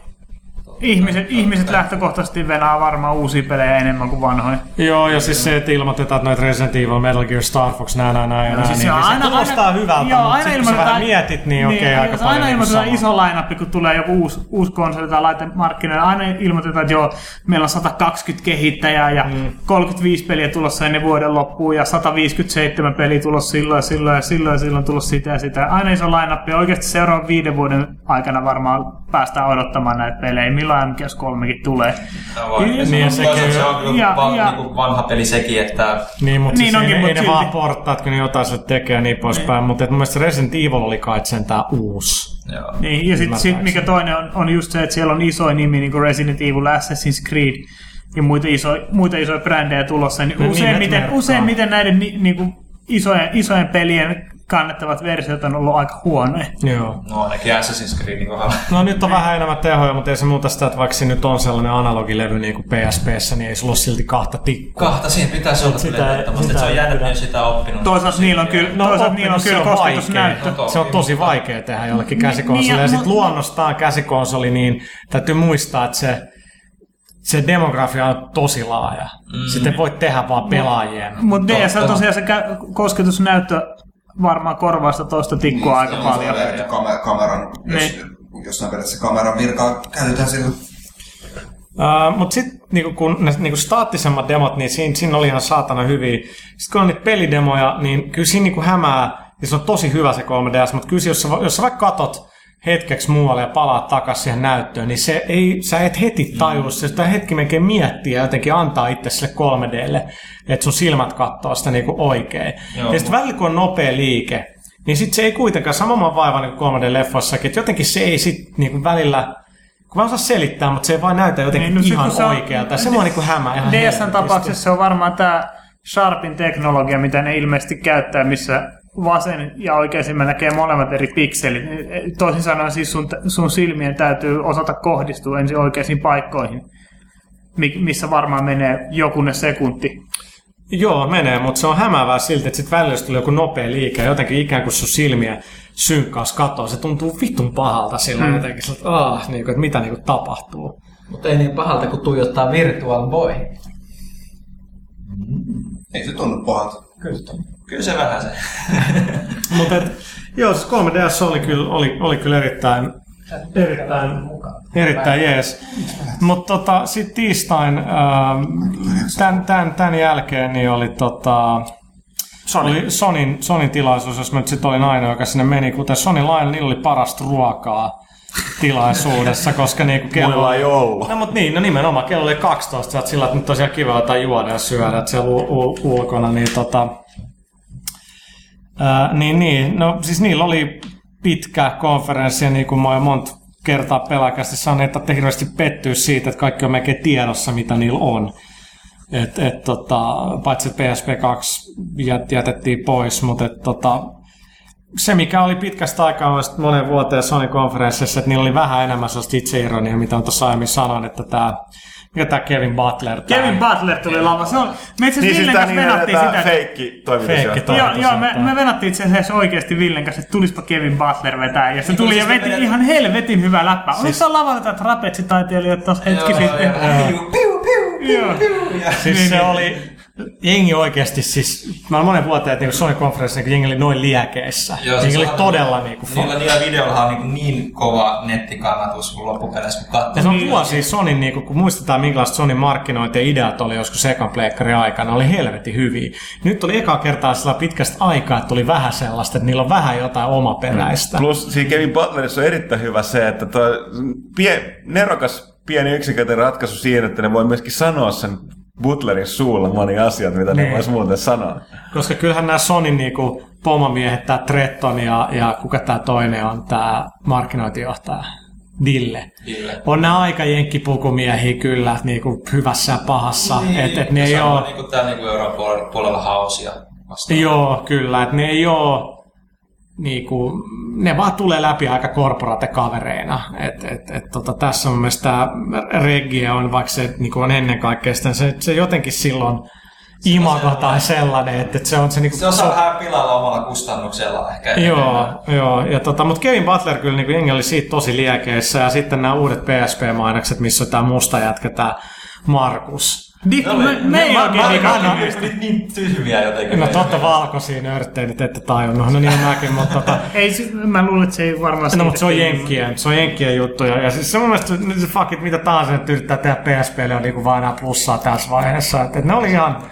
Ihmiset, ihmiset lähtökohtaisesti venää varmaan uusia pelejä enemmän kuin vanhoja. Joo, ja siis se, että ilmoitetaan, että noita Resident Evil, Metal Gear, Star Fox, nää, nää, nää ja nää, siis niin, niin se aina- kuulostaa aina- hyvältä, joo, mutta aina sitten kun sä vähän mietit, niin okei, niin, aika paljon Aina niin ilmoitetaan iso lainappi, kun tulee joku uusi, uusi konsoli tai laite markkinoille. Aina ilmoitetaan, että joo, meillä on 120 kehittäjää ja Mm. 35 peliä tulossa ennen vuoden loppuun ja 157 peliä tulossa silloin ja silloin ja silloin ja silloin tulossa sitä ja sitä. Aina iso lainappi. Oikeasti seuraavan viiden vuoden aikana varmaan päästään odottamaan näitä pelejä. Milloin MGS3kin tulee. On- Niin, ja sekin- Toisaalta se on kyllä ja- van, ja- niinku vanha peli sekin, että Niin, mutta Niin siis onkin, ei, mut ei ne vaan porttaat, kun ne jotain sille tekee ja niin poispäin. Mutta et mun mielestä Resident Evil oli kai sentään uusi. joo. Niin, ja sitten sit, mikä toinen on, on just se, että siellä on isoja nimi, niin kuin Resident Evil, Assassin's Creed ja muita, iso, muita isoja brändejä tulossa. Niin useimmiten, merkkaa. useimmiten näiden ni, niin kuin isojen, isojen pelien kannettavat versiot on ollut aika huonoja. Joo. No ainakin Assassin's Creedin kohdalla. No nyt on vähän enemmän tehoja, mutta ei se muuta sitä, että vaikka se nyt on sellainen analogilevy niin kuin PSPssä, niin ei sulla ole silti kahta tikkua. Kahta siinä pitäisi olla Sitä- kyllä sitä että se on jännä, että ne on sitä oppinut. Toisaalta niillä on kyllä, No, toisaalta niillä on kyllä se on kosketusnäyttö. Se on tosi vaikea tehdä jollekin käsikonsolille. Niin, ja ja sitten luonnostaan käsikonsoli, niin täytyy muistaa, että se, se demografia on tosi laaja. Mm. Sitten voit tehdä vaan pelaajien. Mutta DS on tosiaan se kosketusnäyttö varmaan korvaa sitä toista tikkua aika Se on paljon. sellainen, että kame- kameran, jos, Niin. jossain periaatteessa kameran virkaa käytetään sillä. Uh, Mutta sitten niinku, kun ne niinku staattisemmat demot, niin siinä, siinä oli ihan saatana hyviä. Sitten kun on niitä pelidemoja, niin kyllä siinä niinku hämää, ja se on tosi hyvä se 3DS, mutta kyllä se, jos sä, jos sä vaikka katot hetkeksi muualle ja palaat takaisin siihen näyttöön, niin se ei, sä et heti tajua, se sitä hetki melkein miettiä ja jotenkin antaa itse sille 3Dlle, että sun silmät katsoo sitä niinku oikein. Joo, ja sitten välillä kun on nopea liike, niin sitten se ei kuitenkaan samalla vaiva niin 3D-leffoissakin, että jotenkin se ei sitten niinku välillä, kun mä osaan selittää, mutta se ei vaan näytä jotenkin Niin, no niin, ihan se on- oikealta. Se mua niinku hämää ihan DSn tapauksessa se on varmaan tämä Sharpin teknologia, mitä ne ilmeisesti käyttää, missä vasen ja oikein näkee molemmat eri pikselit. Toisin sanoen siis sun, sun silmien täytyy osata kohdistua ensin oikeisiin paikkoihin, mi- missä varmaan menee jokunen sekunti. Joo, menee, mutta se on hämäävää silti, että sitten välillä jos tulee joku nopea liike, ja jotenkin ikään kuin sun silmiä synkkaus katoa, se tuntuu vitun pahalta silloin mm. jotenkin, sillä, että, ah, niin kuin, että mitä niin kuin, tapahtuu. Mutta ei niin pahalta kuin tuijottaa Virtual Boy. Ei se tunnu pahalta. Kyllä se vähän se. Mutta joo, siis 3DS oli kyllä, oli, oli kyllä erittäin, erittäin, erittäin jees. Mutta tota, sitten tiistain, ähm, tämän, tämän, tämän jälkeen niin oli tota, Sony. Oli Sonin, Sonin tilaisuus, jos mä nyt sitten olin ainoa, joka sinne meni, kuten Sony Line, niillä oli parasta ruokaa tilaisuudessa, koska niinku kello... Muilla ei ollut. No mut niin, no nimenomaan, kello oli 12, sä oot sillä, että nyt tosiaan kiva jotain juoda ja syödä, että siellä u- u- ulkona, niin tota... Ää, niin, niin, no siis niillä oli pitkä konferenssi ja niin kuin mä oon monta kertaa pelaakästi sanonut, että hirveästi pettyy siitä, että kaikki on melkein tiedossa, mitä niillä on. Et, et, tota, paitsi että PSP2 jät, jätettiin pois, mutta et, tota, se, mikä oli pitkästä aikaa monen vuoteen Sony-konferenssissa, että niillä oli vähän enemmän sellaista itseironia, mitä on tuossa aiemmin sanoin, että tämä mikä tämä Kevin Butler. Tää, Kevin Butler tuli lava. Se on, me itse Niin asiassa siis Villen tää kanssa niin venattiin sitä. feikki toimitusjohtaja. Feikki toi- Joo, joo me, me venattiin itse asiassa oikeasti Villen kanssa, että tulispa Kevin Butler vetää. Ja se tuli ja siis veti ihan helvetin hyvä läppä. Oliko se lavalla tätä trapetsitaiteilijat tuossa hetki Joo, sitten? joo. Piu, piu, piu, Joo. Siis se oli, jengi oikeasti siis, mä olen monen vuoteen, että niin Sony Conference niin jengi oli noin liekeissä. Joo, jengi siis oli todella niin kuin, Niillä, niillä videoilla on niin, niin kova nettikannatus kun loppupeleissä, kun katsoo. ja se on vuosi Sony, niin kun muistetaan minkälaista Sony markkinointi ja ideat oli joskus ekan pleikkarin aikana, oli helvetin hyviä. Nyt oli eka kertaa sillä pitkästä aikaa, että tuli vähän sellaista, että niillä on vähän jotain omaperäistä. Plus siinä Kevin Butlerissa on erittäin hyvä se, että tuo pie, nerokas pieni yksinkertainen ratkaisu siinä, että ne voi myöskin sanoa sen Butlerin suulla moni asiat, mitä ne Niin. vois muuten sanoa. Koska kyllähän nämä Sonin niinku pomomiehet, tämä Tretton ja, ja kuka tämä toinen on, tämä markkinointijohtaja, Dille. Dille. On nämä aika jenkkipukumiehiä kyllä, niinku hyvässä ja pahassa. Niin, et, et ne ei ole, Niin kuin täällä niin Euroopan puolella hausia vastaan. joo kyllä, että ne ei ole, niinku, ne vaan tulee läpi aika korporate-kavereina. Et, et, et, tota, tässä on mun mielestä tämä Regie on, vaikka se niinku on ennen kaikkea sitä, se, se jotenkin silloin imago tai sellainen, että, että se on se, niinku, Se osaa vähän pilalla omalla kustannuksella ehkä. Joo, joo. Ja tota, mutta Kevin Butler kyllä niin jengi oli siitä tosi liekeissä. Ja sitten nämä uudet PSP-mainokset, missä on tämä musta jätkä, tämä Markus. Di- Ne oli- me, me ei mä- oikein niinku- mä- Kaikki niin tyhmiä jotenkin. No totta valkoisia nörttejä nyt ette tajunnut. No niin mäkin, mutta tota, Ei, se- mä luulen, että se ei varmaan... No, mutta se on jenkkien, se on jenkkien juttu. Ja, ja siis se mun mielestä nyt se fuck it, mitä tahansa nyt yrittää tehdä PSPlle on niinku vaan enää plussaa tässä vaiheessa. Että et ne oli ihan,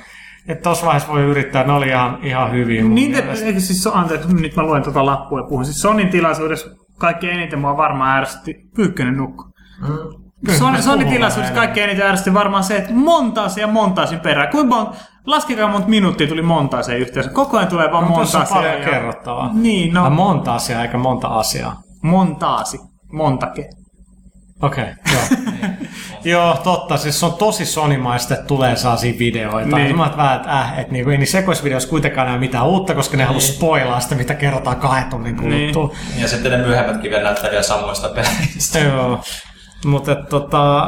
että tossa vaiheessa voi yrittää, ne oli ihan, ihan hyviä mun Niin, mielestä. eikö siis, anteeksi, nyt mä luen tuota lappua ja puhun. Siis Sonin tilaisuudessa kaikkein eniten mua varmaan ärsytti Pyykkönen nukku. Kyllä, Sony, Sony tilaisuudessa kaikkein eniten ärsytti varmaan se, että montaasin ja montaasin perään. Kuinka mon, laskekaa monta minuuttia tuli montaaseen yhteensä. Koko ajan tulee vaan No, tuossa on montaasia. paljon kerrottavaa. Niin, Tai no monta asiaa eikä monta asiaa. montaasi. Montake. Okei, okay, joo. joo, totta. Siis se on tosi sonimaista, että tulee sellaisia videoita. Niin. Niin. Mä vähän, että äh, että niinku, ei sekoisvideoissa kuitenkaan näy mitään uutta, koska ne niin. halus spoilaa sitä, mitä kerrotaan kahden tunnin kuluttua. Niin. Ja sitten ne myöhemmätkin vielä näyttää vielä samoista peleistä. Joo. Mutta tota,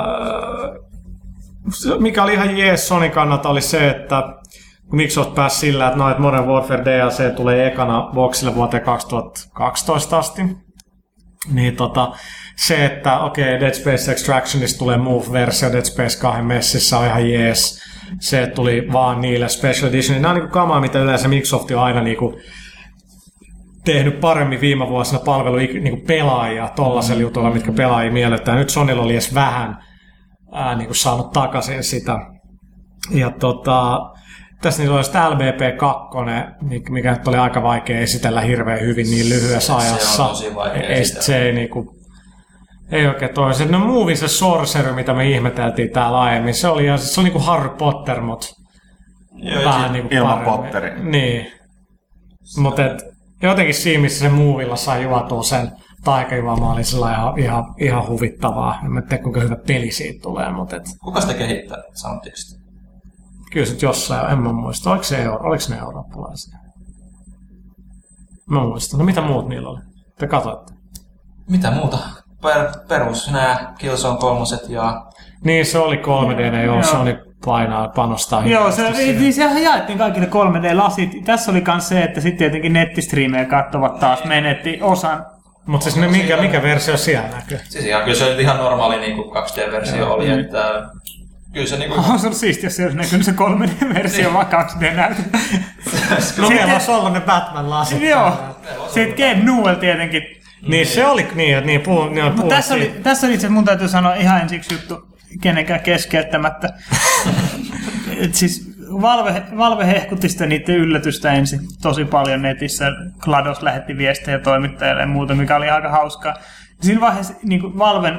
mikä oli ihan jees Sonin kannalta oli se, että olet päässyt sillä, että, no, että Modern Warfare DLC tulee ekana Voxille vuoteen 2012 asti. Niin tota, se, että okei, okay, Dead Space Extractionista tulee Move-versio Dead Space 2 messissä on ihan jees. Se tuli vaan niille Special Edition. Nämä on niinku kamaa, mitä yleensä Microsoft on aina niinku tehnyt paremmin viime vuosina palvelu niinku pelaajia tollaisella jutulla, mitkä pelaajia miellyttää. Nyt Sonylla oli edes vähän ää, niinku saanut takaisin sitä. Ja tota, tässä niillä oli sitä LBP2, mikä- mikä nyt oli aika vaikea esitellä hirveän hyvin niin lyhyessä Se on ajassa. tosi vaikea ei, esitellä. se ei niinku, ei oikein toisi. No Movie se Sorcerer, mitä me ihmeteltiin täällä aiemmin, se oli, se oli niinku Harry Potter, mutta Joo, vähän niinku ilman paremmin. Potteri. Niin. Mutta jotenkin siinä, missä se Movilla sai juotua sen taikajuomaan, oli sillä ihan, ihan, ihan huvittavaa. En mä tiedä, kuinka hyvä peli siitä tulee, mutta et, Kuka sitä kehittää? Sanotteko sitä? kyllä se jossain, en mä muista. Oliko, se, euro- oliko ne eurooppalaisia? Mä muistan. No mitä muut niillä oli? Te katsoitte. Mitä muuta? Per, perus nämä Killzone kolmoset ja... Niin, se oli 3D, joo, Joo. Sony painaa, panostaa Joo, se, niin sehän jaettiin kaikille 3D-lasit. Tässä oli myös se, että sitten tietenkin nettistriimejä katsovat taas menetti osan. Mutta siis ne, mikä, mikä versio siellä näkyy? Siis ihan, kyllä se ihan normaali niin kuin 2D-versio oli, että... Kyllä se niin kuin... On se ollut siistiä, jos se olisi näkynyt se 3D-versio vaan 2D-näytö. No meillä olisi ollut ne Batman-lasit. Joo. Sitten Gabe Newell tietenkin. Niin se oli niin, että niin, puhun, niin Mutta tässä oli, tässä oli itse mun täytyy sanoa ihan ensiksi juttu kenenkään keskeyttämättä. Et siis Valve, Valve hehkutti sitä niiden yllätystä ensin tosi paljon netissä. GLaDOS lähetti viestejä toimittajalle ja muuta, mikä oli aika hauskaa. Siinä vaiheessa niin kuin Valven,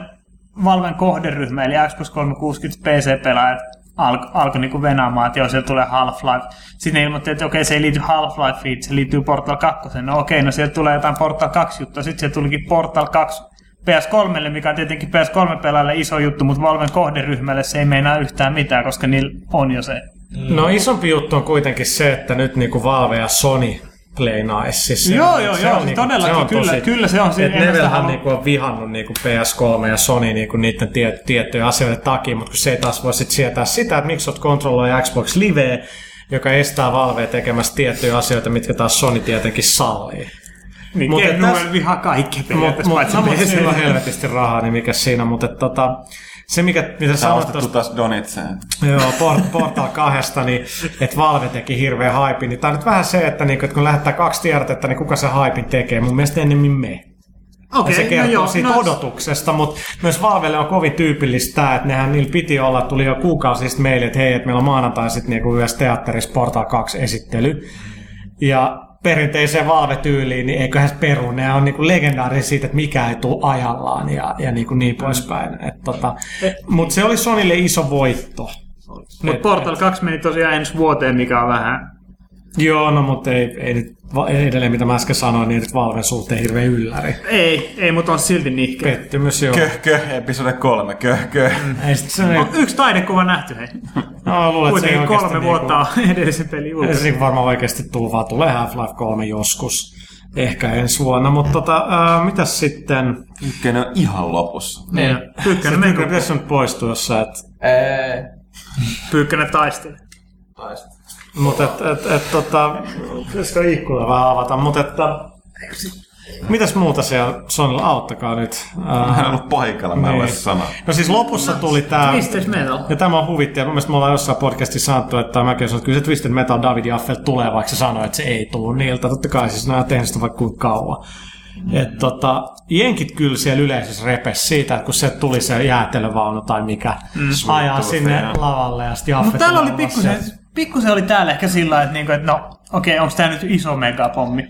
Valven kohderyhmä, eli Xbox 360 PC-pelaajat, alkoi alko niinku venaamaan, että joo, siellä tulee Half-Life. Sitten ne ilmoitti, että okei, se ei liity Half-Lifeen, se liittyy Portal 2. No okei, no sieltä tulee jotain Portal 2 juttua. Sitten sieltä tulikin Portal 2 PS3, mikä on tietenkin PS3-pelaajalle iso juttu, mutta Valven kohderyhmälle se ei meinaa yhtään mitään, koska niillä on jo se. No isompi juttu on kuitenkin se, että nyt niinku Valve ja Sony nice. Siis se- Joo, joo, se joo, on siis todellakin, kyllä- kyllä se on. Et Nevelhän niinku on vihannut niinku PS3 ja Sony niinku niiden tie, tiettyjen asioiden takia, mutta kun se ei taas voi sit sietää sitä, että miksi olet kontrolloi Xbox Live, joka estää Valvea tekemästä tiettyjä asioita, mitkä taas Sony tietenkin sallii. Niin Mut et täs- vihaa kaikki Mutta periaatteessa, paitsi no, PC. sillä on helvetisti rahaa, niin mikä siinä, mutta tota, se, mikä, mitä Sä sanoit ostettu tuosta taas Donitseen. Joo, Port- Portal 2, niin, että Valve teki hirveän haipin. Niin tämä on nyt vähän se, että, niin, että kun lähettää kaksi tiedotetta, niin kuka se haipin tekee? Mun mielestä ennemmin me. Okei, ja se kertoo no joo, siitä no, odotuksesta, mutta myös Valvelle on kovin tyypillistä tämä, että nehän niillä piti olla, tuli jo kuukausi sitten meille, että hei, että meillä on maanantai sitten niinku yhdessä teatterissa Portal 2 esittely. Ja perinteiseen Valve-tyyliin, niin eiköhän se peru. Ne on niinku legendaarinen siitä, että mikä ei tule ajallaan ja, ja niinku niin poispäin. Tota, mutta se oli Sonille iso voitto. Mutta Portal 2 meni tosiaan ensi vuoteen, mikä on vähän... Joo, no mutta ei, ei nyt, edelleen mitä mä äsken sanoin, niin nyt Valven suhteen hirveä ylläri. Ei, ei, mutta on silti nihkeä. Pettymys joo. Köh, köh, episode kolme, köh, köh. Ei sit se, On yksi taidekuva nähty, hei. no, luulen, että se ei Kuitenkin kolme vuotta on edellisen pelin Ei se niinku varmaan oikeasti tuu, vaan tulee Half-Life 3 joskus. Ehkä ensi vuonna, mutta tota, ää, mitäs sitten? Ykkönen on ihan lopussa. Niin. Pyykkönen Kyllä meni, pitäisi nyt poistua jossa, että Ee, Pyykkönen taisteli. Mutta et, et, et, tota, pitäisikö ikkuna vähän avata, mutta että mitäs muuta siellä Sonilla, auttakaa nyt. Mä en Ää, ollut paikalla, mä en niin. ole sanoa. No siis lopussa tuli tää, Twisted Metal. ja tämä on huvitti, ja mun mielestä me ollaan jossain podcastissa sanottu, että mäkin sanoin, että kyllä se Twisted Metal David Jaffel tulee, vaikka se sanoi, että se ei tule niiltä. Totta kai siis ne on tehnyt sitä vaikka kuinka kauan. Et tota, jenkit kyllä siellä yleisössä repes siitä, että kun se tuli se jäätelövaunu tai mikä mm. ajaa sinne lavalle ja sitten Jaffe Mutta täällä oli pikkusen. Pikkusen oli täällä ehkä sillä että, niinku, että no okei, onko tämä nyt iso megapommi?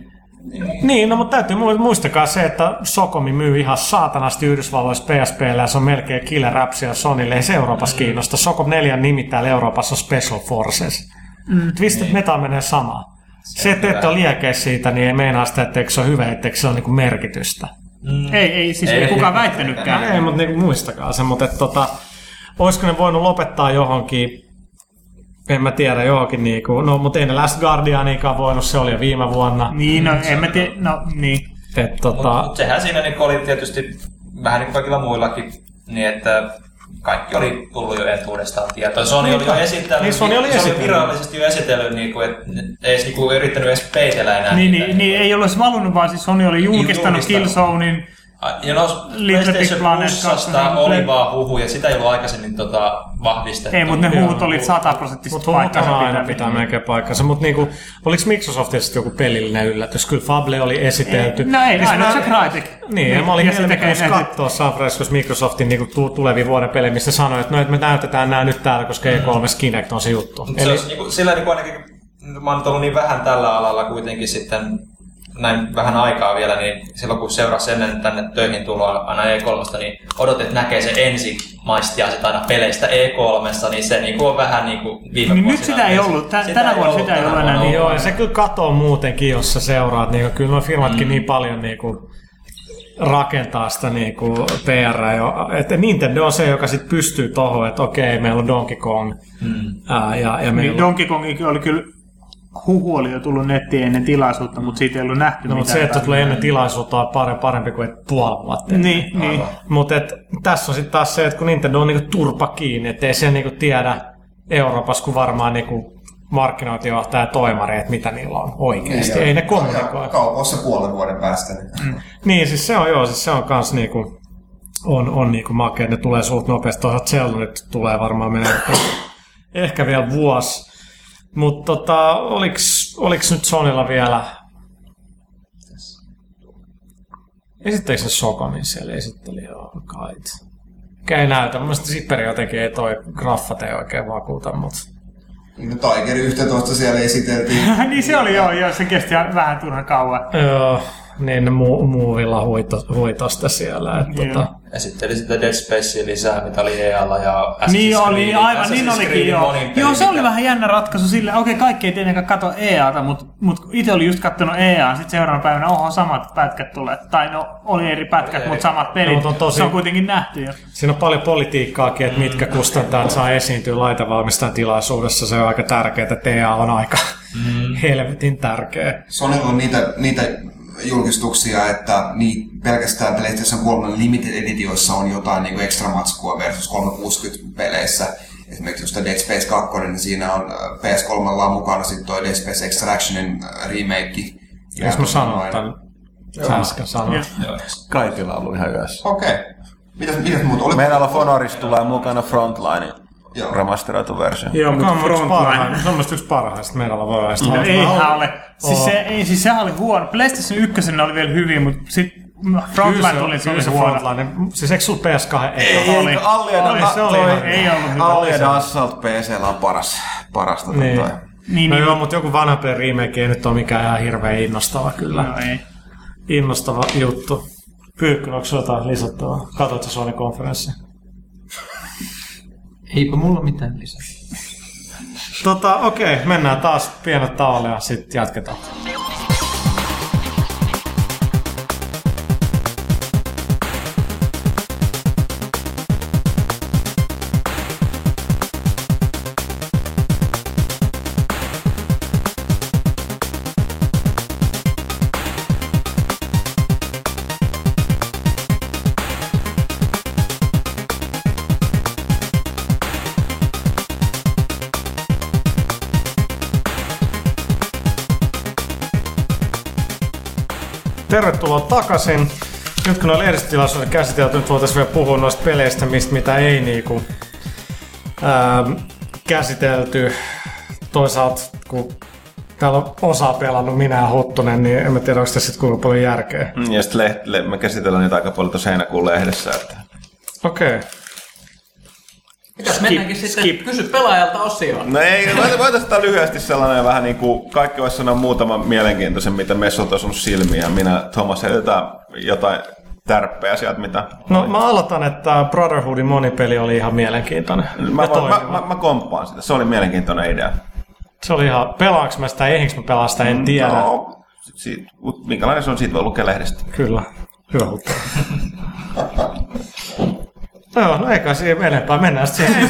Niin, no mutta täytyy mu- muistakaa se, että Sokomi myy ihan saatanasti Yhdysvalloissa PSPllä ja se on melkein killer appsia Sonylle. Ei se Euroopassa kiinnosta. Sokom 4 nimi täällä Euroopassa on Special Forces. Mm. Twisted Metal menee sama. Se, että ette ole liekeissä siitä, niin ei meinaa sitä, etteikö se ole hyvä, etteikö se ole niinku merkitystä. Mm. Ei, ei, siis ei, Ei, kukaan ei, väittänytkään. Ei, mutta niinku muistakaa se. Mutta et, tota, olisiko ne voinut lopettaa johonkin, en mä tiedä, johonkin niinku, no mutta ei ne Last Guardianikaan voinut, se oli jo viime vuonna. Niin, no en mä tiedä, no niin. Et, tota, Mutta mut sehän siinä niin oli tietysti vähän niin kuin kaikilla muillakin, niin että kaikki oli tullut jo etuudestaan tietoa. Sony oli jo esitellyt, Niin, Sony oli se oli esitellyt. virallisesti jo esitellyt, niin kuin, että ei edes niin kuin, yrittänyt edes peitellä enää. Niin, niin, niin, ei olisi valunut, vaan siis Sony oli julkistanut julkistanut. Killzonein. Ja no, Little Big PlayStation Planet Plusasta 2, oli Play- vaan huhu, ja sitä ei ollut aikaisemmin tota, vahvistettu. Ei, mutta ne huut oli sataprosenttisesti Mutta paikkansa aina pitäviä. pitää melkein paikkansa. Mutta niinku, oliko Microsoftilla sitten joku pelillinen yllätys? Kyllä Fable oli esitelty. No ei, Siis aina se Crytek. Niin, ja mä olin helmikuussa katsoa San Franciscossa Microsoftin niinku tu- tulevia vuoden pelejä, missä sanoi, että no, että me näytetään nämä nyt täällä, koska E3 Kinect on se juttu. Mutta se olisi niinku, sillä niinku ainakin, mä oon ollut niin vähän tällä alalla kuitenkin sitten näin vähän aikaa vielä, niin silloin kun seurasi ennen tänne töihin tuloa aina E3, niin odotin, että näkee se ensin maistia sitä aina peleistä E3, niin se niinku on vähän niinku viime Niin nyt sitä ei ollut. Tä- tänä vuonna sitä ei ollut enää niin. Joo, ja se kyllä katoo muutenkin, jos sä seuraat. Niin kyllä nuo firmatkin Mm. niin paljon niin kuin, rakentaa sitä niin kuin, PR. Jo. Että Nintendo on se, joka sit pystyy tohon, että okei, meillä on Donkey Kong. Mm. Ää, ja, ja Niin meillä on Donkey Kongikin oli kyllä huhu oli jo tullut nettiin ennen tilaisuutta, mutta siitä ei ollut nähty No, mutta mitään. se, että tulee ennen tilaisuutta on parempi, parempi kuin et puoli vuotta. Niin, niin. Mutta tässä on sitten taas se, että kun Nintendo on niinku turpa kiinni, ettei se niinku tiedä Euroopassa kuin varmaan niinku markkinointijohtaja ja toimari, että mitä niillä on oikeasti. Ei ne kommunikoi. Kaupoissa puolen vuoden päästä. Niin. Niin, siis se on joo, siis se on kans niinku, on, on niinku makea, ne tulee suht nopeasti. Toisaalta Zelda nyt tulee varmaan menee ehkä vielä vuosi. Mutta tota, oliks, oliks nyt Sonilla vielä... Esitteikö se Sokomin siellä? Esitteli joo, kait. Mikä ei näytä. Mun mielestä Zipperi jotenkin ei toi graffat ei oikein vakuuta, mutta... No, Tiger 11 siellä esiteltiin. niin se oli joo, joo, se kesti vähän turhan kauan. Joo, niin ne mu- muuvilla huito, huitosta siellä. Et, Joo. tota, Esitteli sitten Dead Spacea lisää, mitä oli EAlla ja Assassin's Niin oli, Creed- aivan, Assassin's niin olikin joo. Joo, se oli vähän jännä ratkaisu sille. Okei, kaikki ei tietenkään katso EAta, mutta mut itse oli just kattonut EA, sitten seuraavana päivänä, oho, samat pätkät tulee. Tai no, oli eri pätkät, mutta samat pelit. No, mutta on tosi- Se on kuitenkin nähty jo. Siinä on paljon politiikkaakin, että mitkä kustantajat saa esiintyä laitevalmistajan tilaisuudessa. Se on aika tärkeää, että TA on aika helvetin tärkeä. Sony on niitä, niitä julkistuksia, että niin pelkästään PlayStation 3 Limited Editionissa on jotain niin ekstra matskua versus 360 peleissä. Esimerkiksi just Dead Space 2, niin siinä on äh, PS3 on mukana sitten toi Dead Space Extractionin äh, remake. Jos mä sanon tämän, sanoit. Joo. Kaikilla on ollut ihan yössä. Okei. Okay. Mitäs, mitäs muuta? Oli Meillä Fonorissa tulee mukana Frontline Joo. remasteroitu versio. Joo, on mutta yksi parhaista, Frontline. se on musta yksi parhaista meillä on voimaista. No eihän ole. Siis, se, ei, siis sehän oli huono. PlayStation 1 oli vielä hyvin, mutta sitten Frontline tuli, se oli se huono. Frontline. Siis eikö sulla PS2 ei? Oli. Alien, Oli, se oli ei ollut hyvä. Alien Assault PCllä on paras, paras tota Niin. Niin, No niin, joo, mutta joku vanha peli remake ei nyt ole mikään ihan hirveän innostava kyllä. no ei. Innostava juttu. Pyykkylä, onko jotain lisättävää? Katoit sä Sony-konferenssin? Eipä mulla mitään lisää. Tota, okei, mennään taas pienet tauolle ja sitten jatketaan. Takaisin. Nyt kun on lehdistötilaisuus käsitelty, nyt voitaisiin vielä puhua noista peleistä, mistä mitä ei niinku, ää, käsitelty. Toisaalta, kun täällä on osa pelannut minä ja Huttunen, niin en mä tiedä, onko tässä sitten kuinka paljon järkeä. Mm, Ja sitten me käsitellään niitä aika paljon tuossa heinäkuun lehdessä. Että... Okei. Okay. Mitäs mennäänkin sitten skip. kysy pelaajalta osioon. No ei, voitaisiin ottaa lyhyesti sellainen vähän niin kuin, kaikki voisi sanoa muutaman mielenkiintoisen, mitä messulta on sun silmiä. ja Minä, Thomas, heitetään jotain tärppejä sieltä, mitä... No mä aloitan, että Brotherhoodin monipeli oli ihan mielenkiintoinen. Mä, mä, mä, mä, mä komppaan sitä. Se oli mielenkiintoinen idea. Se oli ihan, pelaanko mä sitä, eihinkö mä pelaa sitä, en tiedä. No, siitä, minkälainen se on, siitä voi lukea lehdestä. Kyllä. Hyvä. Joo, no eikä siihen enempää, mennään sitten siihen.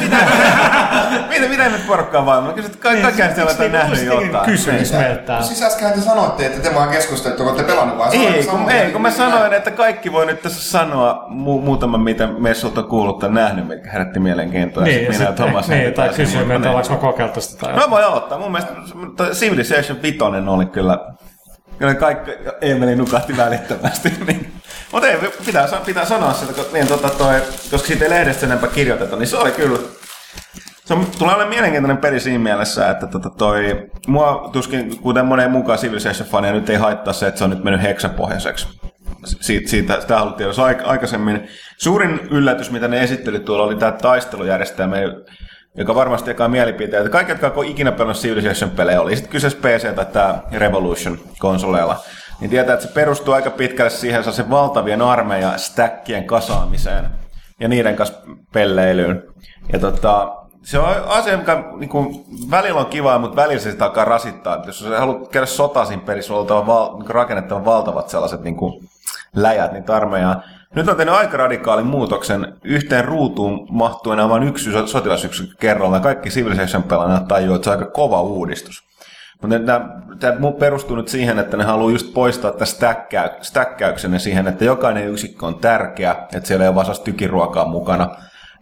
mitä, mitä nyt porukkaa vaan? Mä kysyn, että ka- kaikkihan siellä on nähnyt jotain. Kysymys meiltä. Siis äsken te sanoitte, että te vaan keskustelette, kun te pelannut vai Ei, kun, ei, kun mä sanoin, että kaikki voi nyt tässä sanoa mu- muutaman, mitä messulta on kuullut tai nähnyt, mikä herätti mielenkiintoa. Niin, ja minä ja Thomas niin, tai kysyä meiltä, niin. ollaanko mä kokeiltu sitä tai Mä voin aloittaa. Mun mielestä Civilization 5 oli kyllä, kyllä kaikki Emeli nukahti välittömästi. niin. Mutta ei, pitää, pitää sanoa sitä, koska, niin, tota, toi, koska siitä ei lehdestä enempää kirjoiteta, niin se oli kyllä se on, tulee olemaan mielenkiintoinen peli siinä mielessä, että tota toi, mua tuskin, kuten monen mukaan Civilization-fania, nyt ei haittaa se, että se on nyt mennyt heksapohjaiseksi. Siitä, siitä, sitä haluttiin aik- aikaisemmin. Suurin yllätys, mitä ne esitteli tuolla, oli tämä taistelujärjestelmä, joka varmasti jakaa mielipiteitä. Kaikki, jotka on ikinä pelannut Civilization-pelejä, oli sitten kyseessä PC tai tämä Revolution-konsoleilla, niin tietää, että se perustuu aika pitkälle siihen se valtavien armeijan stackien kasaamiseen ja niiden kanssa pelleilyyn. Ja tota, se on asia, mikä niin kuin, välillä on kiva, mutta välillä se sitä alkaa rasittaa. Jos sä haluat käydä sotaa siinä pelissä, sulla on val, niin rakennettava valtavat sellaiset niin kuin, läjät niitä armeijaa. Nyt on tehnyt aika radikaalin muutoksen. Yhteen ruutuun mahtuu enää vain yksi sotilasyksikkö kerrallaan. Kaikki Civilization pelaajat tajuu, että se on aika kova uudistus. Mutta tämä perustuu nyt siihen, että ne haluaa just poistaa tämän stäkkäy- stäkkäyksen siihen, että jokainen yksikkö on tärkeä, että siellä ei ole vaan tykiruokaa mukana.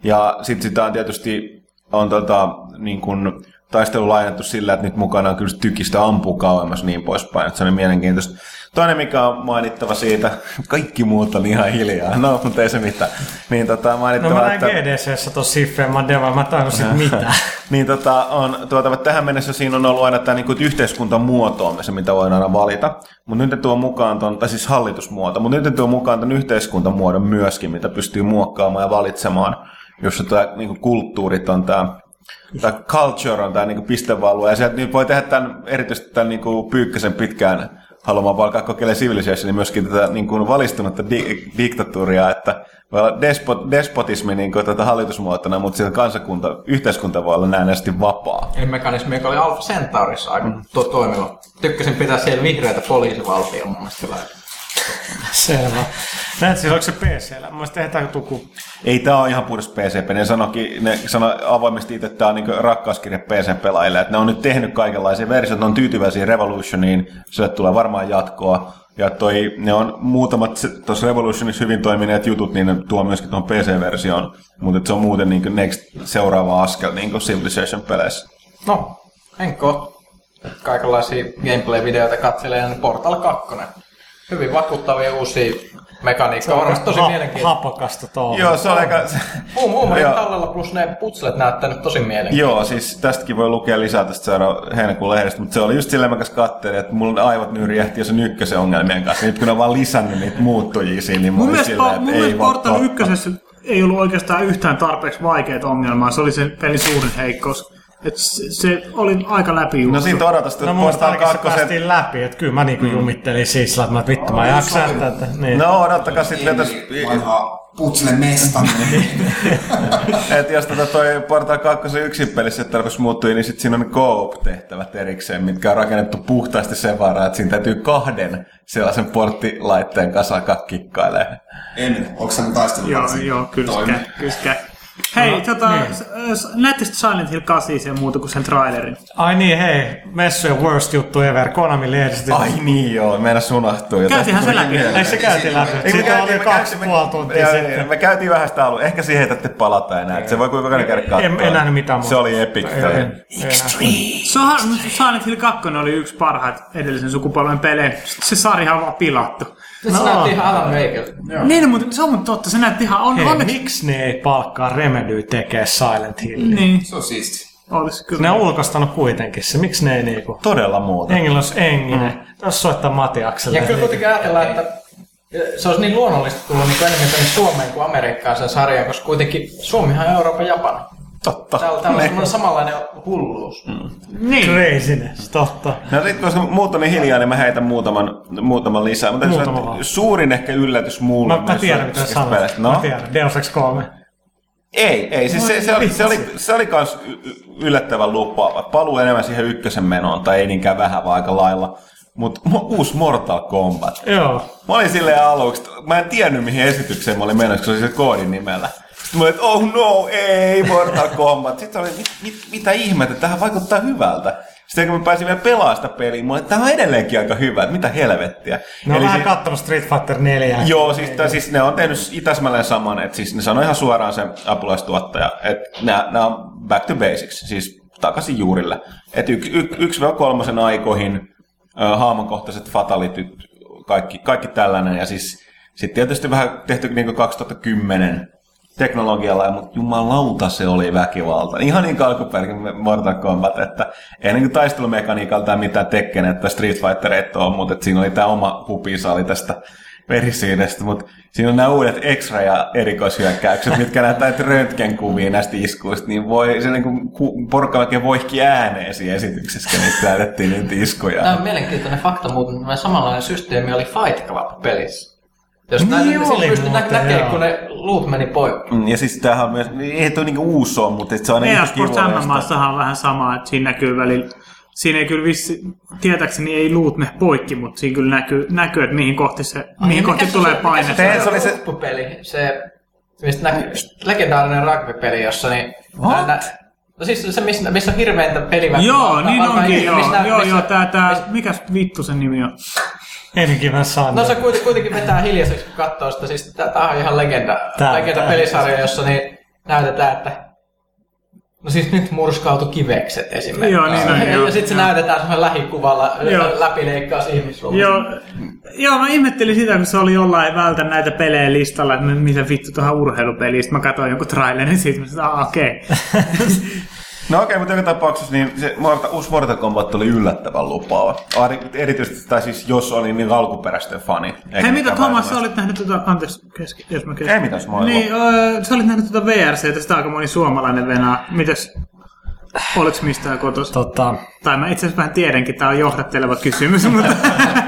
Ja sitten sitä on tietysti on tota, niin kun, taistelu laajennettu sillä, että nyt mukana on kyllä tykistä ampuu kauemmas niin poispäin, että se on mielenkiintoista. Toinen, mikä on mainittava siitä, kaikki muut on ihan hiljaa, no, mutta ei se mitään. Niin tota, No mainittava, mä näin että... GDCssä tuossa Siffeen, mä devan, mä tajunnut sit mitään. niin tota, on, tuota, tähän mennessä siinä on ollut aina tämä niinku, yhteiskuntamuoto, se mitä voidaan aina valita. Mutta nyt ne tuo mukaan ton, tai siis hallitusmuoto, mutta nyt ne tuo mukaan ton yhteiskuntamuodon myöskin, mitä pystyy muokkaamaan ja valitsemaan, jossa tämä niinku, kulttuurit on tämä Tämä culture on tämä niinku pistevalue, ja sieltä niin voi tehdä tämän, erityisesti tämän niinku Pyykkäsen pitkään haluamaan vaikka kokeilla Civilization, niin myöskin tätä niinku valistunutta di- diktatuuria, että voi olla despot, despotismi niinku tätä hallitusmuotona, mutta siellä kansakunta, yhteiskunta voi olla näennäisesti vapaa. Eli mekanismi, joka oli Alpha Centaurissa aika to- toimiva. Tykkäsin pitää siellä vihreätä poliisivaltia mun mielestä. Selvä. Näet siis, onko se PCllä? Mä mielestä tehdään tuku. Ei tämä ole ihan puhdas PCP. Ne sanoikin, ne sano avoimesti itse, että tämä on niin rakkauskirja PC-pelaajille. Että ne on nyt tehnyt kaikenlaisia versioita, ne on tyytyväisiä Revolutioniin, sille tulee varmaan jatkoa. Ja toi, ne on muutamat tuossa Revolutionissa hyvin toimineet jutut, niin ne tuo myöskin tuohon PC-versioon. Mutta se on muuten niin next seuraava askel niin Civilization-peleissä. No, Henkko, kaikenlaisia gameplay-videoita katselee, niin Portal 2. Hyvin vakuuttavia uusia mekaniikka on varmasti tosi Ha- mielenkiintoista. Hapokasta tuolla. Joo, se oli aika... Huumorin Joo. tallella plus ne putslet näyttää nyt tosi mielenkiintoista. Joo, siis tästäkin voi lukea lisää tästä seuraava heinäkuun lehdestä, mutta se oli just silleen, mä kanssa katselin, että mulla aivot nyrjähti jo sen ykkösen ongelmien kanssa. Nyt kun ne on vaan lisännyt niitä muuttujia siinä, niin mä Mun olin mielestä, silleen, että mun ei Portal ykkösessä ei ollut oikeastaan yhtään tarpeeksi vaikeat ongelmaa. Se oli se pelin suurin heikkous. Et se, se oli aika läpi No siitä odotas, että No se 2... päästiin läpi, että kyllä mä niinku jumittelin siis että mä, vittu mä jaksan tätä. Niin. No odottakaa sitten vetäis... Vanha putsle mesta. että jos tota toi Portal 2 yksin pelissä tarkoitus muuttui, niin sitten siinä on co-op-tehtävät erikseen, mitkä on rakennettu puhtaasti sen varaa, että siinä täytyy kahden sellaisen porttilaitteen kanssa alkaa kikkailemaan. en, onko se taistelu? Joo, joo, kyllä kyllä. Hei, No, tota, niin. näettekö Silent Hill 8 sen muuta kuin sen trailerin? Ai niin, hei, messujen worst juttu ever, Konami lehdistä. Ai niin joo, meidän unohtuu. Käytiinhän se läpi. tuli mieleen. Ei se käytiin läpi. Me Siitä oli me kaksi käytiin- puoli me- tuntia sitten. Me käytiin vähän sitä alun. Ehkä siihen, että te palata enää. Se voi kuinka käydä katsoa. En, en nähnyt mitään Se oli epic. On, Silent Hill 2 oli yksi parhaita edellisen sukupolven pelejä. Se sarja on vaan pilattu. Se No. näytti ihan Alan Wakelta. Niin, mutta se on mutta totta. Se näytti ihan... On, Hei, onneksi... miksi ne ei palkkaa Remedy tekee Silent Hill? Niin, Se on siisti. olisi kyllä. Ne on ulkoistanut kuitenkin se, miksi ne ei niinku... Todella muuta. Engillä olisi Enginen. Mm. Tässä soittaa Mati Akselle. Ja kyllä kuitenkin ajatellaan, että se olisi niin luonnollista tullut niin enemmän tänne Suomeen kuin Amerikkaan sen sarjan, koska kuitenkin Suomihan on Euroopan Japani. Totta. Täällä, täällä on semmoinen samanlainen hulluus. Mm. Niin. Craziness, totta. No sit koska muut on niin hiljaa, niin mä heitän muutaman, muutaman lisää. Mutta Muutama vaan. suurin ehkä yllätys mulle. Mä, mä tiedän, mitä sanot. peleistä- Mä No, tiedän. Deus Ex 3. ei, ei. Siis se, se, oli, se, oli, se oli kans yllättävän lupaava. Paluu enemmän siihen ykkösen menoon, tai ei niinkään vähän, vaan aika lailla. Mutta uusi Mortal Kombat. Joo. Mä olin silleen aluksi, mä en tiennyt mihin esitykseen mä olin menossa, kun se oli se koodin nimellä. Sitten mä olin, että oh no, ei, Mortal Kombat. Sitten oli, mit, mit, mitä ihmettä, tähän vaikuttaa hyvältä. Sitten kun mä pääsin vielä pelaamaan sitä peliä, mä tämä on edelleenkin aika hyvä, että mitä helvettiä. Ne on vähän si- kattonut Street Fighter 4. Joo, siis, tai siis ne on tehnyt itäsmälleen saman, että siis ne sanoi ihan suoraan se apulaistuottaja, että nämä, nämä on back to basics, siis takaisin juurille. Että yksi y, yksi kolmosen aikoihin, ö, haamonkohtaiset fatalityt, kaikki, kaikki tällainen, ja siis sitten tietysti vähän tehty niin kuin 2010 teknologialla, mutta jumalauta se oli väkivalta. Ihan niin kuin Mortal Kombat, että ei niin kuin taistelumekaniikalta mitään Tekken, että Street Fighter et ole, mutta että siinä oli tämä oma hupisaali tästä verisyydestä, mutta siinä on nämä uudet extra- ja erikoishyökkäykset, mitkä näyttää röntgenkuvia näistä iskuista, niin voi, se niin kuin porukka oikein voihki ääneen siinä esityksessä, kun niitä näytettiin niitä iskuja. Tämä on mielenkiintoinen fakta, mutta samanlainen systeemi oli Fight Club-pelissä. Jos Niin näin, niin oli siinä pystyi nä- näkemään, joo. kun ne luut meni poikki. Mm, Ja siis tämähän on myös, ei tuo niinku uusi on, mutta se on niinku Sports kivuliasta. MMAssahan on vähän sama, että siinä näkyy välillä Siinä ei kyllä vissi, tietääkseni ei luut ne poikki, mutta siinä kyllä näkyy, näkyy että mihin kohti, se, mihin kohti tulee paine. Se- se oli se- peli, se, mistä näkyy, legendaarinen rugby-peli, jossa niin... What? Nä, no siis se, missä, missä on hirveintä peliväkivaltaa. Joo, niin onkin, joo. missä- joo, missä- joo, tää, tää, missä- mikäs vittu sen nimi on? Enikin mä sanon. No se kuitenkin, kuitenkin vetää hiljaiseksi, kun katsoo sitä. Siis tää on ihan legenda, Tää- legenda tää- pelisarja, jossa niin näytetään, että No siis nyt murskautu kivekset esimerkiksi. Joo, niin ja, joo, ja sitten se joo. näytetään semmoinen lähikuvalla Joo. läpileikkaus ihmisruumista. Joo, joo, mä ihmettelin sitä, kun se oli jollain vältä näitä pelejä listalla, että mitä vittu tuohon urheilupeliin. Sitten mä katsoin jonkun trailerin siitä, mä sanoin, ah, okei. No okei, mutta joka tapauksessa niin se Morta, uusi Mortal Kombat oli yllättävän lupaava. Ari- Erityisesti, tai siis jos oli niin alkuperäisten fani. Hei, mitä Thomas, sä olit nähnyt tuota, anteeksi, keski, jos mä keski. Ei mitään, mä Niin, öö, sä olit nähnyt tuota VRC, tästä aika moni suomalainen venää. Mites, oliko mistään kotossa? Tota, Tai mä itse asiassa vähän tiedänkin, tää on johdatteleva kysymys, mutta...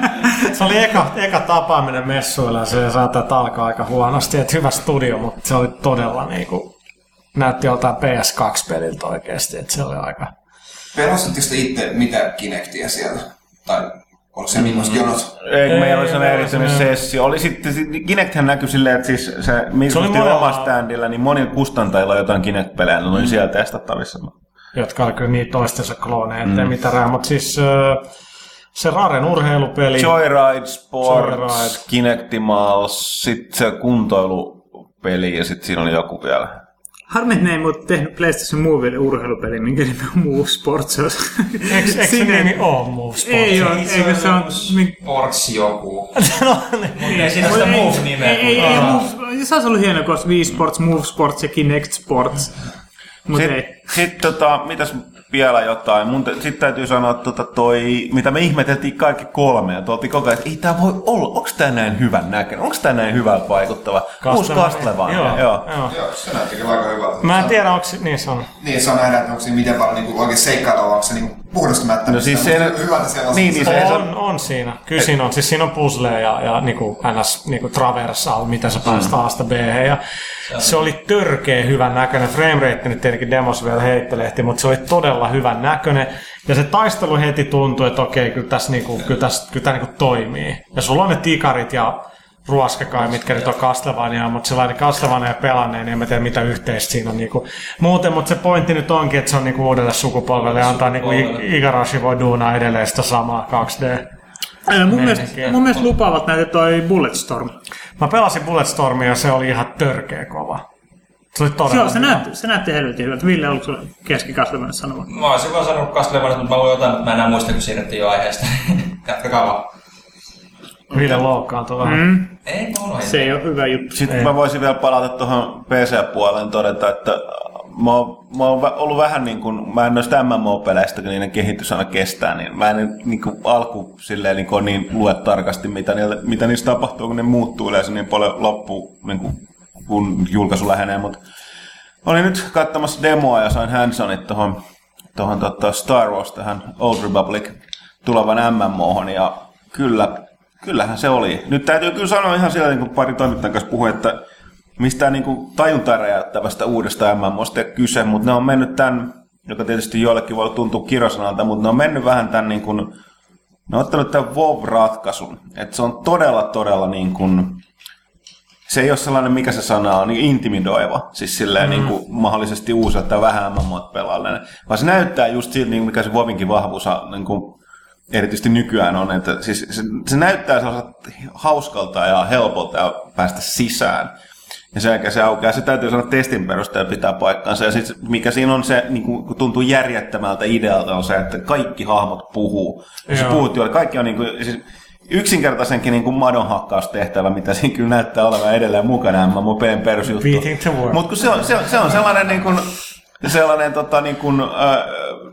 se oli eka, eka tapaaminen messuilla ja se saattoi alkaa aika huonosti. Että hyvä studio, mutta se oli todella niinku... Näytti joltain PS2-peliltä oikeasti, että se oli aika... Pelasitteko te itse mitä Kinectia siellä? Tai oliko se millaiset jonot? Ei, kun meillä oli sellainen ei, erityinen sessio. Oli sitten, sit- Kinecthän näkyi silleen, että siis se Microsoftin monella- oma standilla, niin monilla kustantajilla on jotain Kinect-pelejä, ne oli siellä testattavissa. jotka oli kyllä niitä toistensa klooneja, ettei mm. mitään. Mutta siis se Raren urheilupeli... Joyride, Sports, Joyride. Kinectimals, sitten se kuntoilupeli ja sitten siinä oli joku vielä. Harmi, että ne ei muuten tehnyt PlayStation Movelle urheilupeli, minkä nimi on Move Sports. Eikö, eikö se nimi ole Move Sports? Ei ole, eikö se on... Sports joku. no, niin. Mutta ei siinä ole sitä Move-nimeä. Ei, ei, ei, Move, se olisi ollut hienoa, kun olisi Wii Sports, Move Sports ja Kinect Sports. Mutta ei. Sitten sit, tota, mitäs vielä jotain. Mun te, sitten täytyy sanoa tota toi, mitä me ihmeteltiin kaikki kolme. Ja tuoltiin koko ajan, että ei tää voi olla. Onko tää näin hyvän näköinen? Onko tää näin hyvältä vaikuttava? Uusi Castlevania. Joo, Joo. joo. Joo, se näytti kyllä aika hyvältä. Mä en tiedä, onko se, niin se on. Niin, se on nähdä, että onko siinä miten paljon niinku oikein seikkailua, onko se niinku puhdastamatta. No siis se- Hyvältä siellä on. Niin, niin se- On, on siinä. Kyllä siinä on. Siis siinä on puzzle ja, ja niinku ns. Niinku traversal, miten sä pääset Mm. A-sta B. Ja se oli törkeä hyvän näköinen. Framerate nyt tietenkin demos vielä heittelehti, mutta se oli todella hyvän näköinen. Ja se taistelu heti tuntui, että okei, kyllä tässä, niinku, kyllä tässä, kyllä tämä niinku toimii. Ja sulla on ne tikarit ja ruoskakai, mitkä nyt on Castlevania, mutta sellainen Castlevania pelanneen, niin en mä tiedä mitä yhteistä siinä on niinku. muuten, mutta se pointti nyt onkin, että se on niinku uudelle sukupolvelle ja antaa niinku Igarashi voi duunaa edelleen sitä samaa 2D. Ää, Mun mielestä, mun mielestä lupaavat näitä toi Bulletstorm. Mä pelasin Bulletstormia ja se oli ihan törkeä kova. Se oli todella Joo, se näytti, se näytti helvetin hyvältä. Ville, oliko sulla keskikasvaminen sanoma? Mä olisin vaan sanonut Castlevania, mutta mä luin jotain, mutta mä enää muista, kun siirryttiin jo aiheesta. Jatkakaa vaan. Ville loukkaantui vähän. Mm, Ei, unohdin. se ei ole hyvä juttu. Sitten Ei. mä voisin vielä palata tuohon PC-puoleen todeta, että mä oon, mä oon ollut vähän niin kuin, mä en noista MMO-peleistä, kun niiden kehitys aina kestää, niin mä en niin kuin alku silleen niin, kuin niin lue tarkasti, mitä, niille, mitä niissä tapahtuu, kun ne muuttuu yleensä niin paljon loppuun, niin kuin, kun julkaisu lähenee, mutta olin nyt katsomassa demoa ja sain handsonit tuohon tohon, tota Star Wars, tähän Old Republic tulevan MMOhon ja kyllä, kyllähän se oli. Nyt täytyy kyllä sanoa ihan siellä, niin kuin pari toimittajan kanssa puhui, että mistään niin tajuntaa räjäyttävästä uudesta MMOsta kyse, mutta ne on mennyt tämän, joka tietysti joillekin voi tuntua kirosanalta, mutta ne on mennyt vähän tämän niin kuin, ne on ottanut tämän WoW-ratkaisun. Että se on todella, todella niin kuin, se ei ole sellainen, mikä se sana on, niin intimidoiva, siis silleen mm. niin kuin mahdollisesti uusia tai vähän MMOt pelaalle, vaan se näyttää just siltä, niin mikä se Vovinkin vahvuus on, niin kuin erityisesti nykyään on, että siis se, se näyttää hauskalta ja helpolta ja päästä sisään. Ja sen jälkeen se aukeaa. Se täytyy sanoa testin perusteella pitää paikkaansa. Ja sit, mikä siinä on se, niin kuin, kun tuntuu järjettömältä idealta, on se, että kaikki hahmot puhuu. Joo. puhut kaikki on niin kuin, siis yksinkertaisenkin niin kuin madonhakkaustehtävä, mitä siinä kyllä näyttää olevan edelleen mukana, mä mun pelin perusjuttu. Mutta se on, se, on, se on sellainen, niin kuin, sellainen tota, niin kuin, äh,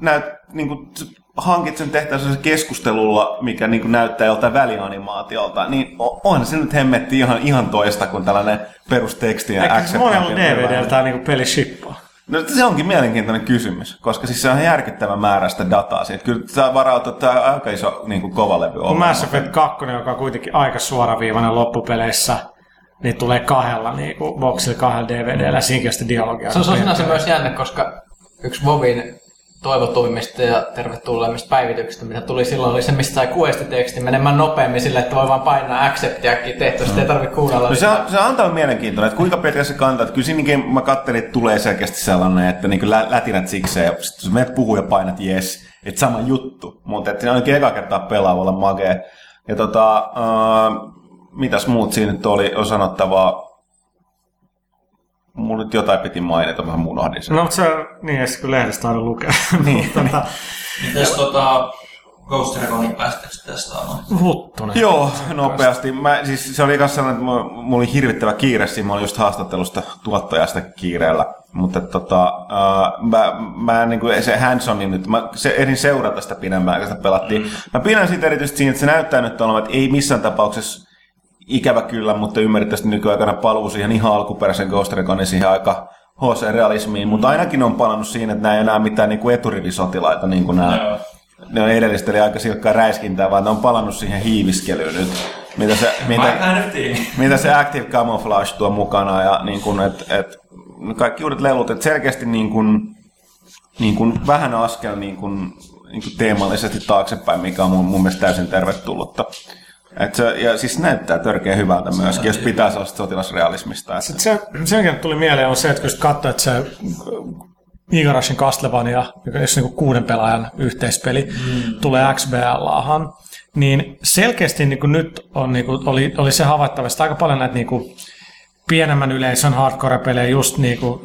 näyt, niin kuin, hankit sen tehtävänsä keskustelulla, mikä niin kuin näyttää joltain välianimaatiolta, niin on se nyt hemmetti ihan, ihan toista kuin tällainen perusteksti ja Eikö monella copy on DVDllä tämä niinku peli shippaa? No se onkin mielenkiintoinen kysymys, koska siis se on järkyttävä määrä sitä dataa siitä. Kyllä sä varautuu, että tämä on aika iso niin kuin kova levy Kun olla. Mass Effect 2, joka on kuitenkin aika suoraviivainen loppupeleissä, niin tulee kahdella niinku, boxilla kahdella DVDllä, siinäkin on sitä dialogia. Se on, sinänsä myös jännä, koska yksi Vovin toivotuimmista ja tervetulleimmista päivityksistä, mitä tuli silloin, oli se, mistä sai questitekstin menemään nopeammin sille, että voi vaan painaa acceptiakin tehty, sitten ei tarvitse kuunnella. No se, on, se antaa mielenkiintoinen, että kuinka pitkä se kantaa. Että kyllä siinäkin mä katselin, että tulee selkeästi sellainen, että niin lä, lätinät sikseen ja sitten menet puhuu ja painat yes, että sama juttu. Mutta että siinä ainakin eka kertaa pelaa voi olla magea. Ja tota, äh, mitäs muut siinä nyt oli, on sanottavaa. Mulla nyt jotain piti mainita, mä unohdin sen. No, mutta se niin, se kyllä lehdestä aina lukea. niin. tota, Mites tota Ghost Reconin päästettekö testaamaan? huttunen. Joo, nopeasti. Mä, siis se oli myös sellainen, että mulla, mulla oli hirvittävä kiire siinä, mä olin just haastattelusta tuottajasta kiireellä. Mutta tota, uh, mä, mä niin kuin se hands-onin nyt, mä se, ehdin seurata sitä pidemmään, kun sitä pelattiin. Mm. Mä pidän siitä erityisesti siinä, että se näyttää nyt olevan, että ei missään tapauksessa ikävä kyllä, mutta ymmärrettävästi nykyaikana paluu siihen ihan alkuperäisen Ghost Reconin siihen aika HC-realismiin, mutta ainakin on palannut siinä, että nämä ei enää mitään niin kuin eturivisotilaita, niin kuin nämä Joo. ne on edelliset eli aika silkkaa räiskintää, vaan ne on palannut siihen hiiviskelyyn nyt. Mitä se, mitä, mitä se Active Camouflage tuo mukana ja niin kun, et, et, kaikki uudet lelut, että selkeästi niin kun, niin kun vähän askel niin kun, niin kun teemallisesti taaksepäin, mikä on mun, mun mielestä täysin tervetullutta. Et se, ja siis näyttää törkeä hyvältä myöskin, jos pitää sellaista sotilasrealismista. Että, Se, se, mikä tuli mieleen, on se, että kun katsoo, että se Igarashin Castlevania, joka on niin kuuden pelaajan yhteispeli, mm. tulee XBLAhan, niin selkeästi niin kuin nyt on, niin kuin, oli, oli se havaittavasti aika paljon näitä niin kuin, pienemmän yleisön hardcore-pelejä, just niinku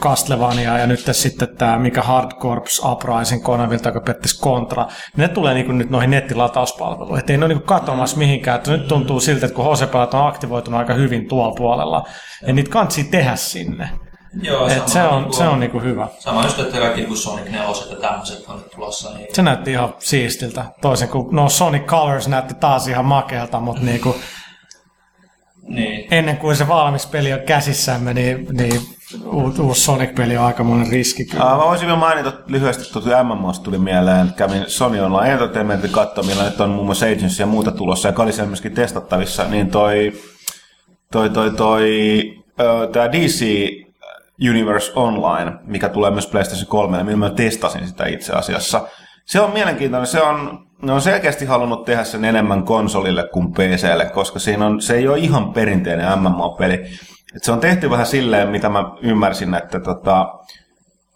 Castlevania ja nyt sitten tämä, mikä Hard Corps Uprising Konavilta, joka periaatteessa kontra, ne tulee niinku nyt noihin nettilatauspalveluihin. Että ei ne ole niinku katoamassa mihinkään. Että nyt tuntuu siltä, että kun HC-pelat on aktivoitunut aika hyvin tuolla puolella, ja niitä kansi tehdä sinne. Joo, Et se on, se on niinku hyvä. Sama just, että kaikki niinku Sonic 4 ja tämmöiset on tulossa. Niin... Se näytti ihan siistiltä. Toisin kuin no Sonic Colors näytti taas ihan makealta, mutta niinku, Niin. ennen kuin se valmis peli on käsissämme, niin, niin uusi Sonic-peli on aikamoinen riski kyllä. Uh, mä voisin vielä mainita lyhyesti, tuota MMOsta tuli mieleen. Kävin Sony Online Entertainmentin katsoa, millä nyt on muun muassa Agency ja muuta tulossa, ja oli siellä myöskin testattavissa, niin toi, toi, toi, toi uh, tämä DC Universe Online, mikä tulee myös PlayStation 3, millä mä testasin sitä itse asiassa. Se on mielenkiintoinen, se on, ne on selkeästi halunnut tehdä sen enemmän konsolille kuin PClle, koska siinä on, se ei ole ihan perinteinen MMO-peli. Et se on tehty vähän silleen, mitä mä ymmärsin, että tota,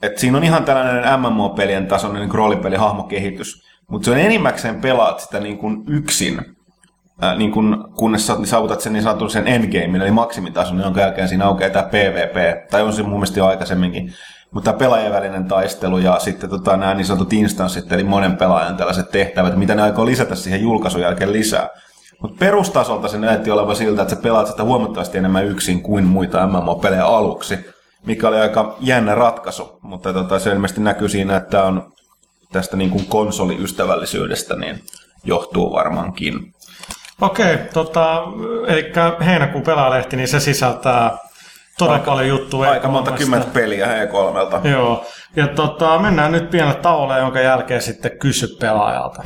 et siinä on ihan tällainen MMO-pelien tasoinen niin roolipeli hahmokehitys, mutta se on enimmäkseen pelaat sitä niin kuin yksin, ää, niin kun, kunnes saavutat sen niin sanotun sen endgame, eli maksimitason, jonka jälkeen siinä aukeaa tämä PvP, tai on se mun mielestä jo aikaisemminkin, mutta tämä pelaajien välinen taistelu ja sitten tota, nämä niin sanotut instanssit, eli monen pelaajan tällaiset tehtävät, mitä ne aikoo lisätä siihen julkaisun jälkeen lisää. Mutta perustasolta se näytti olevan siltä, että sä pelaat sitä huomattavasti enemmän yksin kuin muita MMO-pelejä aluksi, mikä oli aika jännä ratkaisu, mutta tota, se ilmeisesti näkyy siinä, että on tästä niin kuin konsoliystävällisyydestä niin johtuu varmaankin. Okei, tota, eli heinäkuun pelaalehti, niin se sisältää todella paljon juttuja. Aika monta E3:sta. kymmentä peliä E3. Joo, ja tota, mennään nyt pienelle tauolle, jonka jälkeen sitten kysy pelaajalta.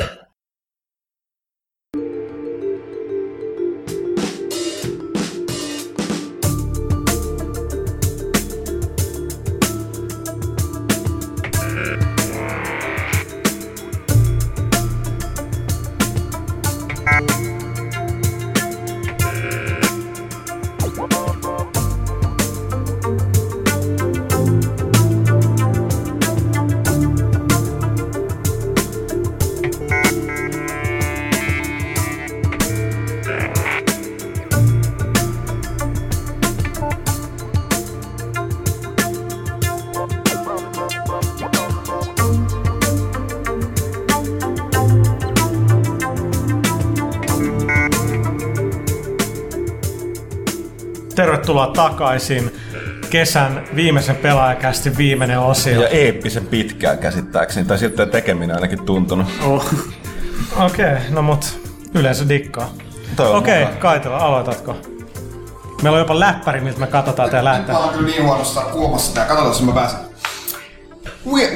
Takaisin. Kesän viimeisen pelaajakästi viimeinen osio. Ja eeppisen pitkään käsittääkseni, tai siltä tekeminen ainakin tuntunut. Oh. Okei, okay, no mut yleensä dikkaa. Okei, okay. Kaitila, aloitatko? Meillä on jopa läppäri, miltä me katsotaan tää Mä lähettää. oon kyllä niin huonossa kuumassa tää. Katsotaan, jos mä pääsen.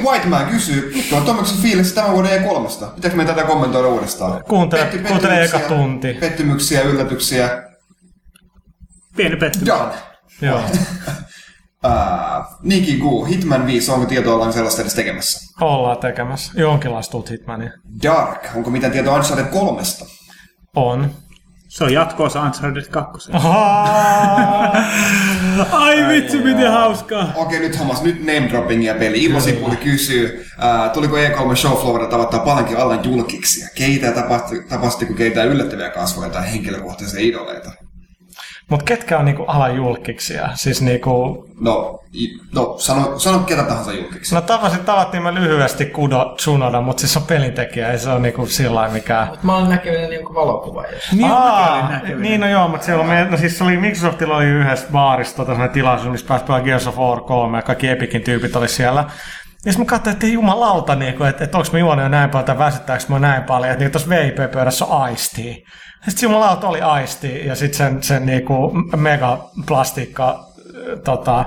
White Man kysyy, mitkä on Tomeksen fiilis tämän vuoden E3? Pitääkö meidän tätä kommentoida uudestaan? Kuuntele- Petty- kuuntele eka pettymyksiä- tunti. Pettymyksiä, yllätyksiä. Pieni pettymys. Done. Joo. Uh, Niki Gu, Hitman 5, onko tietoa ollaan sellaista edes tekemässä? Ollaan tekemässä jonkinlaista uutta Hitmania. Dark, onko mitään tietoa Uncharted 3? On. Se on jatkoosa Uncharted 2. Ahaa. Ai vitsi, miten hauskaa. Okei, nyt hommas, nyt name droppingia peli. Ivo Sipuli kysyy, uh, tuliko E3 Showflowerilla tavoittaa paljonkin alan julkiksi? Keitä tapahti, tapasitteko keitä yllättäviä kasvoja tai henkilökohtaisia idoleita? Mut ketkä on niinku alan julkiksia? Siis niinku... No, no sano, sano ketä tahansa julkiksi. No tavasin, tavattiin me lyhyesti Kudo Tsunoda, mutta siis on pelintekijä, ei se ole niinku sillä lailla mikään... Mut mä oon näkynyt niinku valokuva. Niin Aa, on näkyvillä. niin no joo, mutta siellä on, me, no siis se oli, Microsoftilla oli yhdessä baarissa tota sellainen tilaisuus, missä pääsi pelaamaan Gears of War 3 ja kaikki Epicin tyypit oli siellä. Ja sitten mä katsoin, että ei jumalauta, niin että, että onko mä juonut jo näin paljon tai väsyttääkö mä näin paljon, että niin tuossa VIP-pöydässä on Ice Sitten jumalauta oli Ice ja sitten sen, sen niinku megaplastikka tota,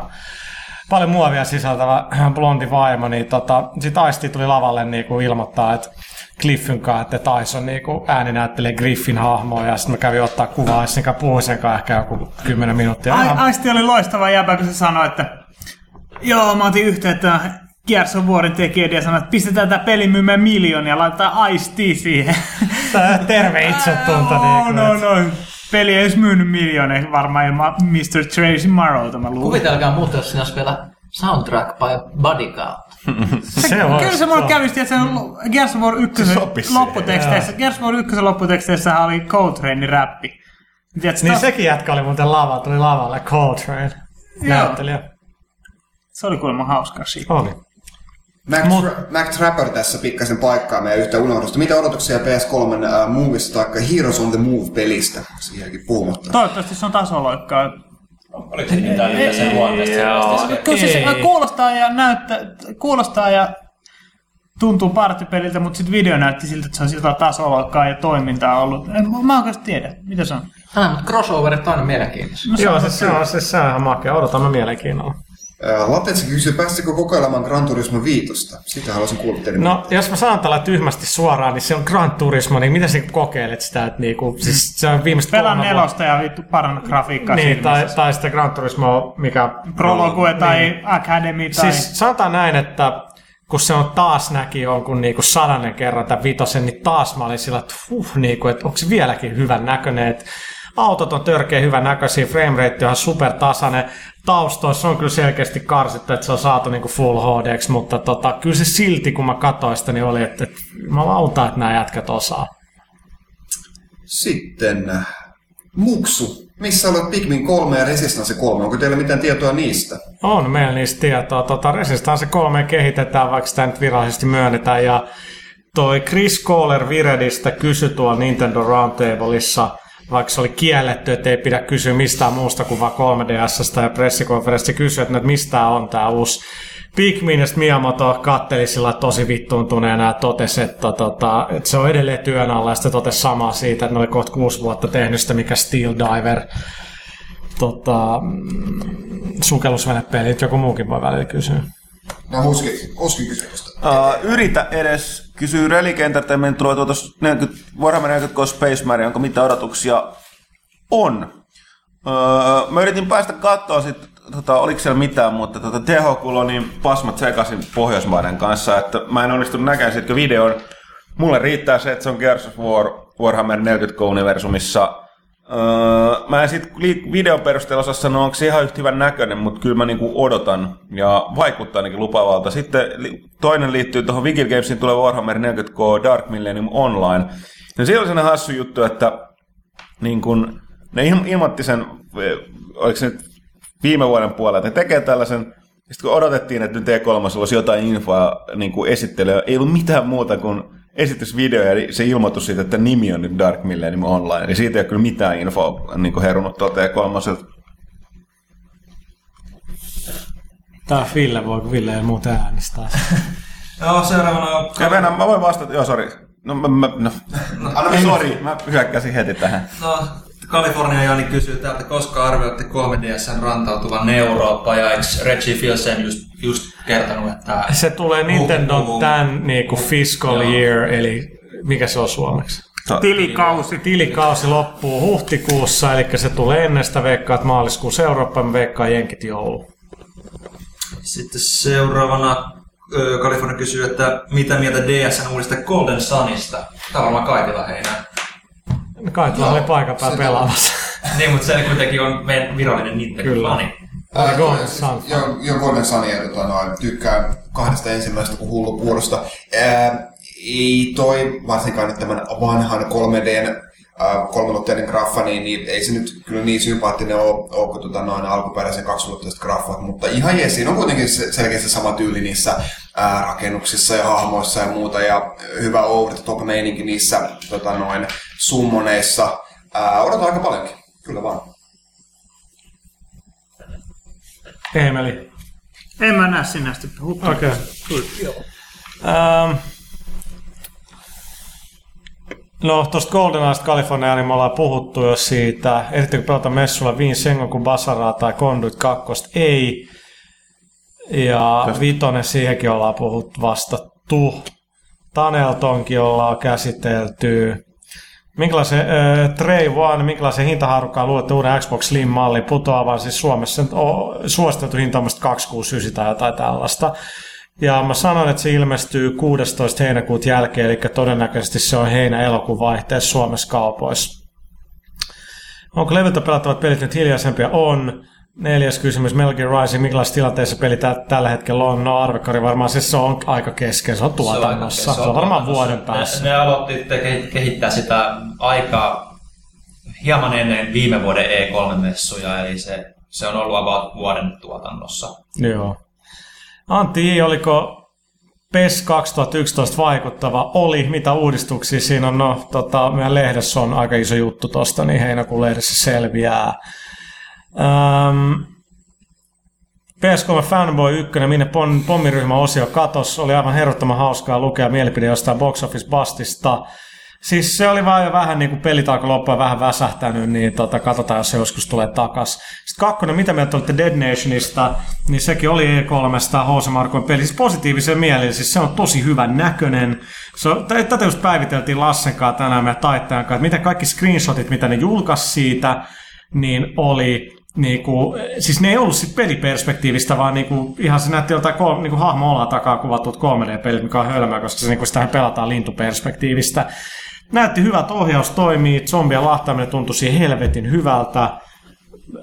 paljon muovia sisältävä blondi vaimo, niin tota, sit Aisti tuli lavalle niinku ilmoittaa, että Cliffin kanssa, että Tyson niinku ääni näyttelee Griffin hahmoa, ja sitten mä kävin ottaa kuvaa, ja sitten puhuin sen kanssa ehkä joku 10 minuuttia. Ai, Aisti oli loistava jäbä, kun se sanoi, että joo, mä otin yhteyttä Gears of Warin tekijöiden ja sanoi, että pistetään tää peli myymään miljoonia laitetaan T siihen. Tää terve itsetunto. Oh, niinku, no, no. Peli ei edes myynyt miljoonia varmaan ilman Mr. Tracy Morrowta, mä luulen. Kuvitelkaa muuten, jos siinä olisi vielä soundtrack by Bodyguard. Se on. Kyllä se mulle kävi, että sen Gears of War 1 Se sopisi siihen, lopputeksteissä, Gears of War 1 lopputeksteissä oli Coltranein räppi. Tiedätkö, Niin taas- sekin jätkä oli muuten lavalla, tuli lavalle Coltrane. Näyttelijä. Se oli kuulemma hauska shit. Oli. Mac, Tra- Mac Trapper tässä pikkasen paikkaa meidän yhtä unohdusta. Mitä odotuksia PS3 äh, Movista tai Heroes on the Move-pelistä? Siihenkin puhumatta. Toivottavasti se on tasoloikkaa. Oliko se mitään sen luonteesta? Kyllä se, se Ei. kuulostaa ja näyttää, kuulostaa ja tuntuu partipeliltä, mutta sitten video näytti siltä, että se on sillä tasoloikkaa ja toimintaa ollut. En, mä oikeasti tiedä, mitä se on. Ah, mutta crossoverit on aina mielenkiintoisia. No, Joo, siis se on, siis se on ihan makea. Odotamme mielenkiinnolla. Latetsi kysyy, päästikö kokeilemaan Gran Turismo 5? Sitä haluaisin kuulla teidän No, jos mä sanon tällä tyhmästi suoraan, niin se on Gran Turismo, niin miten sä kokeilet sitä, että niinku, siis se on viimeistä Pelaa kolme nelosta ja vittu paranna grafiikkaa Niin, tai, tai sitä Gran Turismo, mikä... Prologue tai Academy tai... Siis sanotaan näin, että kun se on taas näki jonkun niinku sadannen kerran tämän vitosen, niin taas mä olin sillä, että huh, niinku, että onko se vieläkin hyvän näköinen, että autot on törkeä hyvän näköisiä, framerate on ihan supertasainen, taustoissa on kyllä selkeästi karsittu, että se on saatu niinku full HD, mutta tota, kyllä se silti, kun mä katsoin sitä, niin oli, että, että mä lautaan, että nämä jätkät osaa. Sitten äh, Muksu. Missä olet Pikmin 3 ja Resistance 3? Onko teillä mitään tietoa niistä? On meillä niistä tietoa. Tota, Resistance 3 kehitetään, vaikka sitä nyt virallisesti myönnetään. Ja toi Chris Kohler Viredistä kysyi tuolla Nintendo Roundtableissa, vaikka se oli kielletty, että ei pidä kysyä mistään muusta kuin vaan 3DSstä ja pressikonferenssi kysyi, että nyt mistä on tämä uusi Pikmin, ja Miyamoto katteli sillä tosi vittuuntuneena ja totesi, että, tota, että se on edelleen työn alla, ja sitten totesi samaa siitä, että ne oli kohta kuusi vuotta tehnyt sitä, mikä Steel Diver tota, mm, sukellusvenepeli, joku muukin voi välillä kysyä. Mä huskin, huskin kysymystä. Uh, yritä edes kysyä Relic Entertainment tulee tuota 40, Warhammer 40 Space Marine, onko mitä odotuksia? On. Uh, mä yritin päästä katsoa sit, tota, oliko siellä mitään, mutta tota, THQ on niin pasmat sekaisin Pohjoismaiden kanssa, että mä en onnistunut näkemään siitä videon. Mulle riittää se, että se on Gears of War Warhammer 40K-universumissa. Öö, mä en sit videon perusteella osaa sanoa, onko se ihan yhtä hyvän näköinen, mutta kyllä mä niinku odotan ja vaikuttaa ainakin lupavalta. Sitten toinen liittyy tuohon Vigil Gamesin tuleva Warhammer 40K Dark Millennium Online. Ja siellä on sellainen hassu juttu, että niin kun, ne il- ilmoitti sen, eh, oliko se nyt viime vuoden puolella, että ne tekee tällaisen, sitten kun odotettiin, että nyt E3 olisi jotain infoa niin kuin esittelyä, ei ollut mitään muuta kuin esitysvideo ja se ilmoitus siitä, että nimi on nyt Dark Millennium Online. Eli siitä ei ole kyllä mitään infoa niin kuin herunut tuolta E3. Tää Ville voi, kun Ville ei muuten äänestää. Joo, seuraavana on... Ja Venä, mä voin vastata, joo sori. No, mä, mä, no. Anna Ei, mennä. sori, mä hyökkäsin heti tähän. No, Kalifornia Jani kysyy täältä, koska arvioitte 3DSn rantautuvan Eurooppaan, ja eikö Reggie Filsen just, just kertonut, että... Se tulee Nintendo tämän niinku fiscal Joo. year, eli mikä se on suomeksi? Tilikausi. Tilikausi loppuu huhtikuussa, eli se tulee ennen sitä veikkaat maaliskuussa Euroopan veikkaa jenkit joulu. Sitten seuraavana Kalifornia kysyy, että mitä mieltä DSn uudesta Golden Sunista? Tämä on varmaan Kaitila heinää. Kai tuolla oli paikan päällä pelaamassa. niin, mutta se kuitenkin on meidän virallinen Nintendo-fani. Sun. Joo, joo Golden Sun ja tota, noin, tykkään kahdesta ensimmäisestä kuin hullu puurosta. Ää, ei toi, varsinkaan nyt tämän vanhan 3Dn ää, kolmelutteinen graffa, niin, niin, ei se nyt kyllä niin sympaattinen ole, ole kuin tota, noin alkuperäisen kaksulutteista graffat, mutta ihan jees, siinä on kuitenkin se, selkeästi sama tyyli niissä ää, rakennuksissa ja hahmoissa ja muuta, ja hyvä over the top meininki niissä tota, noin, summoneissa. Ää, odotan aika paljonkin, kyllä vaan. Eemeli. En mä näe sinä sitä huppu. Okei. Ähm, no, tuosta GoldenEyesta California, niin me ollaan puhuttu jo siitä. Erityisesti kun pelataan messulla Viin Sengoku Basaraa tai Conduit 2, ei. Ja Vitonen siihenkin ollaan puhuttu vastattu. Taneltonkin ollaan käsitelty. Minkälaisen äh, Trey One, minkälaisen hintaharukkaan luulette uuden Xbox Slim-malli putoavan? Siis Suomessa on suositeltu hinta on musta 269 tai jotain tällaista. Ja mä sanoin, että se ilmestyy 16. heinäkuuta jälkeen, eli todennäköisesti se on heinä-elokuun vaihteessa Suomessa kaupoissa. Onko levyltä pelattavat pelit nyt hiljaisempia? On. Neljäs kysymys, Gear Rising, millaisessa tilanteessa peli tä- tällä hetkellä on? No arvekari varmaan siis se on aika kesken, se on tuotannossa. Se on, varmaan vuoden päässä. Ne, ne aloitti te- kehittää sitä aikaa hieman ennen viime vuoden E3-messuja, eli se, se on ollut about vuoden tuotannossa. Joo. Antti oliko PES 2011 vaikuttava? Oli. Mitä uudistuksia siinä on? No, tota, meidän lehdessä on aika iso juttu tosta, niin heinäkuun lehdessä selviää. Ähm, PS3 Fanboy 1, minne pon, pommiryhmä osio katos, oli aivan herrottoman hauskaa lukea mielipide jostain Box Office Bastista. Siis se oli vaan jo vähän niin kuin pelitauko loppu ja vähän väsähtänyt, niin tota, katsotaan, jos se joskus tulee takas. Sitten kakkonen, mitä mieltä olitte Dead Nationista, niin sekin oli E3sta HC Markoin peli. Siis positiivisen mielellä, siis se on tosi hyvän näköinen. Se on, tä- tätä just päiviteltiin Lassen kanssa tänään meidän taittajan kanssa, että miten kaikki screenshotit, mitä ne julkaisi siitä, niin oli niinku, siis ne ei ollut sit peliperspektiivistä, vaan niinku, ihan se näytti joltain kol, niinku hahmo takaa kuvatut 3D-pelit, mikä on hölmöä, koska se, niinku, sitä pelataan lintuperspektiivistä. Näytti hyvät ohjaus toimii, zombien lahtaaminen tuntui siihen helvetin hyvältä.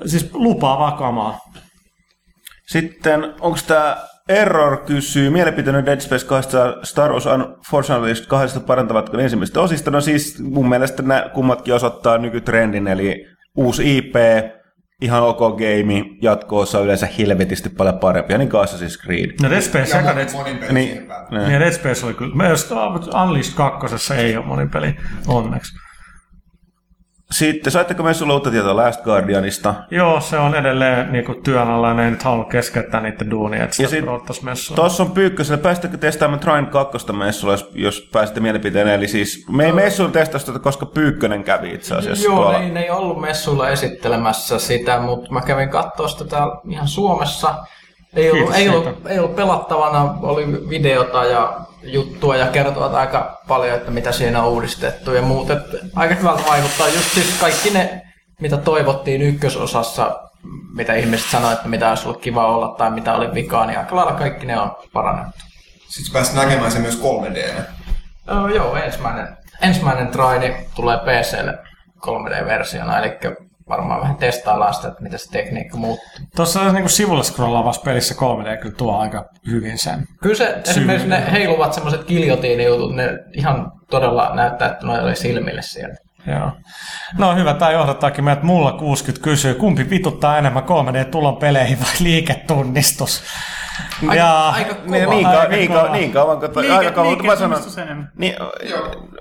Siis lupaa kamaa. Sitten onko tämä Error kysyy, mielipiteinen Dead Space 2 Star Wars Unfortunately kahdesta parantavatko ensimmäistä osista? No siis mun mielestä nämä kummatkin osoittaa nykytrendin, eli uusi IP, ihan ok game, jatko-osa on yleensä helvetisti paljon parempia, niin kuin Assassin's Creed. No Dead Space, Ja eka Dead, peli Niin, ja Dead Space oli kyllä. Mä just Unleashed 2 ei ole monin peli, onneksi. Sitten, saitteko messulla uutta tietoa Last Guardianista? Joo, se on edelleen niin kuin työn alla, ja ne ei nyt halua keskeyttää niiden duunia, että sitä sit- odottaisi messua. Tuossa on pyykkösellä, pääsittekö testaamaan Trine 2 messulla, jos, jos pääsitte mielipiteen. Eli siis, me ei messuilla testata sitä, koska Pyykkönen kävi itse asiassa Joo, tuolla. ne, ei- ne ei ollut messuilla esittelemässä sitä, mutta mä kävin katsoa sitä täällä ihan Suomessa. Ei ollut, Kiitos ei, ollut, ei ollut pelattavana, oli videota ja juttua ja kertovat aika paljon, että mitä siinä on uudistettu ja muut. Et aika hyvältä vaikuttaa just siis kaikki ne, mitä toivottiin ykkösosassa, mitä ihmiset sanoivat, että mitä olisi ollut kiva olla tai mitä oli vikaa, niin aika lailla kaikki ne on parannettu. Sitten pääsit näkemään sen myös 3 d Joo, joo ensimmäinen, ensimmäinen traini tulee PClle 3D-versiona, eli varmaan vähän testaillaan sitä, että miten se tekniikka muuttuu. Tuossa niin sivulla scrollaavassa pelissä 3D kyllä tuo aika hyvin sen. Kyllä se, esimerkiksi ne heiluvat semmoiset giljotiinijutut, ne ihan todella näyttää, että ne oli silmille siellä. Joo. No hyvä, tämä johdattaakin meidät mulla 60 kysyy, kumpi vituttaa enemmän 3D-tulon peleihin vai liiketunnistus? Aika, ja, aika kova. Niin, niin, Aika ka- niin, kova. ka- niin kauan, kun, Liike, aika kauan, mä sanon, niin,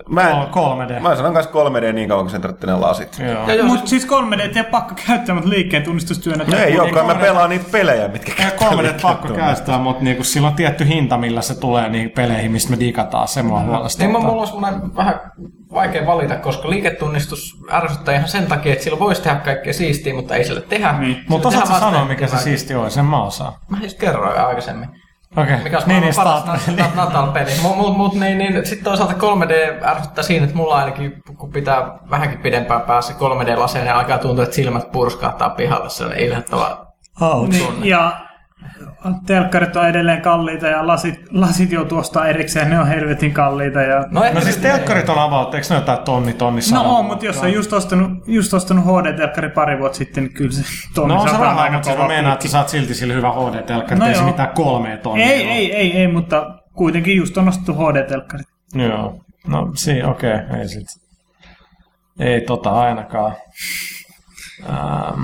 mä, en, 3D. mä sanon kanssa 3D niin kauan, kun sen tarvitsee ne lasit. Mutta siis 3D ei pakko käyttää, mutta liikkeen tunnistustyönä. No ei olekaan, mä 3D pelaan niitä pelejä, mitkä Ja 3D pakko käyttää, mutta niinku, sillä on tietty hinta, millä se tulee niihin peleihin, mistä me digataan. Se mua huolestuttaa. niin mulla on semmoinen vähän vaikea valita, koska liiketunnistus ärsyttää ihan sen takia, että sillä voisi tehdä kaikkea siistiä, mutta ei sille tehdä. Niin. Sillä Mutta osaatko sanoa, mikä se siisti on? Sen mä osaan. Mä siis kerroin jo aikaisemmin. Okei, Mikä on niin, niin, niin, paras Natal-peli. Mut, mut, mut niin, niin, sitten toisaalta 3D ärsyttää siinä, että mulla ainakin, kun pitää vähänkin pidempään päässä 3D-laseen, niin alkaa tuntua, että silmät purskahtaa pihalle. Se on ilahduttava. Ouch. Niin, ja telkkarit on edelleen kalliita ja lasit, lasit joutuu ostaa erikseen, ne on helvetin kalliita. Ja... No, No siis telkkarit on avaut, eikö ne jotain tonni, tonni No on, mutta jos on just ostanut, just ostanut HD-telkkari pari vuotta sitten, niin kyllä se tonni No on se rahaa, aika mutta siis kova mä meinaan, että sä saat silti sille hyvä HD-telkkari, No no ei se mitään kolmea tonnia Ei, ole. ei, ei, ei, mutta kuitenkin just on ostettu HD-telkkari. Joo. No si, okei, okay, ei sit. Ei tota ainakaan. Ähm.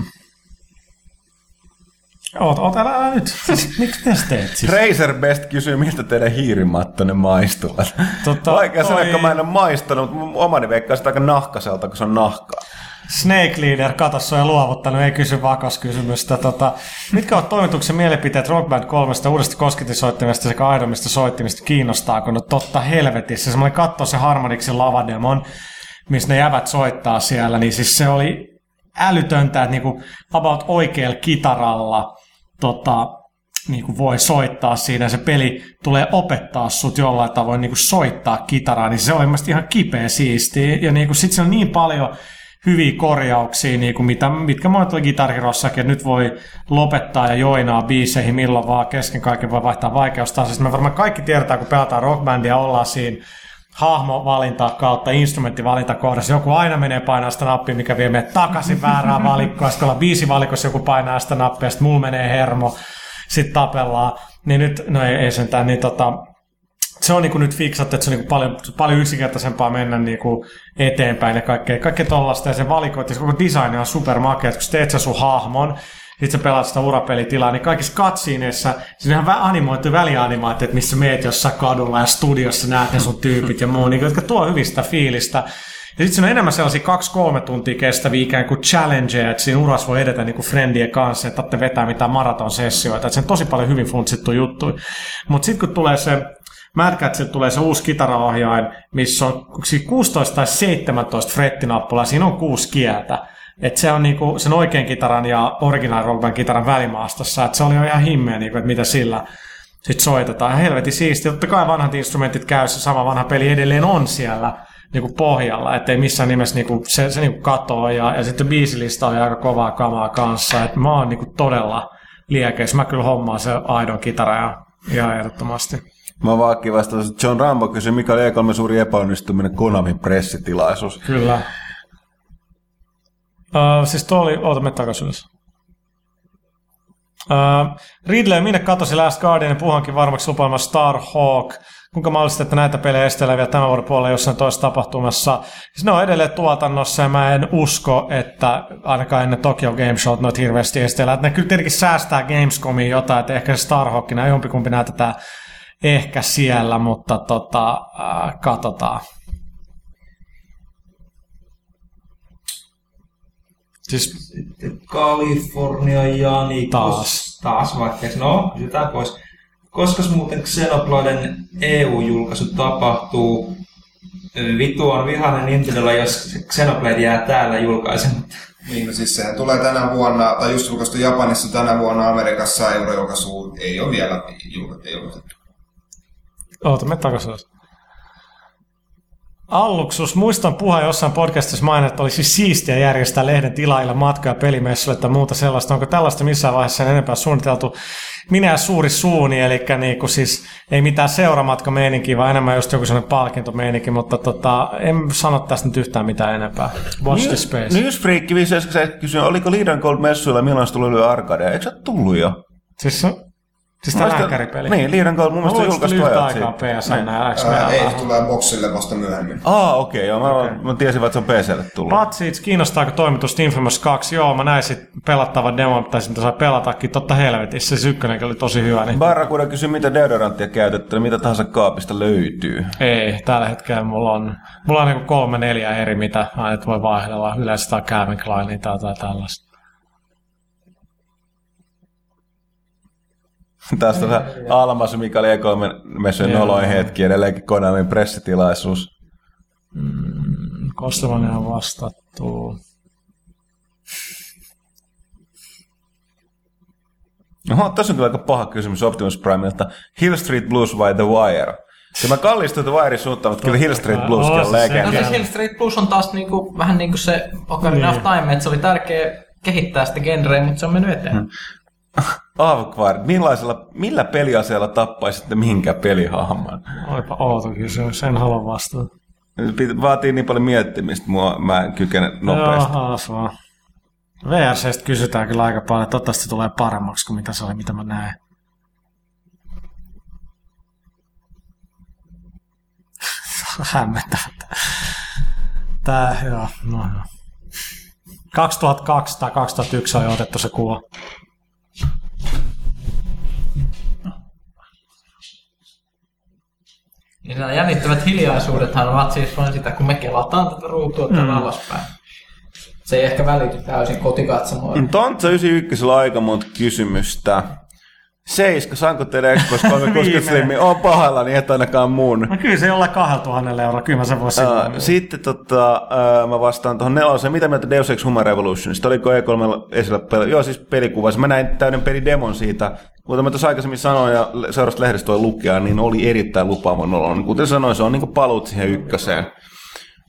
Oot, oot, älä, älä nyt. Siis, miksi te teet siis? Razer Best kysyy, miltä teidän hiirimattonne maistuvat. Tota, Vaikea sanoa, toi- kun mä en ole maistanut, mutta omani veikkaa sitä aika nahkaselta, kun se on nahkaa. Snake Leader katossa ja luovuttanut, ei kysy vakaskysymystä. Tota, mitkä ovat toimituksen mielipiteet Rock Band 3 uudesta kosketisoittimesta sekä aidommista soittimista? Kiinnostaako? No totta helvetissä. Se mä olin katsoa se Harmonixin lavademon, missä ne jävät soittaa siellä, niin siis se oli älytöntä, että niinku about oikealla kitaralla tota, niinku voi soittaa siinä. Se peli tulee opettaa sut jollain tavoin niinku soittaa kitaraa, niin se oli mielestäni ihan kipeä siistiä. Ja niinku, sit se on niin paljon hyviä korjauksia, niin kuin mitä, mitkä monet oli Guitar Herossakin, että nyt voi lopettaa ja joinaa biiseihin milloin vaan, kesken kaiken voi vaihtaa vaikeustasoa. Siis me varmaan kaikki tiedetään, kun pelataan rockbandia, ollaan siinä hahmovalinta kautta instrumenttivalintakohdassa. Joku aina menee painaa sitä nappia, mikä vie meidät takaisin väärään valikkoon. Sitten ollaan biisi valikossa, joku painaa sitä nappia, sitten mulla menee hermo, sitten tapellaan. Niin nyt, no ei, ei sentään, niin tota, se on niinku nyt fiksattu, että se on niinku paljon, paljon yksinkertaisempaa mennä niinku eteenpäin ja kaikkea, kaikkea tollasta. Ja se valikoit, ja se koko design on supermakea, kun teet sä sun hahmon, sit sä pelaat sitä urapelitilaa, niin kaikissa katsiineissa, se on ihan vä- animoitu välianimaatio, että missä meet jossain kadulla ja studiossa näet ne sun tyypit ja muu, niin, jotka tuo hyvistä fiilistä. Ja sitten siinä on enemmän sellaisia kaksi-kolme tuntia kestäviä ikään kuin challengeja, että siinä uras voi edetä niin kuin friendien kanssa, että tarvitse vetää mitään maraton-sessioita. Että se on tosi paljon hyvin funtsittu juttu. Mutta sitten kun tulee se Mad tulee se uusi kitaraohjain, missä on onko siinä 16 tai 17 frettinappulaa, siinä on kuusi kieltä. Et se on niinku sen oikean kitaran ja original rockband kitaran välimaastossa. Et se oli jo ihan himmeä, niinku, että mitä sillä sit soitetaan. Ja helvetin siistiä. Totta kai vanhat instrumentit käy, se sama vanha peli edelleen on siellä niinku pohjalla, ettei missään nimessä niinku, se, se niinku katoo. Ja, ja sitten biisilista on aika kovaa kamaa kanssa. Et mä oon niinku todella liekeis. Mä kyllä hommaan se aidon kitara ja ihan ehdottomasti. Mä vaan vastaus, että John Rambo kysyi, mikä oli E3 suuri epäonnistuminen Konamin pressitilaisuus. Kyllä. Uh, siis tuo oli, oota me takaisin ylös. Uh, Ridley, minne katosi Last Guardian ja puhankin varmaksi lupailma Star Hawk. Kuinka mahdollista, että näitä pelejä esitellään vielä tämän vuoden puolella jossain toisessa tapahtumassa? Siis ne on edelleen tuotannossa ja mä en usko, että ainakaan ennen Tokyo Game Show noita hirveästi esitellään. Ne kyllä tietenkin säästää Gamescomiin jotain, että ehkä se Star Hawkina jompikumpi näytetään ehkä siellä, mutta tota, äh, katsotaan. Siis California Jani. Taas. Taas vaikka. No, kysytään pois. Koska muuten Xenobladen EU-julkaisu tapahtuu? Vittu on vihainen Nintendolla, jos Xenoblade jää täällä julkaisematta. Niin, no siis sehän tulee tänä vuonna, tai just julkaistu Japanissa tänä vuonna, Amerikassa eurojulkaisu ei ole vielä julkaistu. Ei julkaistu. Oota, me takaisin. Alluksus. Muistan puhua jossain podcastissa mainita, että olisi siistiä järjestää lehden tilailla matkoja pelimessuille tai muuta sellaista. Onko tällaista missään vaiheessa enempää suunniteltu? Minä ja suuri suuni, eli niinku siis ei mitään seuramatka-meininkiä, vaan enemmän just joku sellainen palkintomeininki, mutta tota, en sano tästä nyt yhtään mitään enempää. Watch the space. Newsfreak kysyi, oliko Leader Gold messuilla milloin yli Arcadea? Eikö se tullut jo? Siis, siis tämä lääkäripeli. Niin, Leader Gold mun mielestä julkaistu yhtä ajat aikaa. PSN Niin. ja X Ää, ei, se tulee boksille vasta myöhemmin. Aa, okei, okay, joo. Mä, okay. mä tiesin, että se on PClle tullut. Patsit, kiinnostaako toimitusta Infamous 2? Joo, mä näin sit pelattavan demon, tai sitten sai pelatakin. Totta helvetissä, se ykkönen oli tosi hyvä. Niin... Barracuda kysyi, mitä deodoranttia käytetään, mitä tahansa kaapista löytyy. Ei, tällä hetkellä mulla on, mulla on niinku kolme neljä eri, mitä aina voi vaihdella. Yleensä on Calvin Klein tai jotain tällaista. Tästä on Almas, mikä oli E3-messujen Joo. noloin hetki, edelleenkin Konamin pressitilaisuus. Kostevainen on vastattu. Oho, tässä on kyllä aika paha kysymys Optimus Primeilta. Hill Street Blues vai The Wire? Ja mä kallistuin The Wirein suuntaan, mutta kyllä Hill Street Blues On legenda. No siis Hill Street Plus on taas niinku, vähän niin kuin se Ocarina Niin. of Time, että se oli tärkeä kehittää sitä genreä, mutta se on mennyt eteen. Avquard, millaisella, millä peliaseella tappaisitte minkä pelihahmon? Olipa outo kysymys, en halua vastata. Vaatii niin paljon miettimistä, mua, mä en kykene nopeasti. Se vaan. VRCstä kysytään kyllä aika paljon. Toivottavasti se tulee paremmaksi kuin mitä se oli, mitä mä näen. Hämmentävää. Tää, joo, no joo. 2002 tai 2001 on jo otettu se kuva. Niin nämä jännittävät hiljaisuudethan ovat siis vain sitä, kun me kelataan tätä ruutua mm. alaspäin. Se ei ehkä välity täysin kotikatsomoille. Tontsa 91 aika monta kysymystä. Seiska, saanko teidän Xbox 360 Slim? On pahalla, niin et ainakaan mun. No kyllä se jollain 2000 eurolla, kyllä mä sen voisin Uh, sitten tota, uh, mä vastaan tuohon neloseen. Mitä mieltä Deus Ex Human Revolutionista? Oliko E3 esillä peli? Joo, siis pelikuvassa. Mä näin täyden pelidemon siitä. Kuten mä tuossa aikaisemmin sanoin ja seurasta lehdestä voi lukea, niin oli erittäin lupaavan olon. Kuten sanoin, se on niinku paluut siihen ykköseen.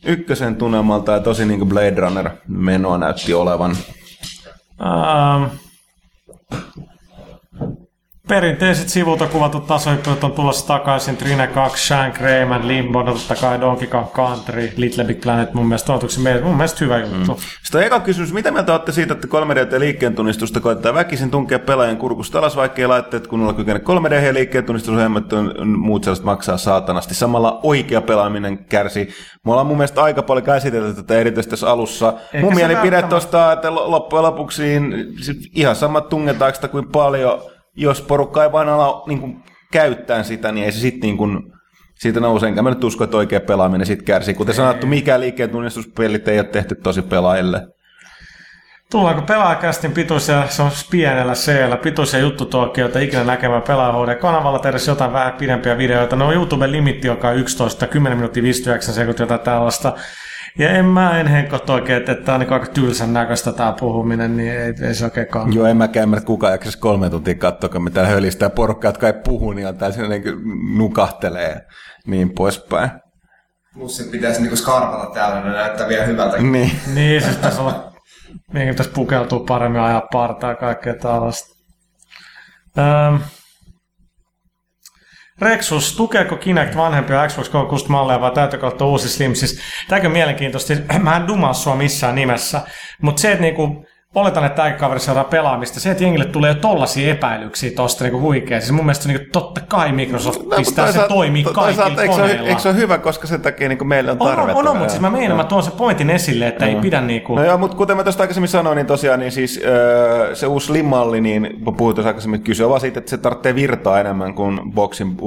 Ykkösen tunnelmalta ja tosi niinku Blade Runner menoa näytti olevan. Ähm, Perinteiset sivulta kuvatut tasohyppyt on tulossa takaisin. Trine 2, Shank, Rayman, Limbo, no totta kai Donkey Kong Country, Little Big Planet mun mielestä on mun mielestä hyvä juttu. Mm. Sitten eka kysymys, mitä mieltä olette siitä, että 3D ja liikkeen tunnistusta koittaa väkisin tunkea pelaajan kurkusta alas, vaikka ei laitteet kunnolla kykene 3D ja liikkeen tunnistusohjelmat on muut sellaiset maksaa saatanasti. Samalla oikea pelaaminen kärsii. Me ollaan mun mielestä aika paljon käsitelty tätä erityisesti tässä alussa. Eikä mun mielipide tuosta, että lo- loppujen lopuksi sit ihan sama tungetaanko sitä kuin paljon, jos porukka ei vaan ala niin kuin, käyttää sitä, niin ei se sitten niin kuin, siitä nouse, enkä mä nyt usko, että oikea pelaaminen sit kärsii. Kuten sanottu, mikä liikkeen tunnistuspelit ei ole tehty tosi pelaajille. Tullaanko pelaajakästin pituisia, se on pienellä c pituisia juttutuokioita ikinä näkemään pelaaja HD-kanavalla tehdä jotain vähän pidempiä videoita. No YouTuben limitti, joka on 11, 10 minuuttia 59 sekuntia jotain tällaista. Ja en mä en henkot oikein, että tämä on niin aika tylsän näköistä tämä puhuminen, niin ei, ei se oikein kannata. Joo, en mäkään ymmärrä, että kukaan jaksaisi kolme tuntia katsoa, kun me täällä hölistää porukkaa, jotka ei puhu, niin on täällä sellainen niin nukahtelee ja niin poispäin. Plus se pitäisi niinku skarpata täällä, ne näyttää vielä hyvältä. Niin. Niin, siis pitäisi olla, meidän pitäisi pukeutua paremmin, ajaa partaa ja kaikkea tällaista. Ähm. Rexus, tukeeko Kinect vanhempia Xbox 360 malleja vai täytyykö ottaa uusi Slim? Siis, tämäkin on mielenkiintoista. Mä en dumaa sua missään nimessä, mutta se, että niinku, oletan, että tämäkin kaveri seuraa pelaamista, se, että jengille tulee jo tollasia epäilyksiä tosta niinku huikea. Siis mun mielestä se niinku, totta kai Microsoft pistää se toimii to- kaikilla toisaalta eikö se, ole, koneilla. eikö se ole hyvä, koska sen takia niin meille on On, tarvetta. on, on, mutta siis mä meinaan, mä tuon sen pointin esille, että ei pidä niinku... No joo, mutta kuten mä tuosta aikaisemmin sanoin, niin tosiaan niin siis, öö, se uusi Slim-malli, niin puhuin tuossa aikaisemmin, kyse vaan siitä, että se tarvitsee virtaa enemmän kuin boxin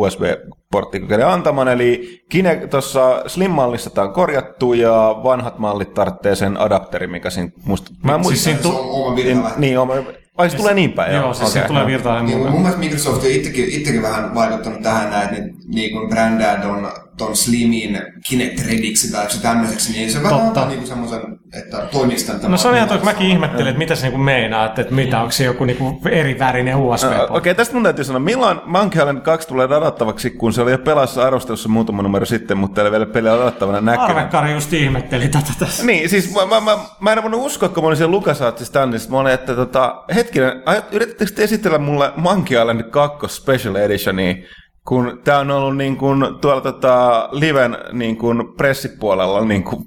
USB-portti kykenee antamaan. Eli Kine, tuossa Slim-mallissa tämä on korjattu ja vanhat mallit tarvitsee sen adapterin, mikä siinä musta... Mä en Siis muista. siinä Se tu- on oma virta Niin, oma, ai se tulee niin päin, Joo, siis okay, tulee joo. virtainen Niin, mulle. mun mielestä Microsoft on itsekin, itsekin vähän vaikuttanut tähän näin, että ne niin kuin brändää ton, ton Slimin Kinect Rediksi tai joksi tämmöiseksi, niin se vähän Totta. antaa niin semmoisen, että toimiks tämän No se on ihan toki, mäkin ihmettelin, että mitä se niinku meinaa, että, että mitä, onko se joku niinku eri värinen usb Okei, okay, tästä mun täytyy sanoa, milloin Monkey Island 2 tulee ladattavaksi, kun se oli jo pelassa arvostelussa muutama numero sitten, mutta ei ole vielä peliä ladattavana näkynyt. Arvekkari just ihmetteli tätä tässä. Niin, siis mä, mä, mä, mä en voinut uskoa, kun mä olin siellä Lukasaatsi standissa. Mä olin, että tota, hetkinen, yritettekö te esitellä mulle Monkey Island 2 Special Editionia, kun tää on ollut niin kuin, tuolla tota, liven niin kuin pressipuolella niin kuin,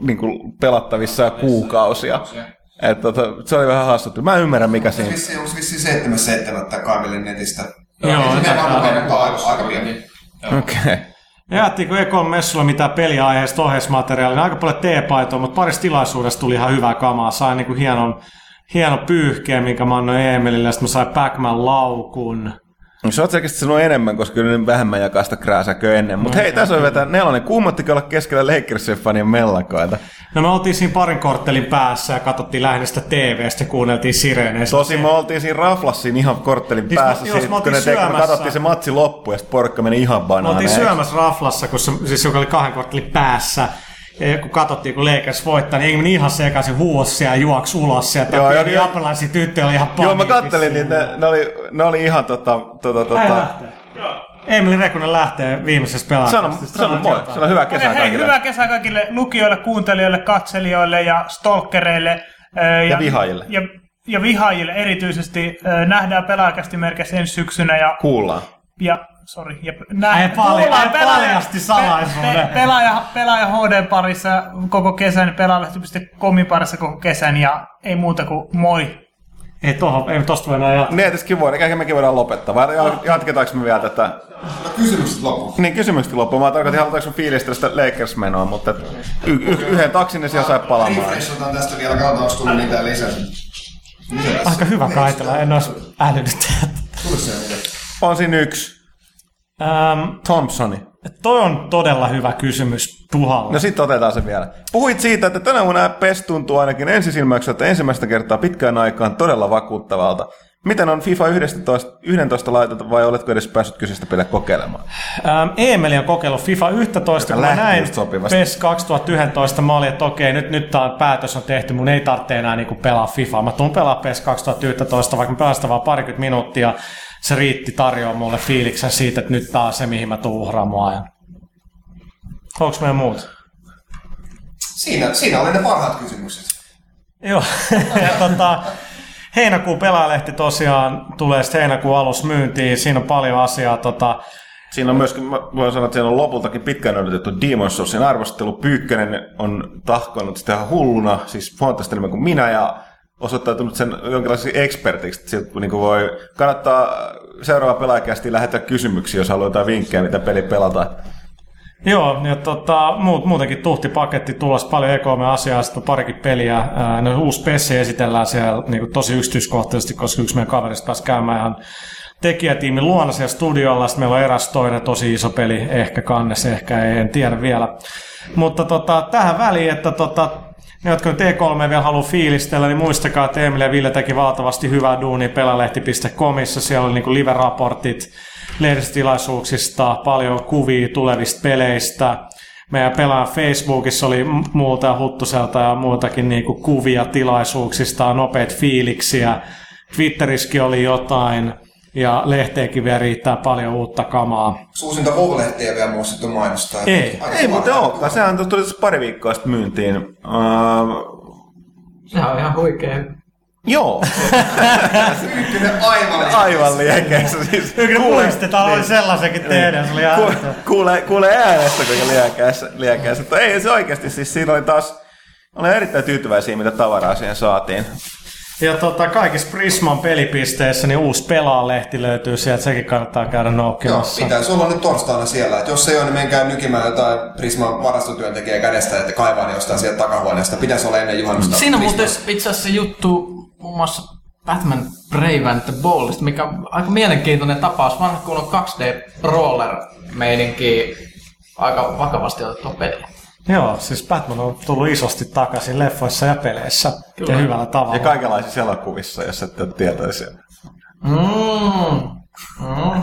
niin kuin pelattavissa kuukausia. Et, tota, se oli vähän hassuttu. Mä en ymmärrä, mikä siinä. Vissiin, onko vissiin 77 kaivelen netistä. Joo, se mene, mutta aika, aika pieni. Okei. Okay. Jaettiinko E3-messulla mitään peliaiheista ohjeismateriaalia? Aika paljon T-paitoa, mutta parissa tilaisuudessa tuli ihan hyvää kamaa. Sain niinku hienon, hieno pyyhkeä, minkä mä annoin Emilille, ja sitten mä sain Pac-Man laukun. Sä oot selkeästi sanonut enemmän, koska kyllä vähemmän jakaa sitä krääsäkö ennen. Mutta hei, tässä on vielä tää nelonen. Kuumottikin olla keskellä Lakersin fanien mellakoita. No me oltiin siinä parin korttelin päässä ja katsottiin lähinnä sitä TVstä ja kuunneltiin sireeneistä. Tosi me oltiin siinä raflassin ihan korttelin Siis päässä, me kun ne oltiin teki, me syömässä- katsottiin se matsi loppu ja sitten porukka meni ihan Me banaaneiksi. oltiin syömässä raflassa, kun se, siis joka oli kahden korttelin päässä. Ja kun katsottiin, kun Lakers voittaa, niin meni ihan sekaisin huosi ja juoksi ulos sieltä. Joo, Joo, joo, pieni joo. japanilaisia tyttöjä oli ihan Joo, mä paniikissa. kattelin, niin ne, ne, oli, ne oli ihan tota, tota, tota, lähtee. Emeli Rekunen lähtee viimeisessä sano, pelaajasta. sano moi, sano hyvää kesää Hei, kaikille. hyvää kesää kaikille lukijoille, kuuntelijoille, katselijoille ja stalkereille. ää, Ja vihaajille. Ja, ja vihaajille erityisesti. Ää, Nähdään pelaajakästi merkissä ensi syksynä ja, Kuullaan. ja Sori. Ja nä- palja- kuullaan ai paljasti salaisuuden. Pe, pe, pelaaja, pelaaja HD parissa koko kesän, pelaajalehti.comin parissa koko kesän ja ei muuta kuin moi. Ei, tohon, ei tosta voi enää jatkaa. Niin, tietysti voidaan, eikä mekin voidaan lopettaa. Vai ja- jatketaanko me vielä tätä? No kysymykset loppuun. Niin, kysymykset loppuun. Mä tarkoitin, halutaanko me fiilistellä sitä Lakers-menoa, mutta y- y- yhden taksin ne siellä sai palaamaan. Refreshataan tästä vielä, katsotaan onko tullut mitään lisää. Aika hyvä kaitella, en olisi älynyt mitä. On siinä yksi. Ähm, Thompsoni. toi on todella hyvä kysymys Tuhalle. No sitten otetaan se vielä. Puhuit siitä, että tänä vuonna PES tuntuu ainakin ensisilmäykseltä ensimmäistä kertaa pitkään aikaan todella vakuuttavalta. Miten on FIFA 11, 11 laitettu vai oletko edes päässyt kyseistä peliä kokeilemaan? Ähm, Eemeli on kokeillut FIFA 11, kun mä näin. PES 2011, mä olin, että okei, nyt, nyt tää päätös on tehty, mun ei tarvitse enää niinku pelaa FIFA. Mä tuun pelaa PES 2011, vaikka mä pelaan sitä vaan parikymmentä minuuttia, se riitti tarjoaa mulle fiiliksen siitä, että nyt tää on se, mihin mä tuun uhraan mun ajan. Onko meidän muut? Siinä, siinä oli ne parhaat kysymykset. Joo, ja tota, heinäkuun pelaajalehti tosiaan tulee sitten heinäkuun alussa myyntiin. Siinä on paljon asiaa. Tota, Siinä on myöskin, mä voin sanoa, että siellä on lopultakin pitkään odotettu Demon's Soulsin arvostelu. Pyykkönen on tahkoinut sitä ihan hulluna, siis huomattavasti enemmän kuin minä, ja osoittautunut sen jonkinlaiseksi ekspertiksi. Sieltä niin voi, kannattaa seuraava pelaajakästi lähettää kysymyksiä, jos haluaa jotain vinkkejä, mitä peli pelata. Joo, ja tota, muut, muutenkin tuhti paketti tulossa paljon EKM-asiaa, sitten on parikin peliä. Ää, no, uusi pessi esitellään siellä niin kuin tosi yksityiskohtaisesti, koska yksi meidän kaverista pääsi käymään ihan tekijätiimin luona siellä studiolla. Sitten meillä on eräs toinen tosi iso peli, ehkä kannes, ehkä ei, en tiedä vielä. Mutta tota, tähän väliin, että tota, ne, jotka nyt E3 vielä haluaa fiilistellä, niin muistakaa, että Emil ja Ville teki valtavasti hyvää duunia pelalehti.comissa. Siellä oli niin live-raportit lehdistötilaisuuksista, paljon kuvia tulevista peleistä. Meidän pelaajan Facebookissa oli m- muulta ja Huttuselta ja muutakin niin kuvia tilaisuuksista, nopeat fiiliksiä. Twitterissäkin oli jotain ja lehteenkin vielä riittää paljon uutta kamaa. Uusinta WoW-lehtiä vielä muistettu mainostaa. Ei. Ei muuten olekaan, sehän tuli tässä pari viikkoa sitten myyntiin. Uh, Sehän on ihan huikea. joo, Pyykkönen aivan aivan liekeessä. Siis, Kyllä muistetaan, oli sellaisenkin tehdä, se oli Ku- ääretön. kuulee, kuulee äänestä, kuinka liekäs, liekäs. Mutta ei se oikeasti, siis siinä oli taas, olen erittäin tyytyväisiä, mitä tavaraa siihen saatiin. Ja tota, kaikissa Prisman pelipisteissä niin uusi pelaalehti löytyy sieltä, sekin kannattaa käydä Joo, noukkimassa. pitäisi olla nyt torstaina siellä. Et jos ei ole, niin menkää nykimään jotain Prisman varastotyöntekijää kädestä, että kaivaa jostain sieltä takahuoneesta. Pitäisi olla ennen juhannusta. Siinä on muuten itse asiassa juttu muun muassa Batman Brave and the Boldista, mikä on aika mielenkiintoinen tapaus. Vanha kun on 2D-roller-meininki aika vakavasti otettua peliä. Joo, siis Batman on tullut isosti takaisin leffoissa ja peleissä. Kyllä. Ja hyvällä tavalla. Ja kaikenlaisissa elokuvissa, jos ette ole tietoisia. Mm. Mm.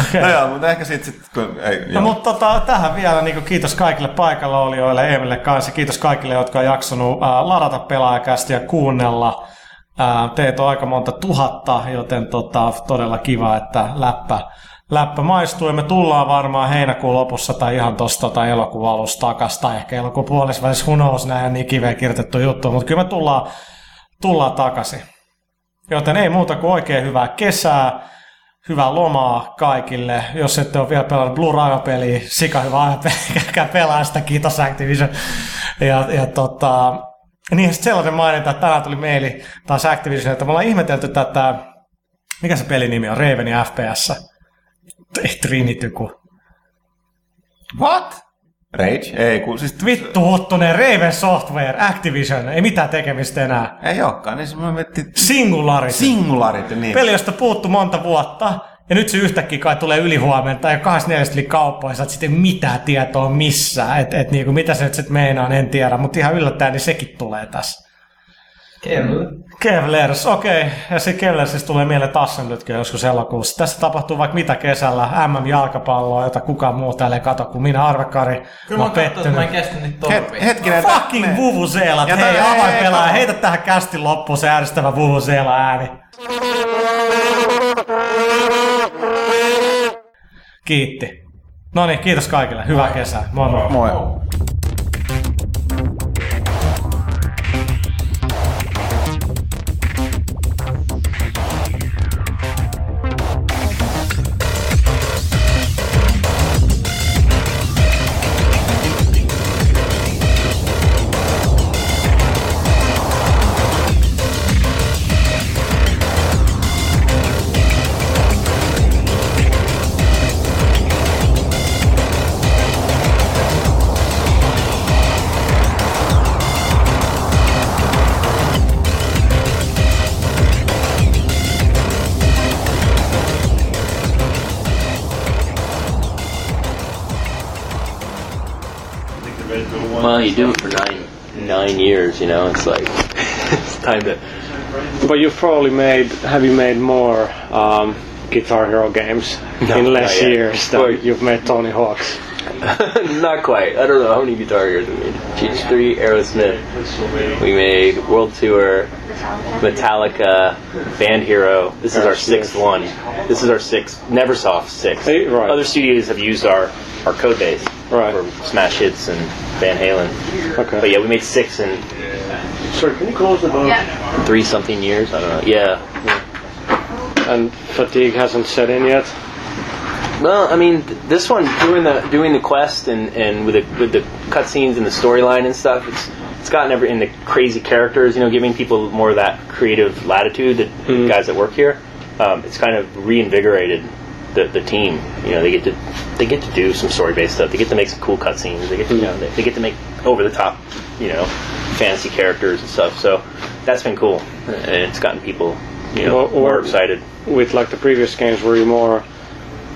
Okay. No joo, mutta ehkä sitten, sit, kun ei, No, joo. mutta tota, tähän vielä niin kiitos kaikille paikalla olijoille, Emille kanssa. Kiitos kaikille, jotka on jaksanut ää, ladata pelaajakästi ja kuunnella. Ää, teitä on aika monta tuhatta, joten tota, todella kiva, että läppä, läppä maistuu. Ja me tullaan varmaan heinäkuun lopussa tai ihan tuossa tota, elokuun alussa takas, tai ehkä elokuun puolivälissä, who knows, näin niin kiveen kirjoitettu juttu, mutta kyllä me tullaan, tullaan takaisin. Joten ei muuta kuin oikein hyvää kesää, hyvää lomaa kaikille. Jos ette ole vielä pelannut Blue Rhino-peliä, sika hyvä ajapeli, käykää pelaa sitä, kiitos Activision. Ja, ja tota, niin sellainen maininta, että tänään tuli meili taas Activision, että me ollaan ihmetelty tätä, mikä se pelinimi on, Raven ja FPS. Ei Trinity, kun What? Rage? Ei, kun siis vittu huttunen Raven Software, Activision, ei mitään tekemistä enää. ei olekaan, niin se mä metti Singularity. Singularity, niin. Peli, josta puuttu monta vuotta, ja nyt se yhtäkkiä kai tulee ylihuomenta ja 24 tuli kauppoja, sä et sitten mitään tietoa missään. Että et, niinku, mitä se nyt sitten meinaa, en tiedä, mutta ihan yllättäen niin sekin tulee tässä. Kevlers, okei. Okay. Ja se Kevlers siis tulee mieleen Tassenlytkin joskus elokuussa. Tässä tapahtuu vaikka mitä kesällä. MM-jalkapalloa, jota kukaan muu täällä ei kato kuin minä, Arvekari. Kyllä mä mä oon että mä en kestä niitä Het, torvia. hetkinen. Fucking me- vuvuzeelat. Ja Hei, tää- ei, avainpelaaja, ei, heitä tähän kästin loppuun se äänestävä vuvuzeela ääni. Kiitti. No niin, kiitos kaikille. Hyvää kesää. Moi moi. Moi. Well, you do it for nine nine years, you know. It's like it's time to. But you've probably made, have you made more um, Guitar Hero games No, in less years than you've made Tony Hawk's? Not quite. I don't know how many guitar heroes we made. GH3, Aerosmith. We made World Tour, Metallica, Band Hero. This is our sixth one. This is our sixth. Neversoft sixth. Hey, right. Other studios have used our our code base Right. for Smash Hits and Van Halen. Okay. But yeah, we made six in sorry, can you close the door? Three something years. I don't know. Yeah. And fatigue hasn't set in yet. Well, I mean, th- this one doing the doing the quest and, and with the with the cutscenes and the storyline and stuff, it's it's gotten every in the crazy characters, you know, giving people more of that creative latitude. The guys that work here, um, it's kind of reinvigorated the, the team. You know, they get to they get to do some story based stuff. They get to make some cool cutscenes. They get to you know they, they get to make over the top, you know, fantasy characters and stuff. So that's been cool, and it's gotten people you know Or- or- more excited. With like the previous games, were you more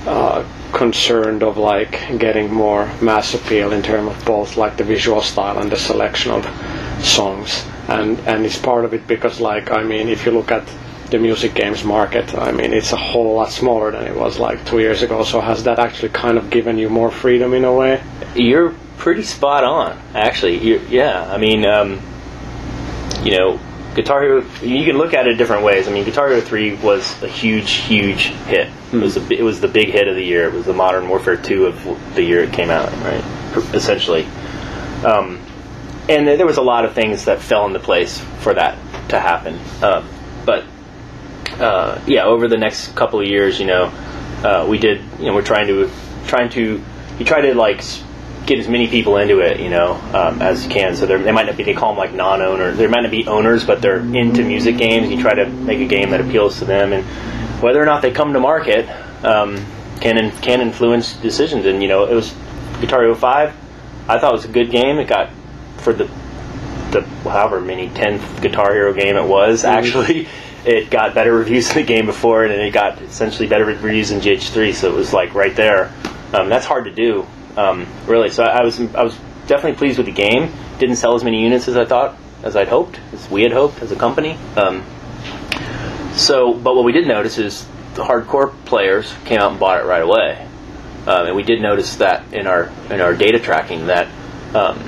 uh, concerned of like getting more mass appeal in terms of both like the visual style and the selection of songs? And and it's part of it because like I mean, if you look at the music games market, I mean, it's a whole lot smaller than it was like two years ago. So has that actually kind of given you more freedom in a way? You're pretty spot on, actually. you yeah, I mean, um, you know, Guitar Hero. You can look at it different ways. I mean, Guitar Hero Three was a huge, huge hit. It was a, it was the big hit of the year. It was the Modern Warfare Two of the year it came out, right? Essentially, um, and there was a lot of things that fell into place for that to happen. Um, but uh, yeah, over the next couple of years, you know, uh, we did. You know, we're trying to trying to you try to like get as many people into it, you know, um, as you can. So they're- might not be they call them like non-owners. They might not be owners, but they're into music games. You try to make a game that appeals to them, and whether or not they come to market um, can in, can influence decisions. And you know, it was Guitar Hero Five. I thought it was a good game. It got for the the however many tenth Guitar Hero game it was actually. It got better reviews in the game before and it got essentially better reviews in GH3. So it was like right there. Um, that's hard to do, um, really. So I was I was definitely pleased with the game. Didn't sell as many units as I thought, as I'd hoped, as we had hoped as a company. Um, so, but what we did notice is the hardcore players came out and bought it right away, um, and we did notice that in our in our data tracking that um,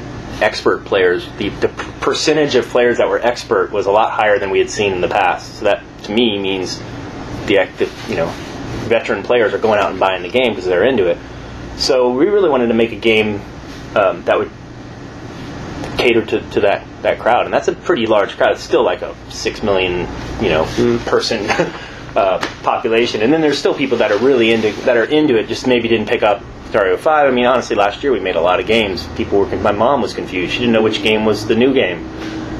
expert players, the, the percentage of players that were expert was a lot higher than we had seen in the past. So that to me means the, act- the you know veteran players are going out and buying the game because they're into it. So we really wanted to make a game um, that would cater to, to that, that crowd, and that's a pretty large crowd. It's still like a six million you know person uh, population, and then there's still people that are really into that are into it. Just maybe didn't pick up Hero Five. I mean, honestly, last year we made a lot of games. People were my mom was confused. She didn't know which game was the new game.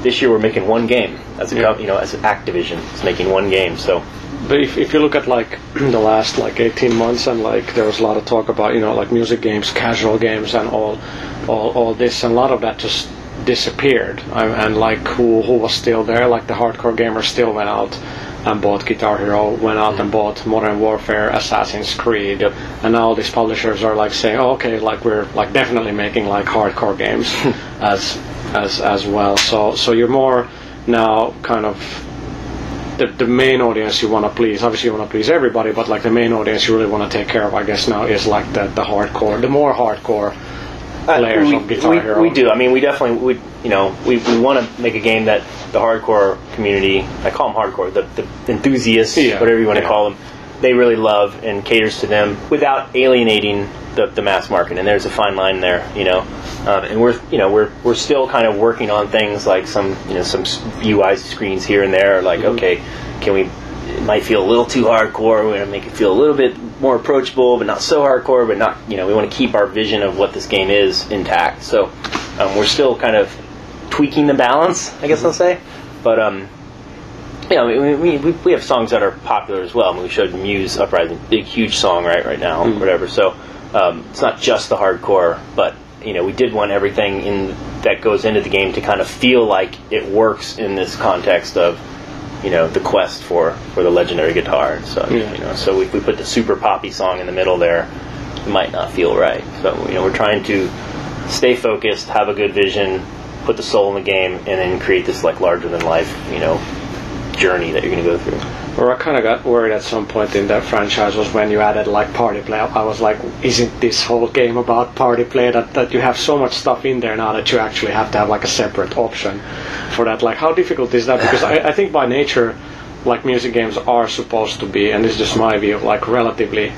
This year we're making one game as a co- you know as Activision is making one game. So But if, if you look at like the last like 18 months and like there was a lot of talk about you know like music games, casual games, and all, all, all this, and a lot of that just disappeared. I, and like who who was still there? Like the hardcore gamers still went out and bought Guitar Hero, went out and bought Modern Warfare, Assassin's Creed, and now these publishers are like saying, oh, okay, like we're like definitely making like hardcore games as as as well. So so you're more now kind of the, the main audience you want to please. Obviously, you want to please everybody, but like the main audience you really want to take care of, I guess now is like the, the hardcore, the more hardcore players we, of Guitar we, Hero. we do. I mean, we definitely, we, you know, we, we want to make a game that the hardcore community, I call them hardcore, the, the enthusiasts, Yeah, whatever you want to yeah. call them, they really love and caters to them without alienating the, the mass market. And there's a fine line there, you know. Um, and we're, you know, we're, we're still kind of working on things like some, you know, some UI screens here and there. Like, Mm-hmm. okay, can we? It might feel a little too hardcore. We're gonna make it feel a little bit more approachable, but not so hardcore. But not, you know, we want to keep our vision of what this game is intact. So um, we're still kind of tweaking the balance, I guess I'll say. But um, you know, we, we, we, we have songs that are popular as well. I mean, we showed Muse Uprising, big, huge song right right now, whatever. So um, it's not just the hardcore, but you know, we did want everything in that goes into the game to kind of feel like it works in this context of you know the quest for for the legendary guitar and such. Yeah. You know, so if we put the super poppy song in the middle there, it might not feel right. So you know, we're trying to stay focused, have a good vision, put the soul in the game, and then create this like larger than life, you know, journey that you're going to go through. Or I kind of got worried at some point in that franchise was when you added like party play. I was like, isn't this whole game about party play? That, that you have so much stuff in there now that you actually have to have like a separate option for that. Like, how difficult is that? Because I, I think by nature, like music games are supposed to be, and this is just my view, like relatively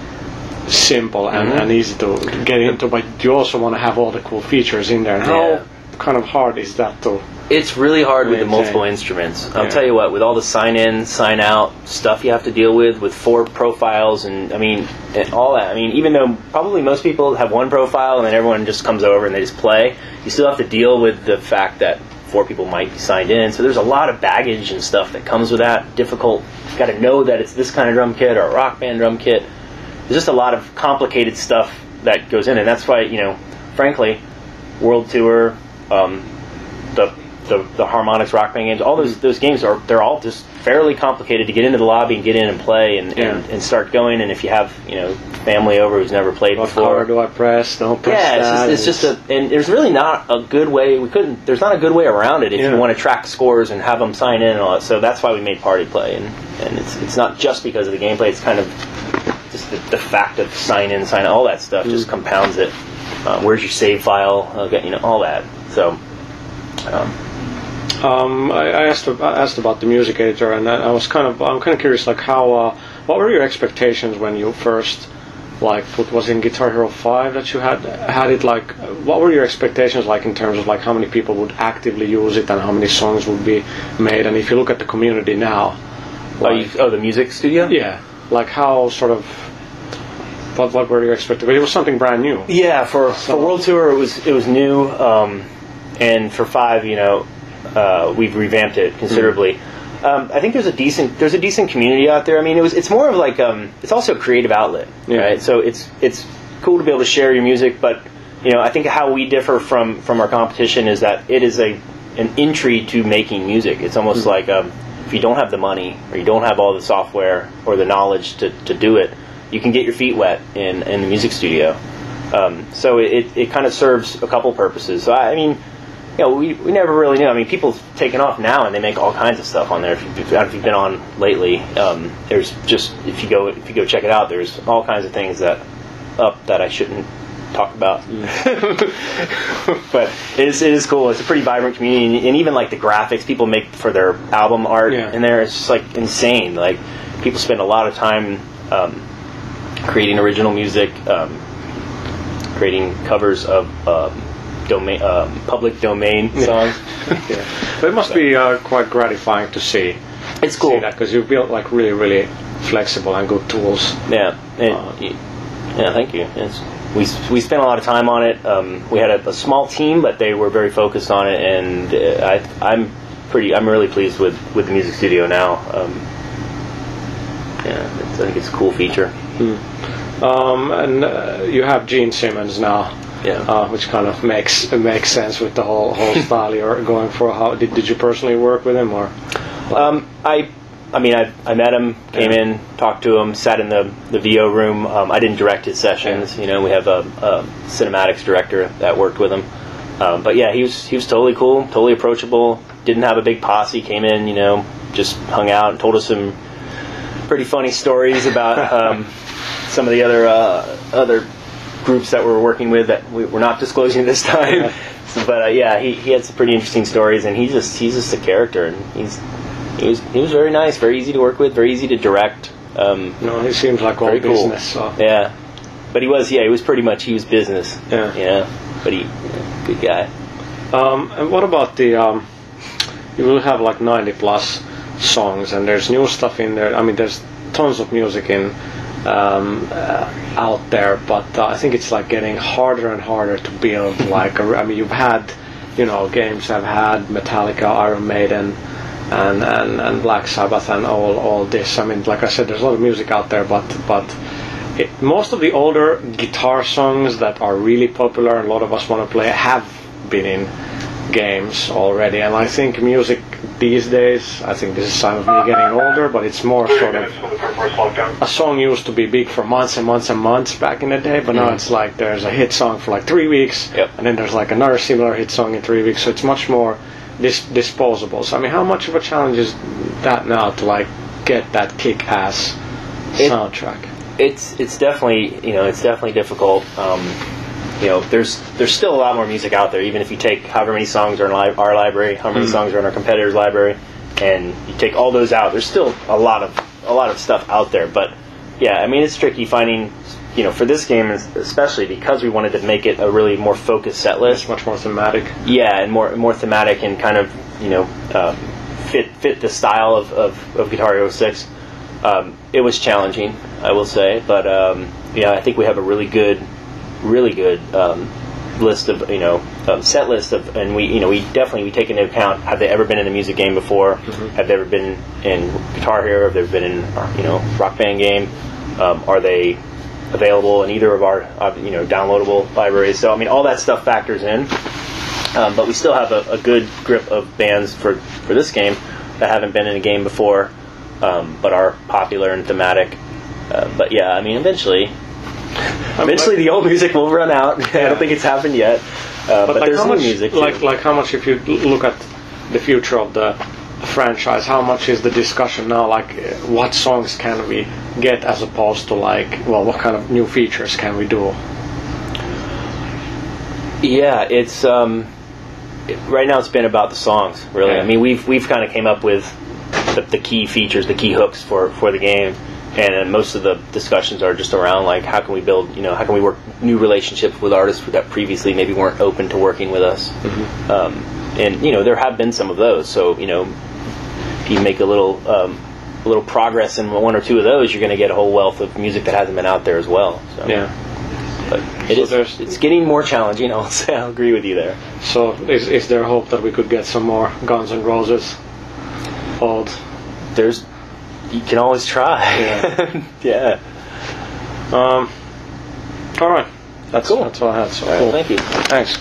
simple and, mm-hmm. and easy to get into. But you also want to have all the cool features in there. And Yeah. how kind of hard is that to It's really hard with the multiple instruments. I'll Yeah. tell you what, with all the sign in, sign out stuff you have to deal with, with four profiles, and I mean, and all that. I mean, even though probably most people have one profile and then everyone just comes over and they just play, you still have to deal with the fact that four people might be signed in. So there's a lot of baggage and stuff that comes with that. Difficult. You've got to know that it's this kind of drum kit or a rock band drum kit. There's just a lot of complicated stuff that goes in, and that's why you know, frankly, World Tour, um, the, the the harmonics rock band games, all those those games are they're all just fairly complicated to get into the lobby and get in and play and, and, Yeah. and start going. And if you have you know family over who's never played What before, do I press? Don't press yeah, it's just, it's just a, and there's really not a good way. We couldn't. There's not a good way around it if Yeah. you want to track scores and have them sign in and all that. So that's why we made party play, and and it's it's not just because of the gameplay. It's kind of just the, the fact of sign in, sign out, all that stuff Mm. just compounds it. Uh, where's your save file? Okay, you know all that. So. Um, Um, I, I asked I asked about the music editor, and I I was kind of I'm kind of curious, like how uh, what were your expectations when you first like put was in Guitar Hero Five that you had had it like uh, what were your expectations like in terms of like how many people would actively use it and how many songs would be made, and if you look at the community now, oh, you, oh, the music studio. yeah, like how sort of what what were your expectations? It was something brand new. Yeah, for, for World Tour it was it was new, um, and for five, you know, uh, we've revamped it considerably. Um, I think there's a decent there's a decent community out there. I mean, it was it's more of like um, it's also a creative outlet, Yeah. right? So it's it's cool to be able to share your music, but you know, I think how we differ from from our competition is that it is a an entry to making music. It's almost like um, if you don't have the money or you don't have all the software or the knowledge to, to do it, you can get your feet wet in, in the music studio. Um, so it, it kind of serves a couple purposes. So I, I mean, you know, we, we never really knew. I mean, people taken off now and they make all kinds of stuff on there. If, you, if, I don't know if you've been on lately, um, there's just if you go if you go check it out, there's all kinds of things that up that I shouldn't talk about. but it is, it is cool. It's a pretty vibrant community, and, and even like the graphics people make for their album art Yeah. in there, it's just like insane. Like people spend a lot of time um, creating original music, um, creating covers of um, domain, um, public domain songs. Yeah. But it must be uh, quite gratifying to see. It's cool. Because you've built like really, really flexible and good tools. Yeah, Uh, yeah. Thank you. It's, we we spent a lot of time on it. Um, we had a, a small team, but they were very focused on it, and uh, I I'm pretty I'm really pleased with with the music studio now. Um, yeah, it's, I think it's a cool feature. Um, and uh, you have Gene Simmons now, Yeah. uh, which kind of makes makes sense with the whole whole style you're going for. How did did you personally work with him or? Um, I, I mean, I, I met him, came in, talked to him, sat in the, the VO room. Um, I didn't direct his sessions. You know, we have a, a cinematics director that worked with him. Um, but yeah, he was he was totally cool, totally approachable. Didn't have a big posse. Came in, you know, just hung out and told us some pretty funny stories about um, some of the other uh, other groups that we're working with that we, we're not disclosing this time. So, but uh, yeah, he, he had some pretty interesting stories, and he just he's just a character, and he's he was he was very nice, very easy to work with, very easy to direct. Um, No, he seems like all cool. business. So. Yeah, but he was yeah he was pretty much he was business. Yeah. yeah, but he yeah, good guy. Um, and what about the? Um, you will have like 90 plus songs, and there's new stuff in there. I mean, there's tons of music in um, uh, out there, but uh, I think it's like getting harder and harder to build. Like, a, I mean, you've had, you know, games have had Metallica, Iron Maiden. And, and, and Black Sabbath and all, all this. I mean, like I said, there's a lot of music out there, but but it, most of the older guitar songs that are really popular and a lot of us want to play have been in games already and I think music these days I think this is a sign of me getting older but it's more sort of a song used to be big for months and months and months back in the day but now it's like there's a hit song for like three weeks Yep. and then there's like another similar hit song in three weeks so it's much more dis- disposable so I mean how much of a challenge is that now to like get that kick-ass It- soundtrack it's it's definitely you know it's definitely difficult. Um, you know, there's there's still a lot more music out there. Even if you take however many songs are in li- our library, how many songs are in our competitor's library, and you take all those out, there's still a lot of a lot of stuff out there. But yeah, I mean it's tricky finding you know, for this game especially because we wanted to make it a really more focused set list. It's much more thematic. Yeah, and more more thematic and kind of you know uh, fit fit the style of, of, of Guitar Hero Six. Um, it was challenging, I will say, but um, yeah, I think we have a really good, really good um, list of you know um, set list of, and we you know we definitely we take into account have they ever been in a music game before? Have they ever been in Guitar Hero? Have they ever been in you know Rock Band game? Um, are they available in either of our uh, you know downloadable libraries? So I mean all that stuff factors in. Um, but we still have a, a good grip of bands for, for this game that haven't been in a game before, um, but are popular and thematic. Uh, but yeah, I mean, eventually, eventually the old music will run out. I don't think it's happened yet, uh, but, like there's how new much, music. too. like like how much if you look at the future of the franchise, how much is the discussion now? Like, uh, what songs can we get as opposed to like, well, what kind of new features can we do? Yeah, it's um, right now. It's been about the songs, really. Yeah. I mean, we've we've kind of came up with the, the key features, the key hooks for for the game, and most of the discussions are just around like how can we build, you know, how can we work new relationships with artists that previously maybe weren't open to working with us, um, and you know, there have been some of those. So you know, if you make a little. Um, a little progress in one or two of those, you're going to get a whole wealth of music that hasn't been out there as well. So. Yeah. But it So is- it's getting more challenging. I'll say I'll agree with you there. So is is there hope that we could get some more Guns N' Roses? Old. There's you can always try. Yeah. yeah. Um. All right. That's Cool. That's all I had. So All right, cool. thank you. Thanks.